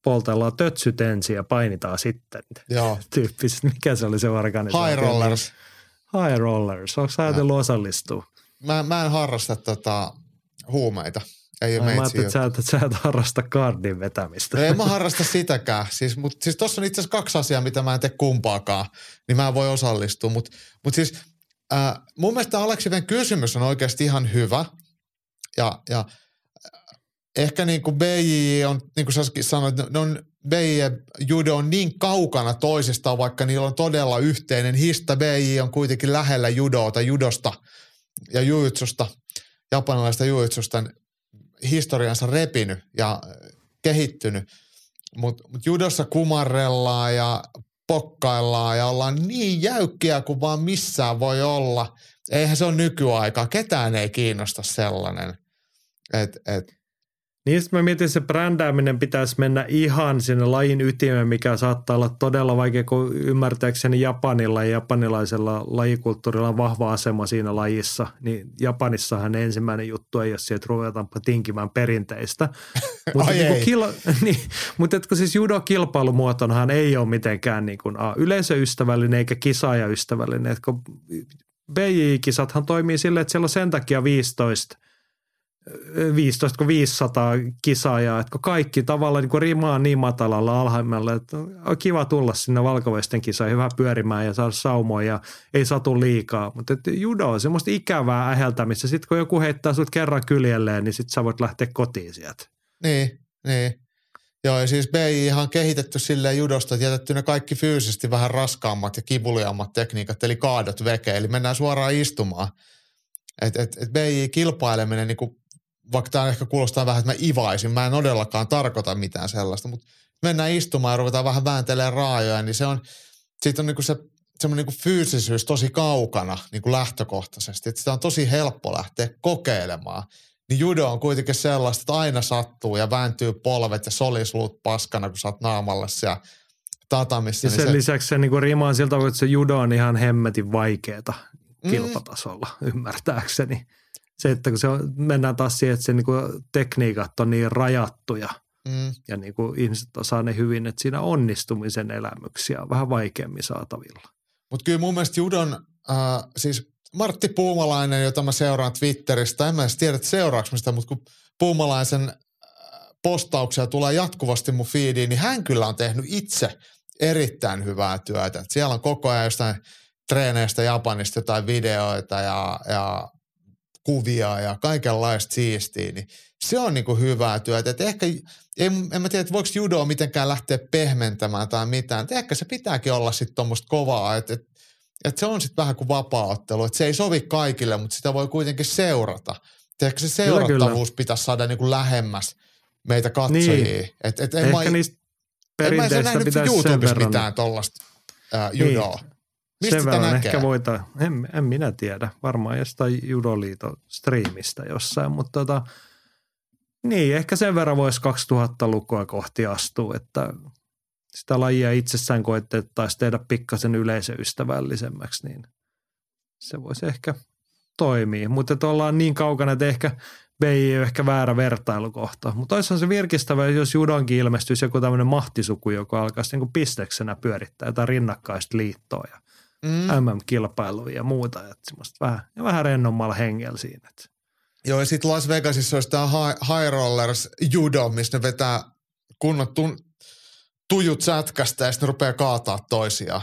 poltellaan tötsyt ensin ja painitaan sitten. Joo. <laughs> Tyyppisesti. Mikä se oli se organisaatio? High rollers. High rollers. Onko ajatellut osallistua? Mä, mä en harrasta tota, huumeita. Ei ole Mä meitsi ajattelin, että sä, et- sä et harrasta kardin vetämistä. No en mä harrasta sitäkään. Siis, mut, siis tossa on itse asiassa kaksi asiaa, mitä mä en tee kumpaakaan, niin mä en voi osallistua. Mutta mut siis äh, mun mielestä Aleksiven kysymys on oikeasti ihan hyvä. Ja, ja ehkä niin kuin BJ on, niin kuin sä sanoit, ne on BJ ja judo on niin kaukana toisistaan, vaikka niillä on todella yhteinen hista. BJ on kuitenkin lähellä judoa tai judosta ja jujutsusta, japanilaista jujutsusta historiansa repinyt ja kehittynyt. Mutta mut judossa kumarrellaan ja pokkaillaan ja ollaan niin jäykkiä kuin vaan missään voi olla. Eihän se ole nykyaikaa. Ketään ei kiinnosta sellainen. Et, et, Niin sitten mä mietin, se brändääminen pitäisi mennä ihan sinne lajin ytimeen, mikä saattaa olla todella vaikea, kun ymmärtääkseni Japanilla ja japanilaisella lajikulttuurilla on vahva asema siinä lajissa. Niin Japanissahan ensimmäinen juttu ei ole se, että ruvetaanpa tinkimään perinteistä. <laughs> Mutta Ai <laughs> niin ei. kil, niin, mutta kun siis judo-kilpailumuotonahan ei ole mitenkään niin kuin, a, yleisöystävällinen eikä kisaajaystävällinen. Et kun BJ-kisathan toimii silleen, että siellä on sen takia 15 15 kuin 500 kisaajaa, että kaikki tavallaan niin rima on niin matalalla alhaimmalla, että on kiva tulla sinne valkovesten kisaan, hyvä pyörimään ja saada saumoja ja ei satu liikaa. Mutta että judo on semmoista ikävää äheltämistä. Sitten kun joku heittää sut kerran kyljelleen, niin sitten sä voit lähteä kotiin sieltä. niin, niin. Joo, ja siis BJ on kehitetty silleen judosta, että jätetty ne kaikki fyysisesti vähän raskaammat ja kivuliaammat tekniikat, eli kaadot veke, eli mennään suoraan istumaan. Et, et, et BJ-kilpaileminen niin vaikka tämä ehkä kuulostaa vähän, että mä ivaisin, mä en todellakaan tarkoita mitään sellaista, mutta mennään istumaan ja ruvetaan vähän vääntelemään raajoja, niin se on, siitä on niinku se semmoinen niin fyysisyys tosi kaukana niin kuin lähtökohtaisesti, että sitä on tosi helppo lähteä kokeilemaan. Niin judo on kuitenkin sellaista, että aina sattuu ja vääntyy polvet ja solisluut paskana, kun sä oot naamalla ja tatamissa. Ja niin sen se, lisäksi se niinku rimaa siltä, että se judo on ihan hemmetin vaikeeta kilpatasolla, mm. ymmärtääkseni. Se, että kun se on, mennään taas siihen, että se niinku tekniikat on niin rajattuja mm, ja niinku ihmiset osaa ne hyvin, että siinä onnistumisen elämyksiä on vähän vaikeammin saatavilla. Mutta kyllä mun mielestä judon, äh, siis Martti Puumalainen, jota mä seuraan Twitteristä, en mä edes tiedä, että seuraaks mä sitä, mutta kun Puumalaisen äh, postauksia tulee jatkuvasti mun feediin, niin hän kyllä on tehnyt itse erittäin hyvää työtä. Et siellä on koko ajan jostain treeneistä Japanista jotain videoita ja, ja kuvia ja kaikenlaista siistiä, niin se on niinku hyvää työtä. Et ehkä, en, en mä tiedä, että voiko judoa mitenkään lähteä pehmentämään tai mitään. Et ehkä se pitääkin olla sitten tuommoista kovaa, että et, et se on sitten vähän kuin vapaaottelu. Että se ei sovi kaikille, mutta sitä voi kuitenkin seurata. Et ehkä se Kyllä, kyllä. seurattavuus pitäisi saada niinku lähemmäs meitä katsojia. Niin. Et, et en Ehkä mä, niistä en mä perinteistä pitäisi YouTubessa mitään tuollaista äh, judoa. Niin. Mistä sen verran näkee? ehkä voita, en, en minä tiedä, varmaan jostain Judoliiton striimistä jossain, mutta tota, niin, ehkä sen verran voisi 2000-lukua kohti astua, että sitä lajia itsessään koetettaisiin tehdä pikkasen yleisöystävällisemmäksi, niin se voisi ehkä toimia. Mutta että ollaan niin kaukana, että ehkä BI ei ole ehkä väärä vertailukohta. Mutta olisihan se virkistävä, jos judonkin ilmestyisi joku tämmöinen mahtisuku, joka alkaisi niin pisteksenä pyörittää jotain rinnakkaista liittoa ja Mm. MM-kilpailuja ja muuta. Että vähän, ja vähän rennommalla hengellä siinä. Että. Joo, ja sitten Las Vegasissa olisi tämä high, high Rollers judo, missä ne vetää kunnon tun, tujut sätkästä ja sitten ne rupeaa kaataa toisiaan.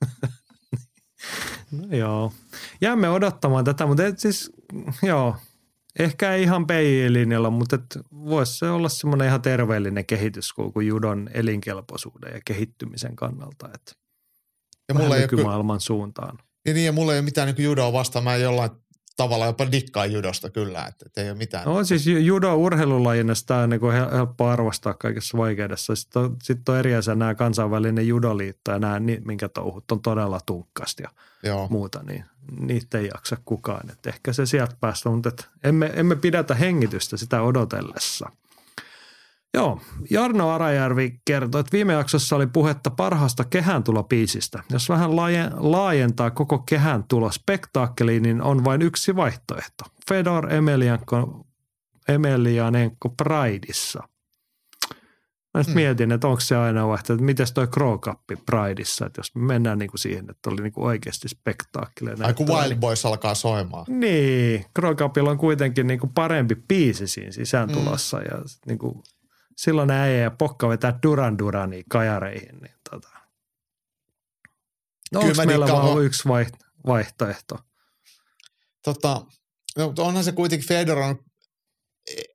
<laughs> No joo. Jäämme odottamaan tätä, mutta et siis, joo, ehkä ei ihan PJ-linjalla, mutta et voisi se olla semmoinen ihan terveellinen kehityskulku judon elinkelpoisuuden ja kehittymisen kannalta. Että Ja mulla ei, ole, ky- nykymaailman suuntaan. ja niin, ja mulla ei ole mitään niin judoa vastaan. Mä jollain tavalla jopa dikkaan judosta kyllä, että, että ei ole mitään. No siis ju- judo urheilulajina sitä on niin hel- helppo arvostaa kaikessa vaikeudessa. Sitten on, sit on eri asia nämä kansainvälinen judoliitto ja nämä, minkä touhut on todella tunkkasti ja Joo. muuta, niin niitä ei jaksa kukaan. Et ehkä se sieltä päästä, mutta et emme, emme pidätä hengitystä sitä odotellessa. Joo, Jarno Arajärvi kertoi, että viime jaksossa oli puhetta parhaasta kehän-tulopiisistä. Jos vähän laaje- laajentaa koko kehän tulo spektaakkeliin, niin on vain yksi vaihtoehto. Fedor Emelianko, Emelianenko Prideissa. Mä hmm. mietin, että onko se aina vaihtoehto, että miten toi Crow Cup Prideissa, että jos me mennään niinku siihen, että oli niinku oikeasti spektaakkeli. Ai kun Wild Boys alkaa soimaan. Niin, Crow Cupilla on kuitenkin niinku parempi biisi siinä sisääntulossa mm. ja sit niinku, silloin äijä ja pokka vetää Duran Durania kajareihin. Niin tota. No Kyllä onko mä meillä vaan va- yksi vaiht- vaihtoehto? Tota, no, onhan se kuitenkin Fedor on,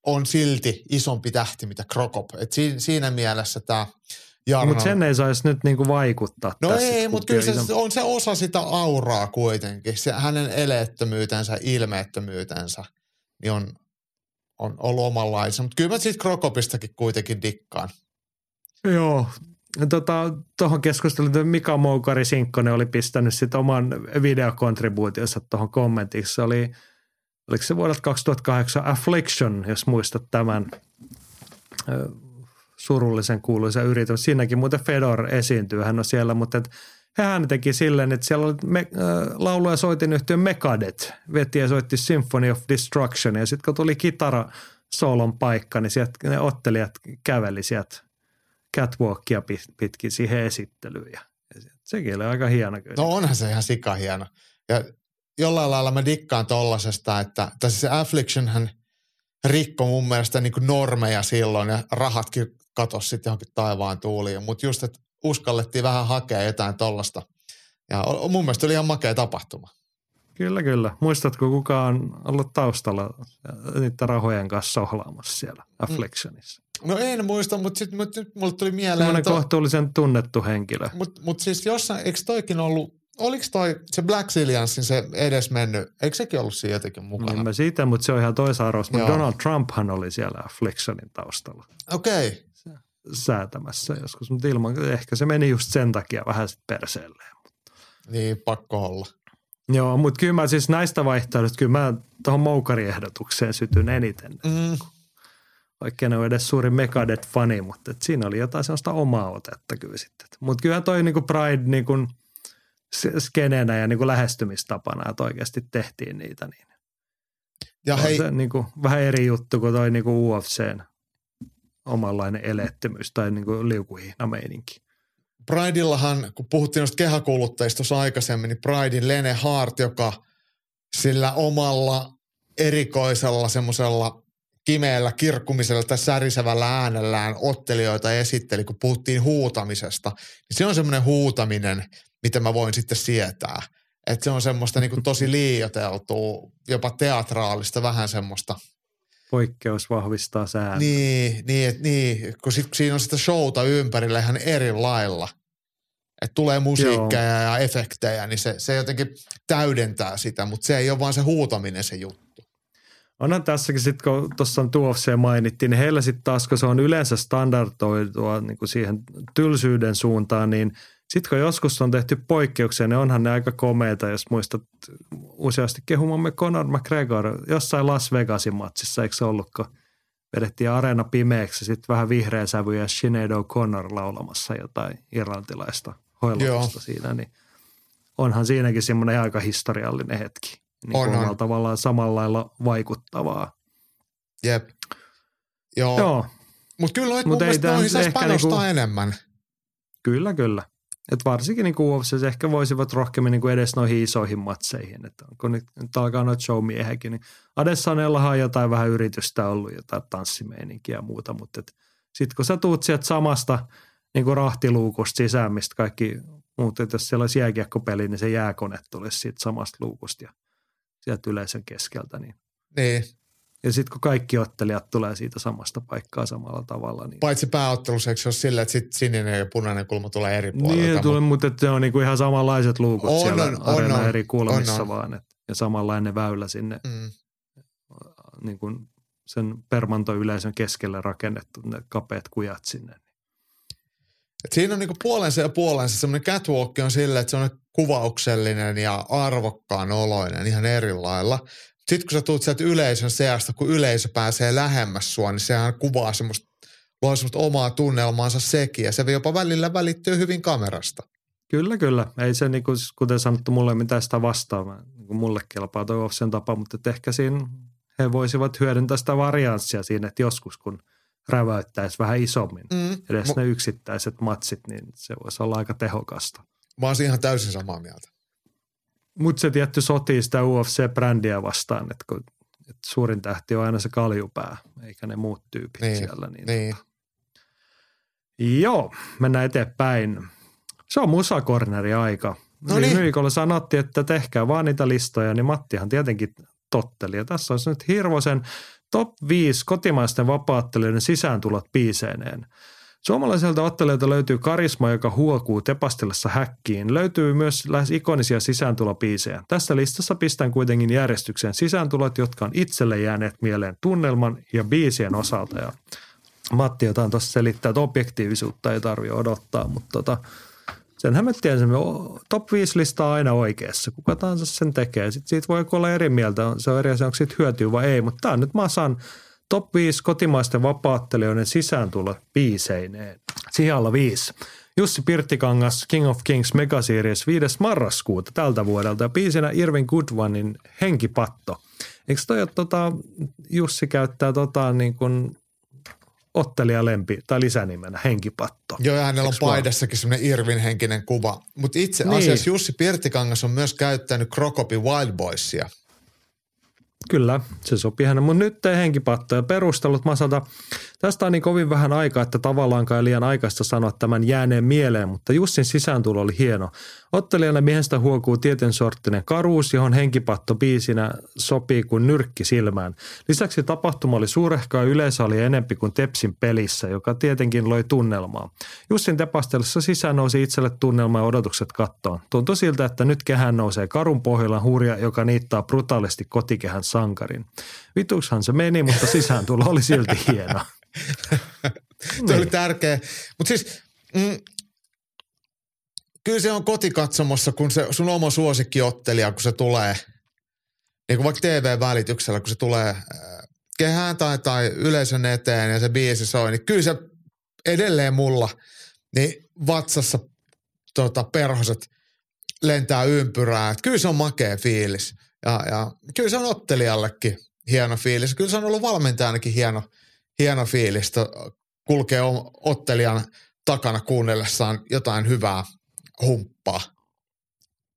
on silti isompi tähti, mitä Krokop. Et siinä, siinä mielessä tämä Jarno... Mutta sen ei saisi nyt niinku vaikuttaa No tässä. ei, mutta kyllä on se, isompi. on se osa sitä auraa kuitenkin. Se, hänen eleettömyytensä, ilmeettömyytensä niin on, on ollut omanlaisen. Mutta kyllä mä siitä Krokopistakin kuitenkin dikkaan. Joo. Tota, tuohon keskusteluun, että Mika Moukari Sinkkonen oli pistänyt sit oman videokontribuutionsa tuohon kommentiksi. Se oli, oliko se vuodelta 2008 Affliction, jos muistat tämän surullisen kuuluisen yrityksen. Siinäkin muuten Fedor esiintyy, hän on siellä, mutta et, hän teki silleen, että siellä oli me, äh, laulu- ja soitin yhtiön Megadeth, veti ja soitti Symphony of Destruction, ja sitten kun tuli kitara soolon paikka, niin sieltä ne ottelijat käveli sieltä catwalkia pit- pitkin siihen esittelyyn, ja, se- sekin oli aika hieno kyllä. No onhan se ihan sikahieno. Ja jollain lailla mä dikkaan tollasesta, että tai siis se Affliction hän rikko mun mielestä niin normeja silloin ja rahatkin katosi sitten johonkin taivaan tuuliin. Mutta just, että uskallettiin vähän hakea jotain tollasta. Ja mun mielestä oli ihan makea tapahtuma. Kyllä, kyllä. Muistatko, kuka on ollut taustalla niiden rahojen kanssa sohlaamassa siellä Afflictionissa? No en muista, mutta sitten mut, nyt mulle tuli mieleen, Sellainen että kohtuullisen tunnettu henkilö. Mutta mut siis jossain, eikö toikin ollut oliko toi se Black Zilliansin se edes mennyt, eikö sekin ollut siinä jotenkin mukana? Niin mä siitä, mutta se on ihan toisarvoista. Donald Trumphan oli siellä Flexionin taustalla Okei, okay. Säätämässä joskus, mutta ilman, ehkä se meni just sen takia vähän sitten perseelleen. niin pakko olla. Joo, mutta kyllä mä siis näistä vaihtoehdoista, kyllä mä tuohon moukariehdotukseen sytyn eniten. Mm. Vaikka en ole edes suuri Megadeth-fani, mutta et siinä oli jotain sellaista omaa otetta kyllä sitten. Mutta kyllä toi niinku Pride niinku skenenä ja niinku lähestymistapana, että oikeasti tehtiin niitä, niin Ja hei, se niinku vähän eri juttu kuin toi niinku UFCn omanlainen elettymys tai niinku liukuhihna meininki. Prideillahan, kun puhuttiin noista kehäkuluttajista tuossa aikaisemmin, niin Pridein Lene Hart, joka sillä omalla erikoisella semmoisella kimeällä kirkkumisella tai särisevällä äänellään ottelijoita esitteli, kun puhuttiin huutamisesta. Niin se on semmoinen huutaminen, mitä mä voin sitten sietää. Että se on semmoista niin tosi liioteltua, jopa teatraalista, vähän semmoista. Poikkeus vahvistaa sään. Niin, niin, et, niin kun, sit, siinä on sitä showta ympärillä ihan eri lailla. Että tulee musiikkia Joo. ja efektejä, niin se, se jotenkin täydentää sitä, mutta se ei ole vaan se huutaminen se juttu. Onhan tässäkin sitten, kun tuossa on UFC mainittiin, niin heillä sitten taas, kun se on yleensä standardoitua niin kuin siihen tylsyyden suuntaan, niin sitten kun joskus on tehty poikkeuksia, niin onhan ne aika komeita, jos muistat useasti kehumamme Conor McGregor jossain Las Vegasin matsissa, eikö se ollut, kun vedettiin areena pimeäksi, sitten vähän vihreä sävy ja Sinead O'Connor laulamassa jotain irlantilaista hoilotusta siinä, niin onhan siinäkin semmoinen aika historiallinen hetki. Niin On, on, tavallaan samalla lailla vaikuttavaa. Jep. Joo. Joo, Mutta kyllä noit Mut mun ei mielestä noihin saisi ehkä panostaa niinku- enemmän. kyllä, kyllä. Et varsinkin niin UFC ehkä voisivat rohkeammin niin edes noihin isoihin matseihin. Että kun nyt, nyt alkaa noita showmiehekin, niin Adessanellahan on jotain vähän yritystä ollut, jotain tanssimeininkiä ja muuta, mutta sitten kun sä tuut sieltä samasta niin kuin rahtiluukusta sisään, mistä kaikki muut, että jos siellä olisi jääkiekkopeli, niin se jääkone tulisi siitä samasta luukusta ja sieltä yleisön keskeltä. Niin. Niin, Ja sitten kun kaikki ottelijat tulee siitä samasta paikkaa samalla tavalla, niin paitsi pääottelussa, eikö se ole sillä, että sit sininen ja punainen kulma tulee eri puolelta. Niin, tulee, mutta ne on niinku ihan samanlaiset luukut On, siellä on, on, on. eri kulmissa On, on. vaan. Et, ja samanlainen väylä sinne Mm. niin kuin sen permantoyleisön keskelle rakennettu, ne kapeat kujat sinne. Et siinä on niinku puolensa ja puolensa. Semmoinen catwalk on silleen, että se on kuvauksellinen ja arvokkaan oloinen ihan eri lailla. Sitten kun sä tuut sieltä yleisön seasta, kun yleisö pääsee lähemmäs sua, niin sehän kuvaa semmoista, luo semmoista omaa tunnelmaansa sekin. Ja se jopa välillä välittyy hyvin kamerasta. Kyllä, kyllä. Ei se, niin kuin, kuten sanottu, mulle mitään sitä vastaa. Mä, niin kuin mulle kelpaa toi sen tapa, mutta ehkä siinä he voisivat hyödyntää sitä varianssia siinä, että joskus kun räväyttäisi vähän isommin, Mm. edes Mu- ne yksittäiset matsit, niin se voisi olla aika tehokasta. Mä oon ihan täysin samaa mieltä. Mutta se tietty sotii sitä UFC-brändiä vastaan, että, kun, että suurin tähti on aina se kaljupää, eikä ne muut tyypit Niin, siellä. Niin, Niin. Joo, mennään eteenpäin. Se on musakorneri aika. No niin. Viikolla sanottiin, että tehkää vaan niitä listoja, niin Mattihan tietenkin totteli. Ja tässä on nyt Hirvosen top 5 kotimaisten vapaattelijoiden sisääntulot biiseineen. Suomalaiselta ottelijoilta löytyy karisma, joka huokuu tepastellessa häkkiin. Löytyy myös lähes ikonisia sisääntulobiisejä. Tässä listassa pistän kuitenkin järjestykseen sisääntulot, jotka on itselle jääneet mieleen tunnelman ja biisien osalta. Ja Matti jotain tuossa selittää, että objektiivisuutta ei tarvitse odottaa, mutta tota, senhän me tiedämme, top 5 lista on aina oikeassa. Kuka tahansa sen tekee. Sitten siitä voi olla eri mieltä, se on eri asia, onko siitä hyötyä vai ei, mutta tämä on nyt Masan top 5 kotimaisten vapaattelijoiden sisääntulo biiseineen. Sijalla 5. Jussi Pirttikangas, King of Kings Mega Series 5. marraskuuta tältä vuodelta ja biisinä Irvin Goodwanin Henkipatto. Eikö toi ole tota, Jussi käyttää tota niin kuin ottelijalempi tai lisänimenä Henkipatto. Joo, ja hänellä on paidassakin semmoinen Irvin henkinen kuva. Mutta itse Niin. asiassa Jussi Pirttikangas on myös käyttänyt Krokopi Wild Boysia. Kyllä, se sopii hänen, mutta nyt ei henkipatto ja perustelut Masalta. Tästä on niin kovin vähän aikaa, että tavallaankaan liian aikaista sanoa tämän jääneen mieleen, mutta Jussin sisääntulo oli hieno. Ottelijalle miehestä huokuu tietyn sorttinen karuus, johon henkipatto biisinä sopii kuin nyrkki silmään. Lisäksi tapahtuma oli suurehkaa yleisö oli enempi kuin Tepsin pelissä, joka tietenkin loi tunnelmaa. Jussin tepastellessa sisään nousi itselle tunnelma ja odotukset kattoon. Tuntui siltä, että nyt kehään nousee karun pohjalla hurja, joka niittaa brutaalisti kotikehän sankarin. Vitukshan se meni, mutta sisääntulo oli silti hieno. <laughs> Se oli tärkeä. Mutta siis mm, kyllä se on kotikatsomossa, kun se sun oma suosikkiottelija, kun se tulee, niin kuin vaikka TV-välityksellä, kun se tulee äh, kehään tai, tai yleisön eteen ja se biisi soi, niin kyllä se edelleen mulla, niin vatsassa tota, perhoset lentää ympyrää. Et kyllä se on makea fiilis. Ja, ja kyllä se on ottelijallekin hieno fiilis. Kyllä se on ollut valmentajanakin hieno, hieno fiilis kulkee ottelijan takana kuunnellessaan jotain hyvää humppaa.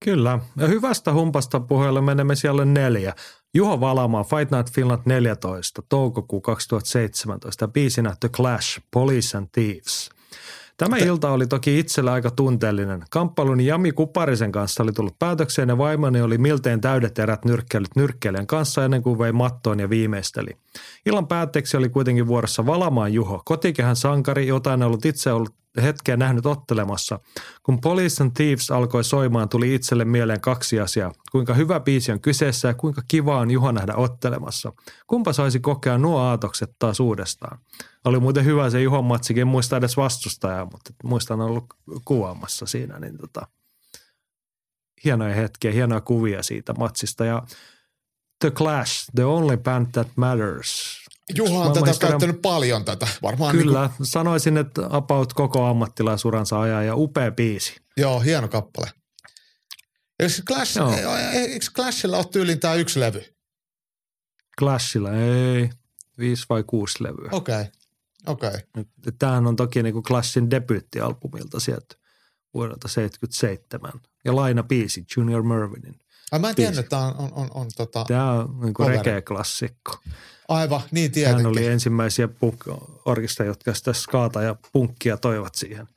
Kyllä. Ja hyvästä humpasta puheelle menemme siellä neljä. Juho Valamaa, Fight Night Finland 14, toukokuu 2017, biisinä The Clash, Police and Thieves. Tämä Te- ilta oli toki itsellä aika tunteellinen. Kamppailuni Jami Kuparisen kanssa oli tullut päätökseen ja vaimoni oli miltein täydet erät nyrkkeilyt nyrkkeilijän kanssa ennen kuin vei mattoon ja viimeisteli. Illan päätteeksi oli kuitenkin vuorossa Valamaan Juho, kotikehän sankari, jota en ollut itse ollut hetkeä nähnyt ottelemassa. Kun Police and Thieves alkoi soimaan, tuli itselle mieleen kaksi asiaa. Kuinka hyvä biisi on kyseessä ja kuinka kiva on Juha nähdä ottelemassa. Kumpa saisi kokea nuo aatokset taas uudestaan. Oli muuten hyvä se Juhon matsikin, muista edes vastustajaa, mutta muistan ollut kuvaamassa siinä. Niin tota, hienoja hetkiä, hienoja kuvia siitä matsista ja The Clash, the only band that matters. Juha on tätä käyttänyt paljon tätä. Varmaan Kyllä, niin kuin... sanoisin, että about koko ammattilaisuransa ajan ja upea biisi. Joo, hieno kappale. Eikö, Clash, eikö Clashilla ole tyyliin tämä yksi levy? Clashilla ei, viisi vai kuusi levyä. Okei, okay. okei. Okay. Tämähän on toki niin kuin Clashin debyyttialbumilta sieltä vuodelta 77. Ja laina biisi Junior Mervinin. Ai mä en tiennyt, että tämä on, on, on, on tota Tämä on niin kuin reggae-klassikko. Aivan, niin tietenkin. Hän oli ensimmäisiä punk- jotka sitä skaata ja punkkia toivat siihen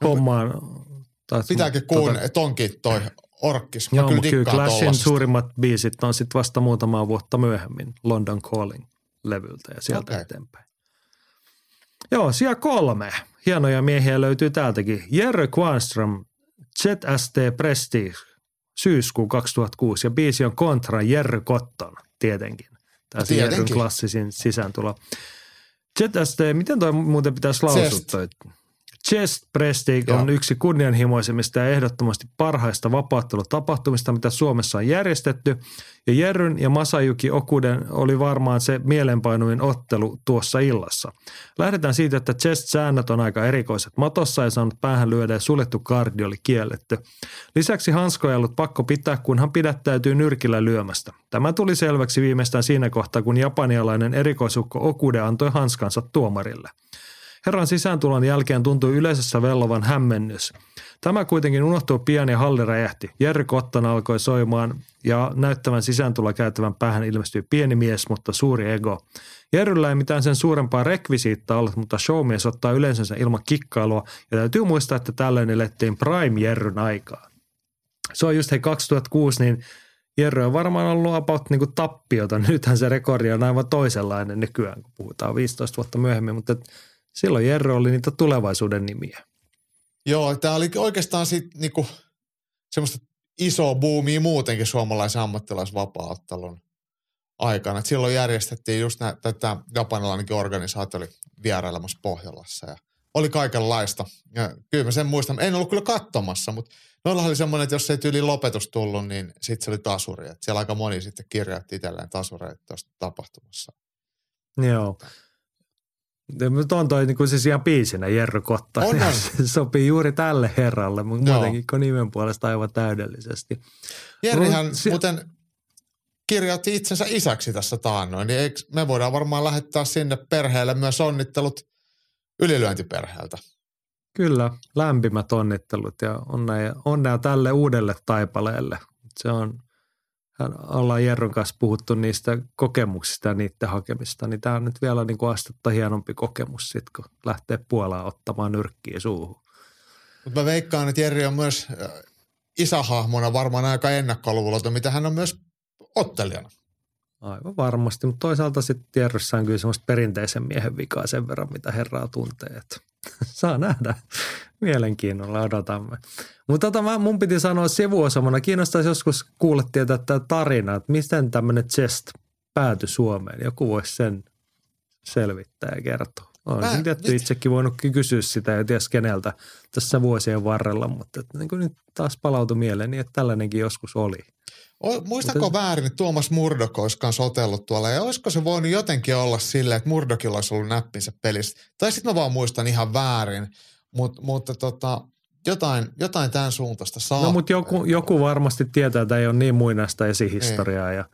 no, hommaan. Pitääkin kuun, tota, tonkin toi orkkis. Mä joo, kyllä, kyllä Clashin suurimmat biisit on sitten vasta muutamaa vuotta myöhemmin London Calling-levyltä ja sieltä okay. eteenpäin. Joo, siellä kolme. Hienoja miehiä löytyy täältäkin. Jerry Quanström, ZST Prestige, syyskuu 2006 ja biisi on kontra Jerry Cotton tietenkin. Tämä Jerryn klassisin sisääntulo. ZST, miten toi muuten pitäisi lausua toi? Chest Prestige on yksi kunnianhimoisimmista ja ehdottomasti parhaista vapauttelutapahtumista, mitä Suomessa on järjestetty. Ja Jerryn ja Masayuki Okuden oli varmaan se mielenpainuin ottelu tuossa illassa. Lähdetään siitä, että chest-säännöt on aika erikoiset. Matossa ei saanut päähän lyödä ja suljettu kardi oli kielletty. Lisäksi hanskoja ei ollut pakko pitää, kunhan pidättäytyy nyrkillä lyömästä. Tämä tuli selväksi viimeistään siinä kohtaa, kun japanialainen erikoisukko Okude antoi hanskansa tuomarille. Herran sisääntulon jälkeen tuntui yleisössä vellovan hämmennys. Tämä kuitenkin unohtui pian ja halli räjähti. Jerry Kottan alkoi soimaan ja näyttävän sisääntuloa käyttävän päähän ilmestyi pieni mies, mutta suuri ego. Jerryllä ei mitään sen suurempaa rekvisiittaa ollut, mutta showmies ottaa yleensä ilman kikkailua ja täytyy muistaa, että tällöin elettiin Prime Jerryn aikaa. Se on just hei 2006, niin Jerry on varmaan ollut about niin kuin tappiota. Nythän se rekordi on aivan toisenlainen nykyään, kun puhutaan 15 vuotta myöhemmin, mutta Silloin Jerro oli niitä tulevaisuuden nimiä. Joo, tämä oli oikeastaan sitten niinku semmoista isoa buumia muutenkin suomalaisen ammattilaisvapaattelun aikana. Et silloin järjestettiin just nä, tätä japanilainenkin organisaatio oli vierailemassa Pohjolassa ja oli kaikenlaista. Ja kyllä mä sen muistan. En ollut kyllä katsomassa, mutta noilla oli semmoinen, että jos ei tyyli lopetus tullut, niin sitten se oli tasuri. Et siellä aika moni sitten kirjoitti itselleen tasureita tuosta tapahtumassa. Joo. Mutta on toi niin siis ihan biisinä Jerry Kotta. On, on. <laughs> Se sopii juuri tälle herralle, mutta muutenkin kun nimen puolesta aivan täydellisesti. Jerrihän no, si- muuten kirjoitti itsensä isäksi tässä taannoin, niin eikö me voidaan varmaan lähettää sinne perheelle myös onnittelut ylilyöntiperheeltä. Kyllä, lämpimät onnittelut ja onnea, onnea tälle uudelle taipaleelle. Se on ollaan Jerron kanssa puhuttu niistä kokemuksista ja niiden hakemista, niin tämä on nyt vielä niin kuin astetta hienompi kokemus sitten, kun lähtee Puolaan ottamaan nyrkkiä suuhun. Mutta mä veikkaan, että Jerry on myös äh, isähahmona varmaan aika ennakkoluuloton, mitä hän on myös ottelijana. Aivan varmasti, mutta toisaalta sitten Jerryssä on kyllä semmoista perinteisen miehen vikaa sen verran, mitä herraa tuntee. Että <laughs> saa nähdä. Mielenkiinnolla odotamme. Mutta tota, mä- mun piti sanoa sivuosamana, kiinnostaisi joskus kuulla tietää tämä tarina, että miten tämmöinen chest päätyi Suomeen. Joku voisi sen selvittää ja kertoa. Olen Mä- tietty mit- itsekin voinut ky- kysyä sitä ja ties keneltä tässä vuosien varrella, mutta että niin kuin nyt taas palautui mieleen, niin että tällainenkin joskus oli. O, muistanko väärin, että Tuomas Murdok olisi kanssa otellut tuolla ja olisiko se voinut jotenkin olla silleen, että Murdokilla olisi ollut näppinsä pelissä. Tai sitten mä vaan muistan ihan väärin, Mut, mutta tota, jotain, jotain tämän suuntaista saa. No mutta joku, joku varmasti tietää, että ei ole niin muinaista esihistoriaa. Ja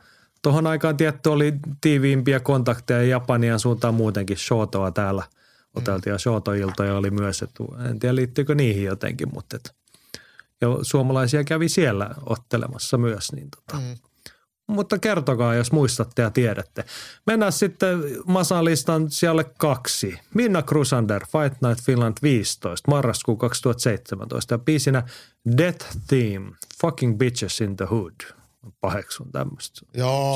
tuohon aikaan tietty oli tiiviimpiä kontakteja Japanian suuntaan muutenkin. Shotoa täällä oteltiin ja Shoto-iltoja oli myös. Että en tiedä liittyykö niihin jotenkin, mutta et, ja suomalaisia kävi siellä ottelemassa myös. Niin tota. Mm. Mutta kertokaa, jos muistatte ja tiedätte. Mennään sitten Masan-listan siellä kaksi. Minna Krusander, Fight Night Finland 15, marraskuu 2017. Ja biisinä Death Theme, Fucking Bitches in the Hood. Paheksun tämmöistä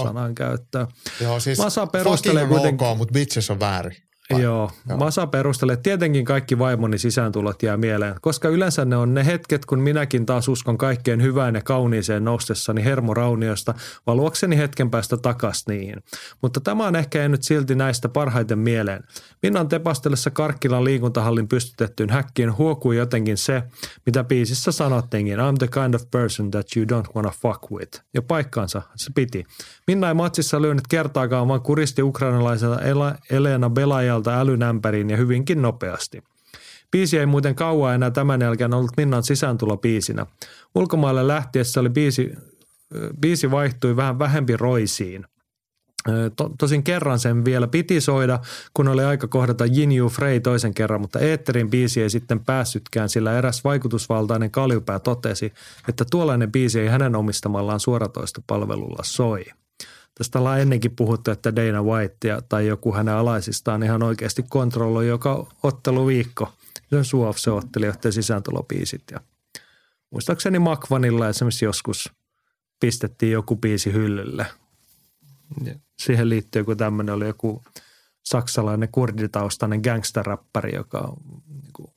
sanan käyttöä. joo siis Masa perustelee fucking on kuitenkin- ok, mutta bitches on väärin. Joo. Joo. Joo. Masa perustelee, että tietenkin kaikki vaimoni sisääntulot jää mieleen, koska yleensä ne on ne hetket, kun minäkin taas uskon kaikkeen hyvään ja kauniiseen noustessani hermorauniosta, valuakseni hetken päästä takas niihin. Mutta tämä on ehkä jäänyt silti näistä parhaiten mieleen. Minnan tepastellessa Karkkilan liikuntahallin pystytettyyn häkkiin huokui jotenkin se, mitä biisissä sanottiinkin, I'm the kind of person that you don't wanna fuck with. Ja paikkaansa se piti. Minna ei matsissa lyönyt kertaakaan, vaan kuristi ukrainalaisella Elena Belajalta älynämpäriin ja hyvinkin nopeasti. Biisi ei muuten kauan enää tämän jälkeen ollut Minnan sisääntulo biisinä. Ulkomaille lähtiessä oli biisi, biisi vaihtui vähän vähempi roisiin. Tosin kerran sen vielä piti soida, kun oli aika kohdata Jinju Frey toisen kerran, mutta Eetterin biisi ei sitten päässytkään, sillä eräs vaikutusvaltainen kaljupää totesi, että tuollainen biisi ei hänen omistamallaan suoratoistopalvelulla soi. Tästä ollaan ennenkin puhuttu, että Dana White ja, tai joku hänen alaisistaan ihan oikeasti kontrolloi joka otteluviikko. Se suof se ottelijoiden sisääntulobiisit. Ja muistaakseni Makvanilla esimerkiksi joskus pistettiin joku biisi hyllylle. Ja siihen liittyy joku tämmöinen, oli joku saksalainen kurditaustainen gangsterräppäri, joka on niin kuin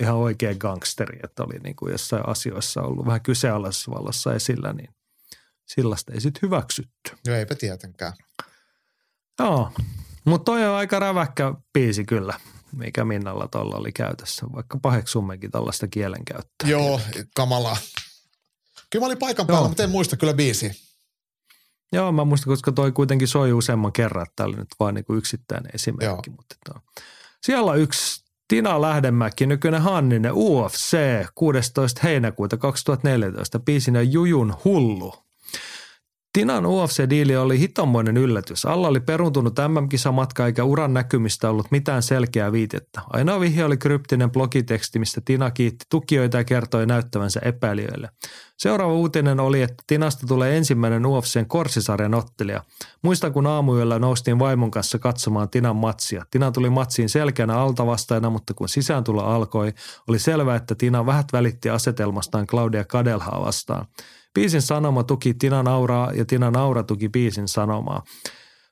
ihan oikea gangsteri, että oli niin kuin jossain asioissa ollut vähän kyseenalaisessa vallassa esillä, niin sillasta ei sitten hyväksytty. No eipä tietenkään. Joo, mutta toi on aika räväkkä biisi kyllä, mikä Minnalla tuolla oli käytössä, vaikka paheksummekin tällaista kielenkäyttöä. Joo, kamalaa. Kyllä mä olin paikan päällä, Joo. mutta en muista kyllä biisiä. Joo, mä muistan, koska toi kuitenkin soi useamman kerran, että tämä oli nyt vain niin esittäinen esimerkki. Joo. Mutta on. Siellä on yksi Tina Lähdemäki, nykyinen Hanninen, UFC, 16. heinäkuuta 2014, biisinä Jujun hullu. Tinan UFC-diili oli hitommoinen yllätys. Alla oli peruntunut MM-kisamatka eikä uran näkymistä ollut mitään selkeää viitettä. Ainoa vihje oli kryptinen blogiteksti, mistä Tina kiitti tukijoita ja kertoi näyttävänsä epäilijöille. Seuraava uutinen oli, että Tinasta tulee ensimmäinen UFCn korsisarjan ottelija. Muistan, kun aamuyöllä noustiin vaimon kanssa katsomaan Tinan matsia. Tina tuli matsiin selkeänä altavastaajana, mutta kun sisääntulo alkoi, oli selvää, että Tina vähät välitti asetelmastaan Claudia Kadelhaa vastaan. Biisin sanoma tuki Tinan auraa ja Tinan aura tuki biisin sanomaa.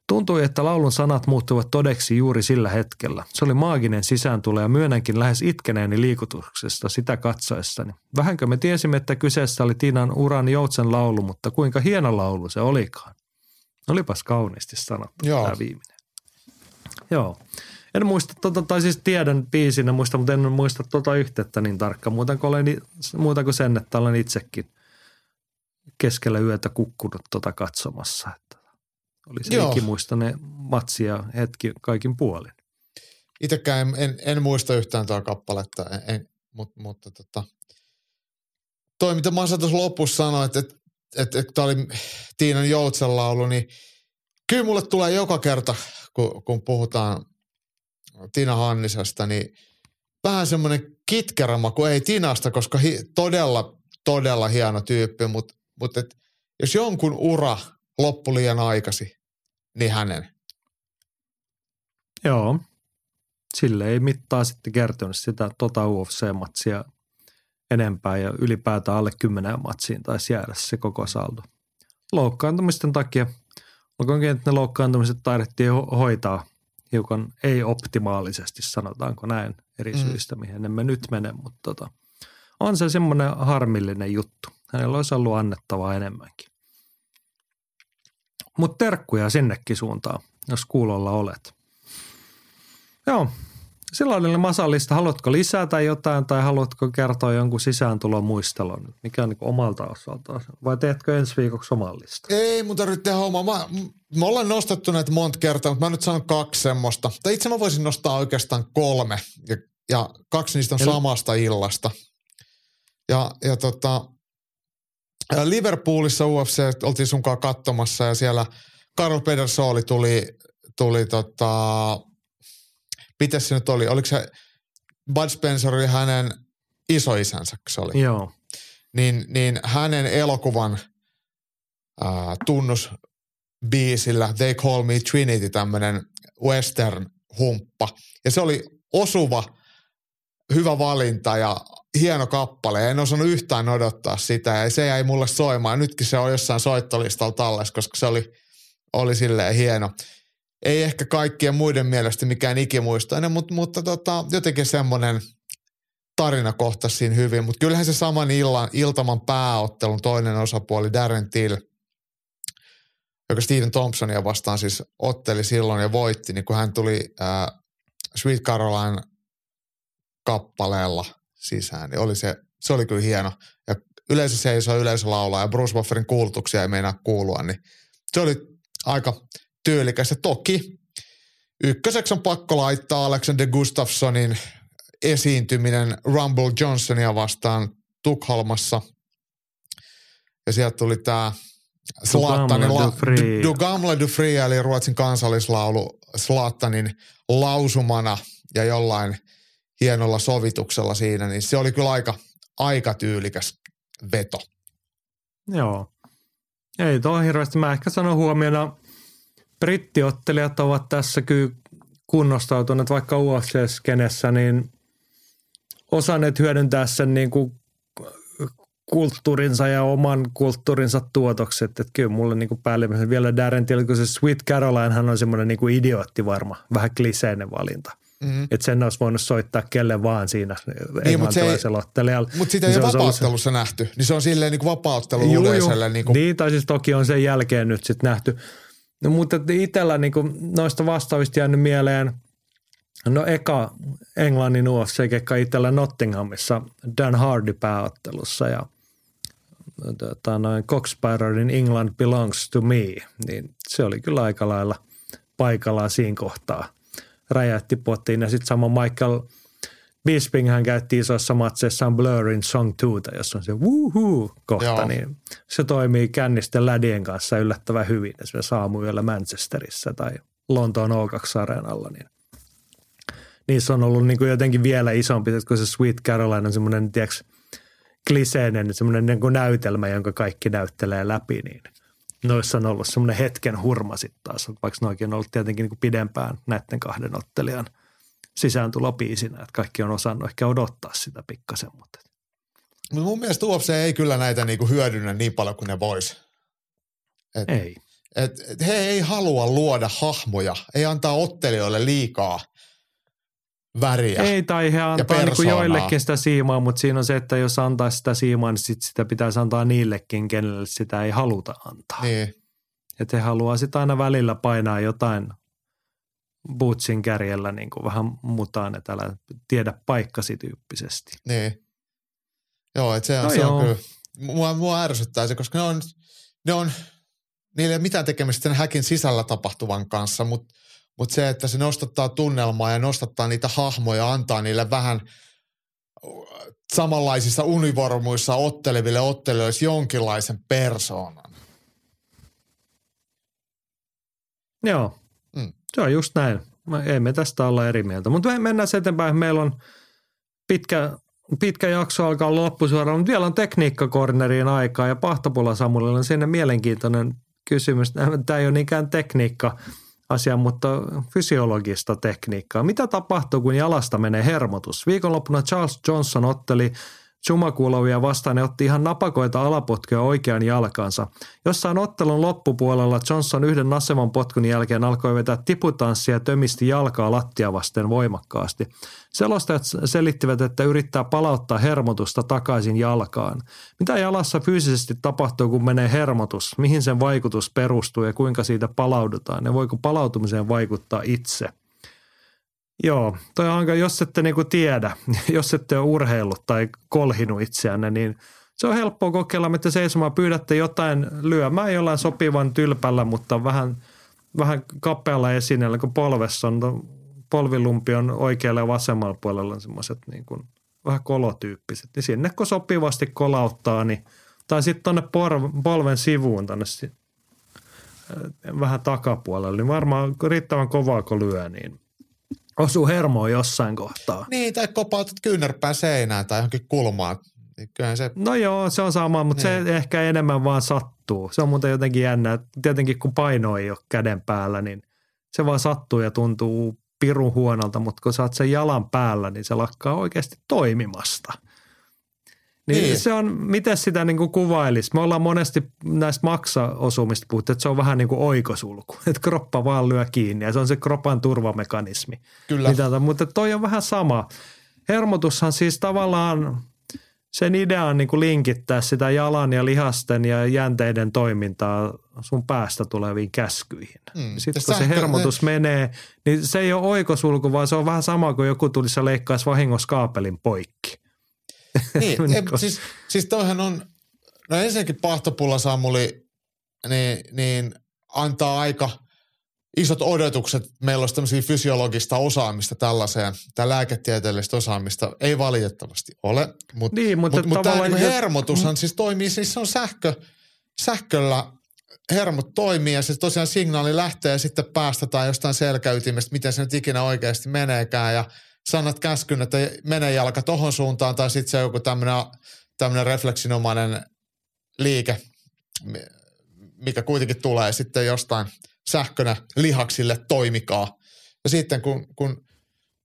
Tuntui, että laulun sanat muuttuivat todeksi juuri sillä hetkellä. Se oli maaginen sisääntulo ja myönnänkin lähes itkeneeni liikutuksesta sitä katsoessani. Vähänkö me tiesimme, että kyseessä oli Tinan uran joutsen laulu, mutta kuinka hieno laulu se olikaan. Olipas kauniisti sanottu Joo. tämä viimeinen. Joo. En muista, tota, tai siis tiedän biisin, en muista, mutta en muista tuota yhteyttä niin tarkkaan. Muuta kuin, olen, muuta kuin sen, että olen itsekin keskellä yötä kukkunut tota katsomassa. Että oli se ikimuistainen matsi ja hetki kaikin puolin. Itsekään en, en, en muista yhtään tuota kappaletta, en, en, mutta, mutta tota, toi mitä Masa tuossa lopussa sanoi, että, että, että, että tämä oli Tiinan Joutsen laulu, niin kyllä mulle tulee joka kerta, kun, kun puhutaan Tiina Hannisesta, niin vähän semmoinen kitkerä maku, ei Tinasta, koska hi, todella, todella hieno tyyppi, mutta, mutta et, jos jonkun ura loppui liian aikasi, niin hänen. Joo. Sille ei mittaa sitten kertonut sitä tota UFC-matsia enempää ja ylipäätään alle kymmeneen matsiin taisi jäädä se koko saldo. Loukkaantumisten takia, olkoonkin, että ne loukkaantumiset taidettiin ho- hoitaa hiukan ei-optimaalisesti, sanotaanko näin eri Mm. syistä, mihin emme nyt mene, mutta tota, on se semmoinen harmillinen juttu. Hänellä olisi ollut annettavaa enemmänkin. Mutta terkkuja sinnekin suuntaan, jos kuulolla olet. Joo, silloin oli masallista. Haluatko lisätä jotain tai haluatko kertoa jonkun sisääntulon muistelon? Mikä on niin omalta osaltaan? Vai teetkö ensi viikoksi oman listan? Ei mun tarvitse tehdä hommaa. Mä, me ollaan nostettu näitä monta kertaa, mutta mä nyt sanon kaksi semmoista. Tai itse mä voisin nostaa oikeastaan kolme. Ja, ja kaksi niistä on Eli- samasta illasta. Ja, ja tota, Liverpoolissa UFC oltiin sunkaan katsomassa ja siellä Karl Pedersoli tuli, tuli tota, mitäs se nyt oli? Oliko se Bud Spencer oli hänen isoisänsä, se oli? Joo, niin, niin hänen elokuvan ää, tunnusbiisillä They Call Me Trinity, tämmöinen western-humppa. Ja se oli osuva, hyvä valinta ja hieno kappale. En osannut yhtään odottaa sitä ja se jäi mulle soimaan. Nytkin se on jossain soittolistalla tallessa, koska se oli, oli silleen hieno. Ei ehkä kaikkien muiden mielestä mikään ikimuistoinen, mutta, mutta tota, jotenkin semmoinen tarina kohtasi siinä hyvin. Mutta kyllähän se saman illan, iltaman pääottelun toinen osapuoli Darren Till, joka Steven Thompsonia vastaan siis otteli silloin ja voitti, niin kun hän tuli äh, Sweet Caroline kappaleella sisään, niin oli se, se oli kyllä hieno. Ja yleisö seisoo, yleisö laulaa ja Bruce Bufferin kuulutuksia ei meinaa kuulua, niin se oli aika tyylikäs. Ja toki ykköseksi on pakko laittaa Alexander Gustafssonin esiintyminen Rumble Johnsonia vastaan Tukholmassa. Ja sieltä tuli tämä Gamla la, du du, du Fria, eli Ruotsin kansallislaulu Zlatanin lausumana ja jollain hienolla sovituksella siinä, niin se oli kyllä aika, aika tyylikäs veto. joo. Ei tuo hirveästi. Mä ehkä sanon huomiona, brittiottelijat ovat tässä kyllä kunnostautuneet vaikka UFC-skenessä, niin osanneet hyödyntää sen niin kuin kulttuurinsa ja oman kulttuurinsa tuotokset. Että kyllä mulle niin kuin vielä Darren Till, kun se Sweet Caroline hän on semmoinen niin kuin idiootti varma, vähän kliseinen valinta. Mm. Että sen olisi voinut soittaa kelle vaan siinä Niin, mut se ei- englantilaisella ottelijalla. Mutta sitä Niin ei se ole ollut se- vapauttelussa nähty, niin se on silleen niin kuin vapauttelu Juu, juu. Niin kuin, Niin, tai siis toki on sen jälkeen nyt sitten nähty. No, mutta itsellä niin noista vastaavista jäänyt mieleen, no eka Englannin UFC-kekka itsellä Nottinghamissa Dan Hardy pääottelussa ja tota, noin Cox Barrerin England Belongs to Me, niin se oli kyllä aika lailla paikallaan siinä kohtaa. Räjähti pottiin ja sitten sama Michael Bisping hän käytti isoissa matseissaan Blurrin Song 2, jossa on se woohoo kohta, Joo. niin se toimii kännisten lädien kanssa yllättävän hyvin esimerkiksi aamuyöllä Manchesterissa tai Lontoon O2-areenalla, niin niissä on ollut niin kuin jotenkin vielä isompi, että kun se Sweet Caroline on semmoinen, tiedätkö, kliseinen semmoinen niin kuin näytelmä, jonka kaikki näyttelee läpi, niin noissa on ollut semmoinen hetken hurma sitten taas, vaikka noikin on ollut tietenkin niin kuin pidempään näiden kahden ottelijan sisääntulopiisinä, että kaikki on osannut ehkä odottaa sitä pikkasen, mutta Mutta mun mielestä UFC ei kyllä näitä niinku hyödynnä niin paljon kuin ne vois. Et, ei. et, et he ei halua luoda hahmoja, ei antaa ottelijoille liikaa väriä. Ei, tai he antaa niin kuin joillekin sitä siimaa, mutta siinä on se, että jos antaa sitä siimaa, niin sit sitä pitäisi antaa niillekin, kenelle sitä ei haluta antaa. Niin, Että he haluaa sitä aina välillä painaa jotain bootsin kärjellä niin kuin vähän mutaan, että älä tiedä paikkasi tyyppisesti. niin. Joo, että se, on, No se on joo. kyllä, mua, mua ärsyttää se, koska ne on, ne on, niillä ei ole mitään tekemistä sen häkin sisällä tapahtuvan kanssa, mutta mut se, että se nostattaa tunnelmaa ja nostattaa niitä hahmoja, antaa niille vähän samanlaisissa univormuissa otteleville ottelijoille jonkinlaisen persoonan. Joo, Mm. se on just näin. Ei me tästä olla eri mieltä, mutta me mennään eteenpäin. Meillä on pitkä pitkä jakso alkaa loppusuoraan, mutta vielä on tekniikkakorneriin aikaa ja Pahtopula Samulilla on sinne mielenkiintoinen kysymys. Tämä ei ole niinkään tekniikka asia, mutta fysiologista tekniikkaa. Mitä tapahtuu, kun jalasta menee hermotus? Viikonloppuna Charles Johnson otteli Chumakulovia vastaan ne otti ihan napakoita alapotkuja oikean jalkansa. Jossain ottelun loppupuolella Johnson yhden nasevan potkun jälkeen alkoi vetää tiputanssia ja tömisti jalkaa lattia vasten voimakkaasti. Selostajat selittivät, että yrittää palauttaa hermotusta takaisin jalkaan. Mitä jalassa fyysisesti tapahtuu, kun menee hermotus? Mihin sen vaikutus perustuu ja kuinka siitä palaudutaan? Ja voiko palautumiseen vaikuttaa itse? Joo, toi on, jos ette niinku tiedä, <laughs> jos ette ole urheillut tai kolhinut itseänne, niin se on helppoa kokeilla, että seisomaan pyydätte jotain lyömään jollain sopivan tylpällä, mutta vähän, vähän kapealla esineellä, kun polvessa on, polvilumpi on oikealla ja vasemmalla puolella semmoiset niin kuin, vähän kolotyyppiset. Niin sinne kun sopivasti kolauttaa, niin, tai sitten tuonne polven sivuun, tänne vähän takapuolelle, niin varmaan riittävän kovaa kun lyö, niin osuu hermoon jossain kohtaa. Niin, tai kopautat kyynärpää seinään tai johonkin kulmaan. Niin kyllähän se... No joo, se on sama, mutta niin. se ehkä enemmän vaan sattuu. Se on muuten jotenkin jännä. Tietenkin kun paino ei ole käden päällä, niin se vaan sattuu ja tuntuu pirun huonolta, mutta kun sä oot sen jalan päällä, niin se lakkaa oikeasti toimimasta – niin, niin. se on, miten sitä niin kuin kuvailisi? Me ollaan monesti näistä maksaosumista puhuttu, että se on vähän niin kuin oikosulku, <laughs> että kroppa vaan lyö kiinni ja se on se kropan turvamekanismi. Kyllä. Mitä, mutta toi on vähän sama. Hermotushan siis tavallaan, sen idea on niin kuin linkittää sitä jalan ja lihasten ja jänteiden toimintaa sun päästä tuleviin käskyihin. Mm. Sitten kun sähkö, se hermotus ne... menee, niin se ei ole oikosulku, vaan se on vähän sama kuin joku tulisi ja leikkaisi vahingossa kaapelin poikki. <laughs> Niin, ei, siis, siis toihan on, no ensinnäkin pahtopulla Samuli, niin, niin antaa aika isot odotukset. Meillä olisi tämmöisiä fysiologista osaamista tällaiseen, tai lääketieteellistä osaamista ei valitettavasti ole. Mut, niin, mutta mut, tämä niin hermotushan siis toimii, siis se on sähkö, sähköllä hermot toimii ja se tosiaan signaali lähtee sitten päästä tai jostain selkäytimestä, miten se nyt ikinä oikeasti meneekään ja – sanat käskyn, että mene jalka tohon suuntaan tai sitten se on joku tämmöinen refleksinomainen liike, mikä kuitenkin tulee sitten jostain sähkönä lihaksille toimikaa. Ja sitten kun, kun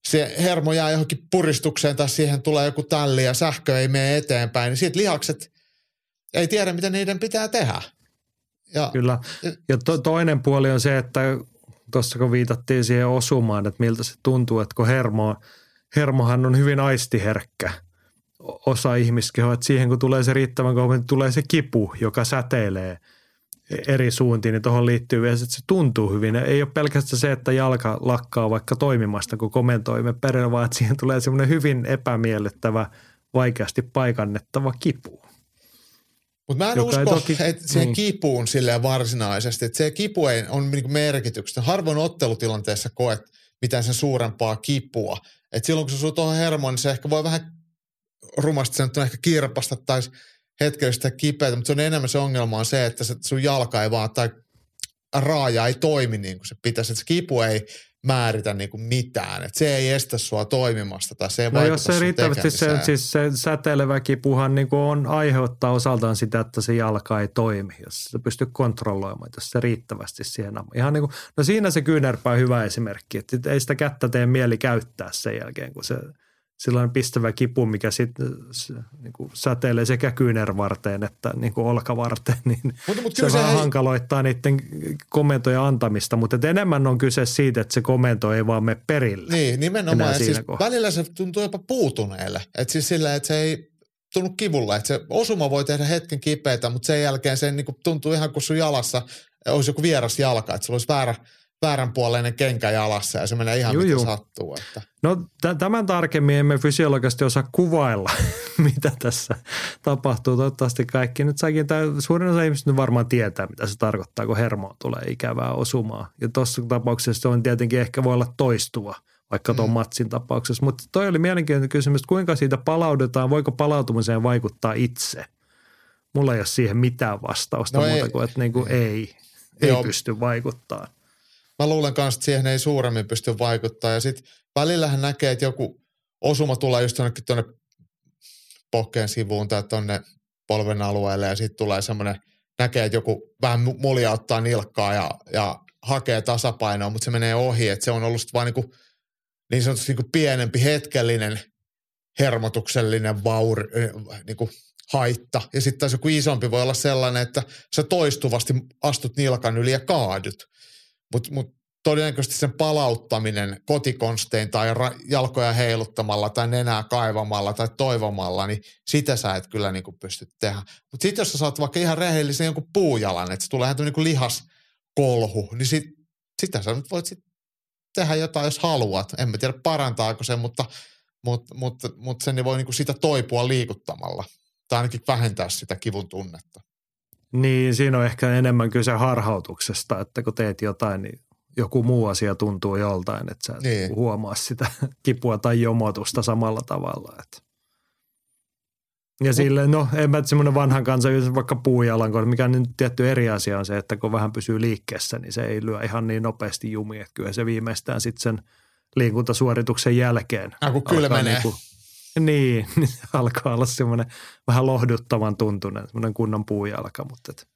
se hermo jää johonkin puristukseen tai siihen tulee joku talli ja sähkö ei mene eteenpäin, niin sitten lihakset ei tiedä, mitä niiden pitää tehdä. Ja, Kyllä. Ja to, toinen puoli on se, että tuossa kun viitattiin siihen osumaan, että miltä se tuntuu, että kun hermo, hermohan on hyvin aistiherkkä osa ihmiskehoa, että siihen kun tulee se riittävän kauan, niin tulee se kipu, joka säteilee eri suuntiin, niin tuohon liittyy vielä, että se tuntuu hyvin. Ei ole pelkästään se, että jalka lakkaa vaikka toimimasta, kun komentoimme perillä, vaan että siihen tulee semmoinen hyvin epämiellyttävä, vaikeasti paikannettava kipu. Mutta mä en usko, toki, että se niin. kipuun silleen varsinaisesti, että se kipu ei on niinku merkityksestä. Harvoin ottelutilanteessa koet mitään sen suurempaa kipua. Et silloin kun se on tuohon hermoon, niin se ehkä voi vähän rumasti sanottuna ehkä kirpasta tai hetkellistä kipeätä, mutta se on enemmän se ongelma on se, että se sun jalka ei vaan tai raaja ei toimi niin kuin se pitäisi. Että se kipu ei määritä niin kuin mitään. Että se ei estä sua toimimasta tai se ei no jos se riittävästi se, siis se säteilevä kipuhan niin kuin on aiheuttaa osaltaan sitä, että se jalka ei toimi, jos se pystyy kontrolloimaan, jos se riittävästi siihen Ihan niin kuin, no siinä se kyynärpää on hyvä esimerkki, että ei sitä kättä tee mieli käyttää sen jälkeen, kun se – sellainen pistävä kipu, mikä sitten niin kuin säteilee sekä kyynärvarteen että niin kuin olkavarteen, niin mutta, mutta se vähän ei... hankaloittaa niiden komentojen antamista, mutta enemmän on kyse siitä, että se komento ei vaan mene perille. Niin, nimenomaan. Ja siis välillä se tuntuu jopa puutuneelle, että siis sillä, että se ei tunnu kivulla, että se osuma voi tehdä hetken kipeätä, mutta sen jälkeen se niin kuin tuntuu ihan kuin sun jalassa olisi joku vieras jalka, että sulla olisi väärä – vääränpuoleinen kenkä jalassa ja se menee ihan Juju. mitä sattuu. Että. No t- tämän tarkemmin emme fysiologisesti osaa kuvailla, <laughs> mitä tässä tapahtuu. Toivottavasti kaikki nyt saakin, tai suurin osa ihmisistä varmaan tietää, mitä se tarkoittaa, kun hermo tulee ikävää osumaa. Ja tuossa tapauksessa se on tietenkin ehkä voi olla toistuva, vaikka tuon mm. matsin tapauksessa. Mutta toi oli mielenkiintoinen kysymys, että kuinka siitä palaudutaan, voiko palautumiseen vaikuttaa itse? Mulla ei ole siihen mitään vastausta no muuta ei, kuin, että niin kuin ei, ei Joo. pysty vaikuttaa mä luulen kanssa, että siihen ei suuremmin pysty vaikuttaa. Ja sitten välillähän näkee, että joku osuma tulee just jonnekin tuonne pohkeen sivuun tai tonne polven alueelle ja sitten tulee semmoinen, näkee, että joku vähän muljauttaa nilkkaa ja, ja hakee tasapainoa, mutta se menee ohi, että se on ollut vain niin, niin sanotusti niin pienempi hetkellinen hermotuksellinen vauri, niin kuin haitta. Ja sitten taas joku isompi voi olla sellainen, että sä toistuvasti astut nilkan yli ja kaadut. Mutta mut todennäköisesti sen palauttaminen kotikonstein tai ra- jalkoja heiluttamalla tai nenää kaivamalla tai toivomalla, niin sitä sä et kyllä niin kuin pysty tehdä. Mutta sitten jos sä saat vaikka ihan rehellisen jonkun puujalan, että se tulee ihan niin lihaskolhu, niin sit, sitä sä nyt voit sit tehdä jotain, jos haluat. En mä tiedä parantaako se, mutta, mutta, mutta, mutta sen voi niin kuin sitä toipua liikuttamalla tai ainakin vähentää sitä kivun tunnetta. Niin, siinä on ehkä enemmän kyse harhautuksesta, että kun teet jotain, niin joku muu asia tuntuu joltain, että sä niin. huomaa sitä <laughs> kipua tai jomotusta samalla tavalla. Että. Ja Mut, sille, no en mä semmoinen vanhan kanssa, vaikka puujalan, mikä nyt tietty eri asia on se, että kun vähän pysyy liikkeessä, niin se ei lyö ihan niin nopeasti jumi, että kyllä se viimeistään sitten sen liikuntasuorituksen jälkeen. Ja kun kylmenee. Niin kuin, niin, <laughs> niin se alkaa olla semmoinen vähän lohduttavan tuntunen, semmoinen kunnon puujalka, mutta et.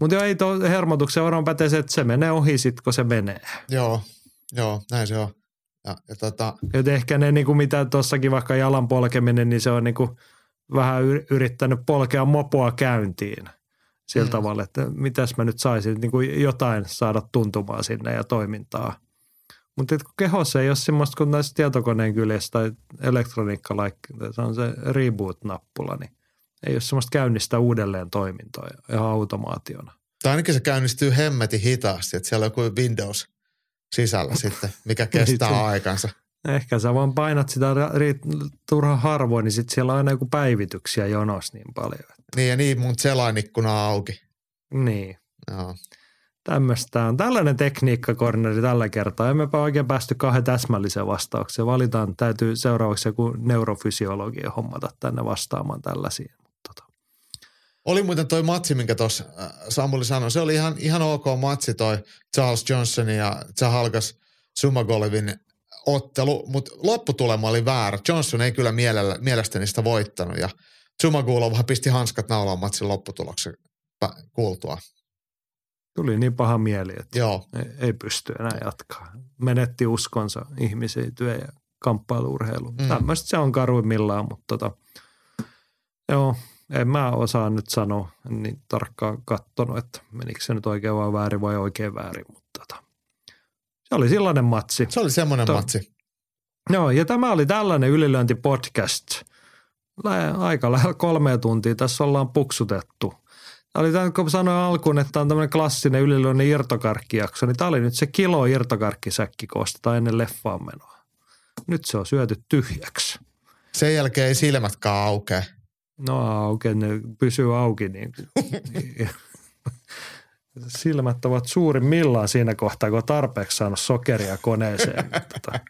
Mutta joo, ei tuo hermotuksen varmaan pätee se, että se menee ohi sitten, kun se menee. Joo, joo, näin se on. Ja, ja tota... Et ehkä ne, niinku, mitä tuossakin vaikka jalan polkeminen, niin se on niinku, vähän yrittänyt polkea mopoa käyntiin sillä mm. tavalla, että mitäs mä nyt saisin niin kuin jotain saada tuntumaan sinne ja toimintaa – mutta kun kehossa ei ole semmoista kuin näissä tietokoneen kyljessä tai elektroniikkalaikkeessa, se on se reboot-nappula, niin ei ole semmoista käynnistä uudelleen toimintoa ihan automaationa. Tai ainakin se käynnistyy hemmetin hitaasti, että siellä on joku Windows sisällä <laughs> sitten, mikä kestää niin, aikansa. Ehkä sä vaan painat sitä turhan harvoin, niin sitten siellä on aina joku päivityksiä jonos niin paljon. Niin ja niin, mun selainikuna auki. Niin. Joo. Tämmöistä on tällainen tekniikkakorneri tällä kertaa. Emmepä oikein päästy kahden täsmälliseen vastaukseen. Valitaan, täytyy seuraavaksi joku neurofysiologia hommata tänne vastaamaan tällaisiin. Tota. Oli muuten toi matsi, minkä tuossa äh, Samuli sanoi. Se oli ihan, ihan ok matsi toi Charles Johnson ja Zahalgas Sumagolevin ottelu, mutta lopputulema oli väärä. Johnson ei kyllä mielellä, mielestäni sitä voittanut ja Sumagulov pisti hanskat naulaan matsin lopputuloksen kuultua tuli niin paha mieli, että Joo. Ei, ei pysty enää jatkaa. Menetti uskonsa ihmisiin työ- ja kamppailuurheiluun. Mm. Tämmöistä se on karuimmillaan, mutta tota, joo, en mä osaa nyt sanoa, en niin tarkkaan katsonut, että menikö se nyt oikein vai väärin vai oikein väärin, mutta tota, se oli sellainen matsi. Se oli semmoinen to, matsi. Joo, ja tämä oli tällainen ylilöintipodcast. Aika lähellä kolme tuntia tässä ollaan puksutettu – oli tämä, kun sanoin alkuun, että tämä on tämmöinen klassinen yliluonne irtokarkkijakso, niin tämä oli nyt se kilo irtokarkkisäkki, kun ostetaan ennen leffaan menoa. Nyt se on syöty tyhjäksi. Sen jälkeen ei silmätkään aukea. No auke, ne pysyy auki. Niin, <laughs> silmät ovat suurimmillaan siinä kohtaa, kun on tarpeeksi saanut sokeria koneeseen. Tota.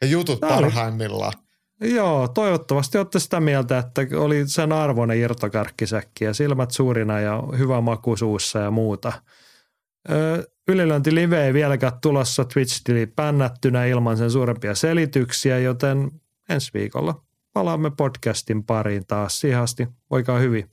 ja jutut parhaimmillaan. Joo, toivottavasti olette sitä mieltä, että oli sen arvoinen irtokarkkisäkki ja silmät suurina ja hyvä maku suussa ja muuta. Ylilöinti live ei vieläkään tulossa Twitch-tili pännättynä ilman sen suurempia selityksiä, joten ensi viikolla palaamme podcastin pariin taas. Siihen asti, voikaa hyvin.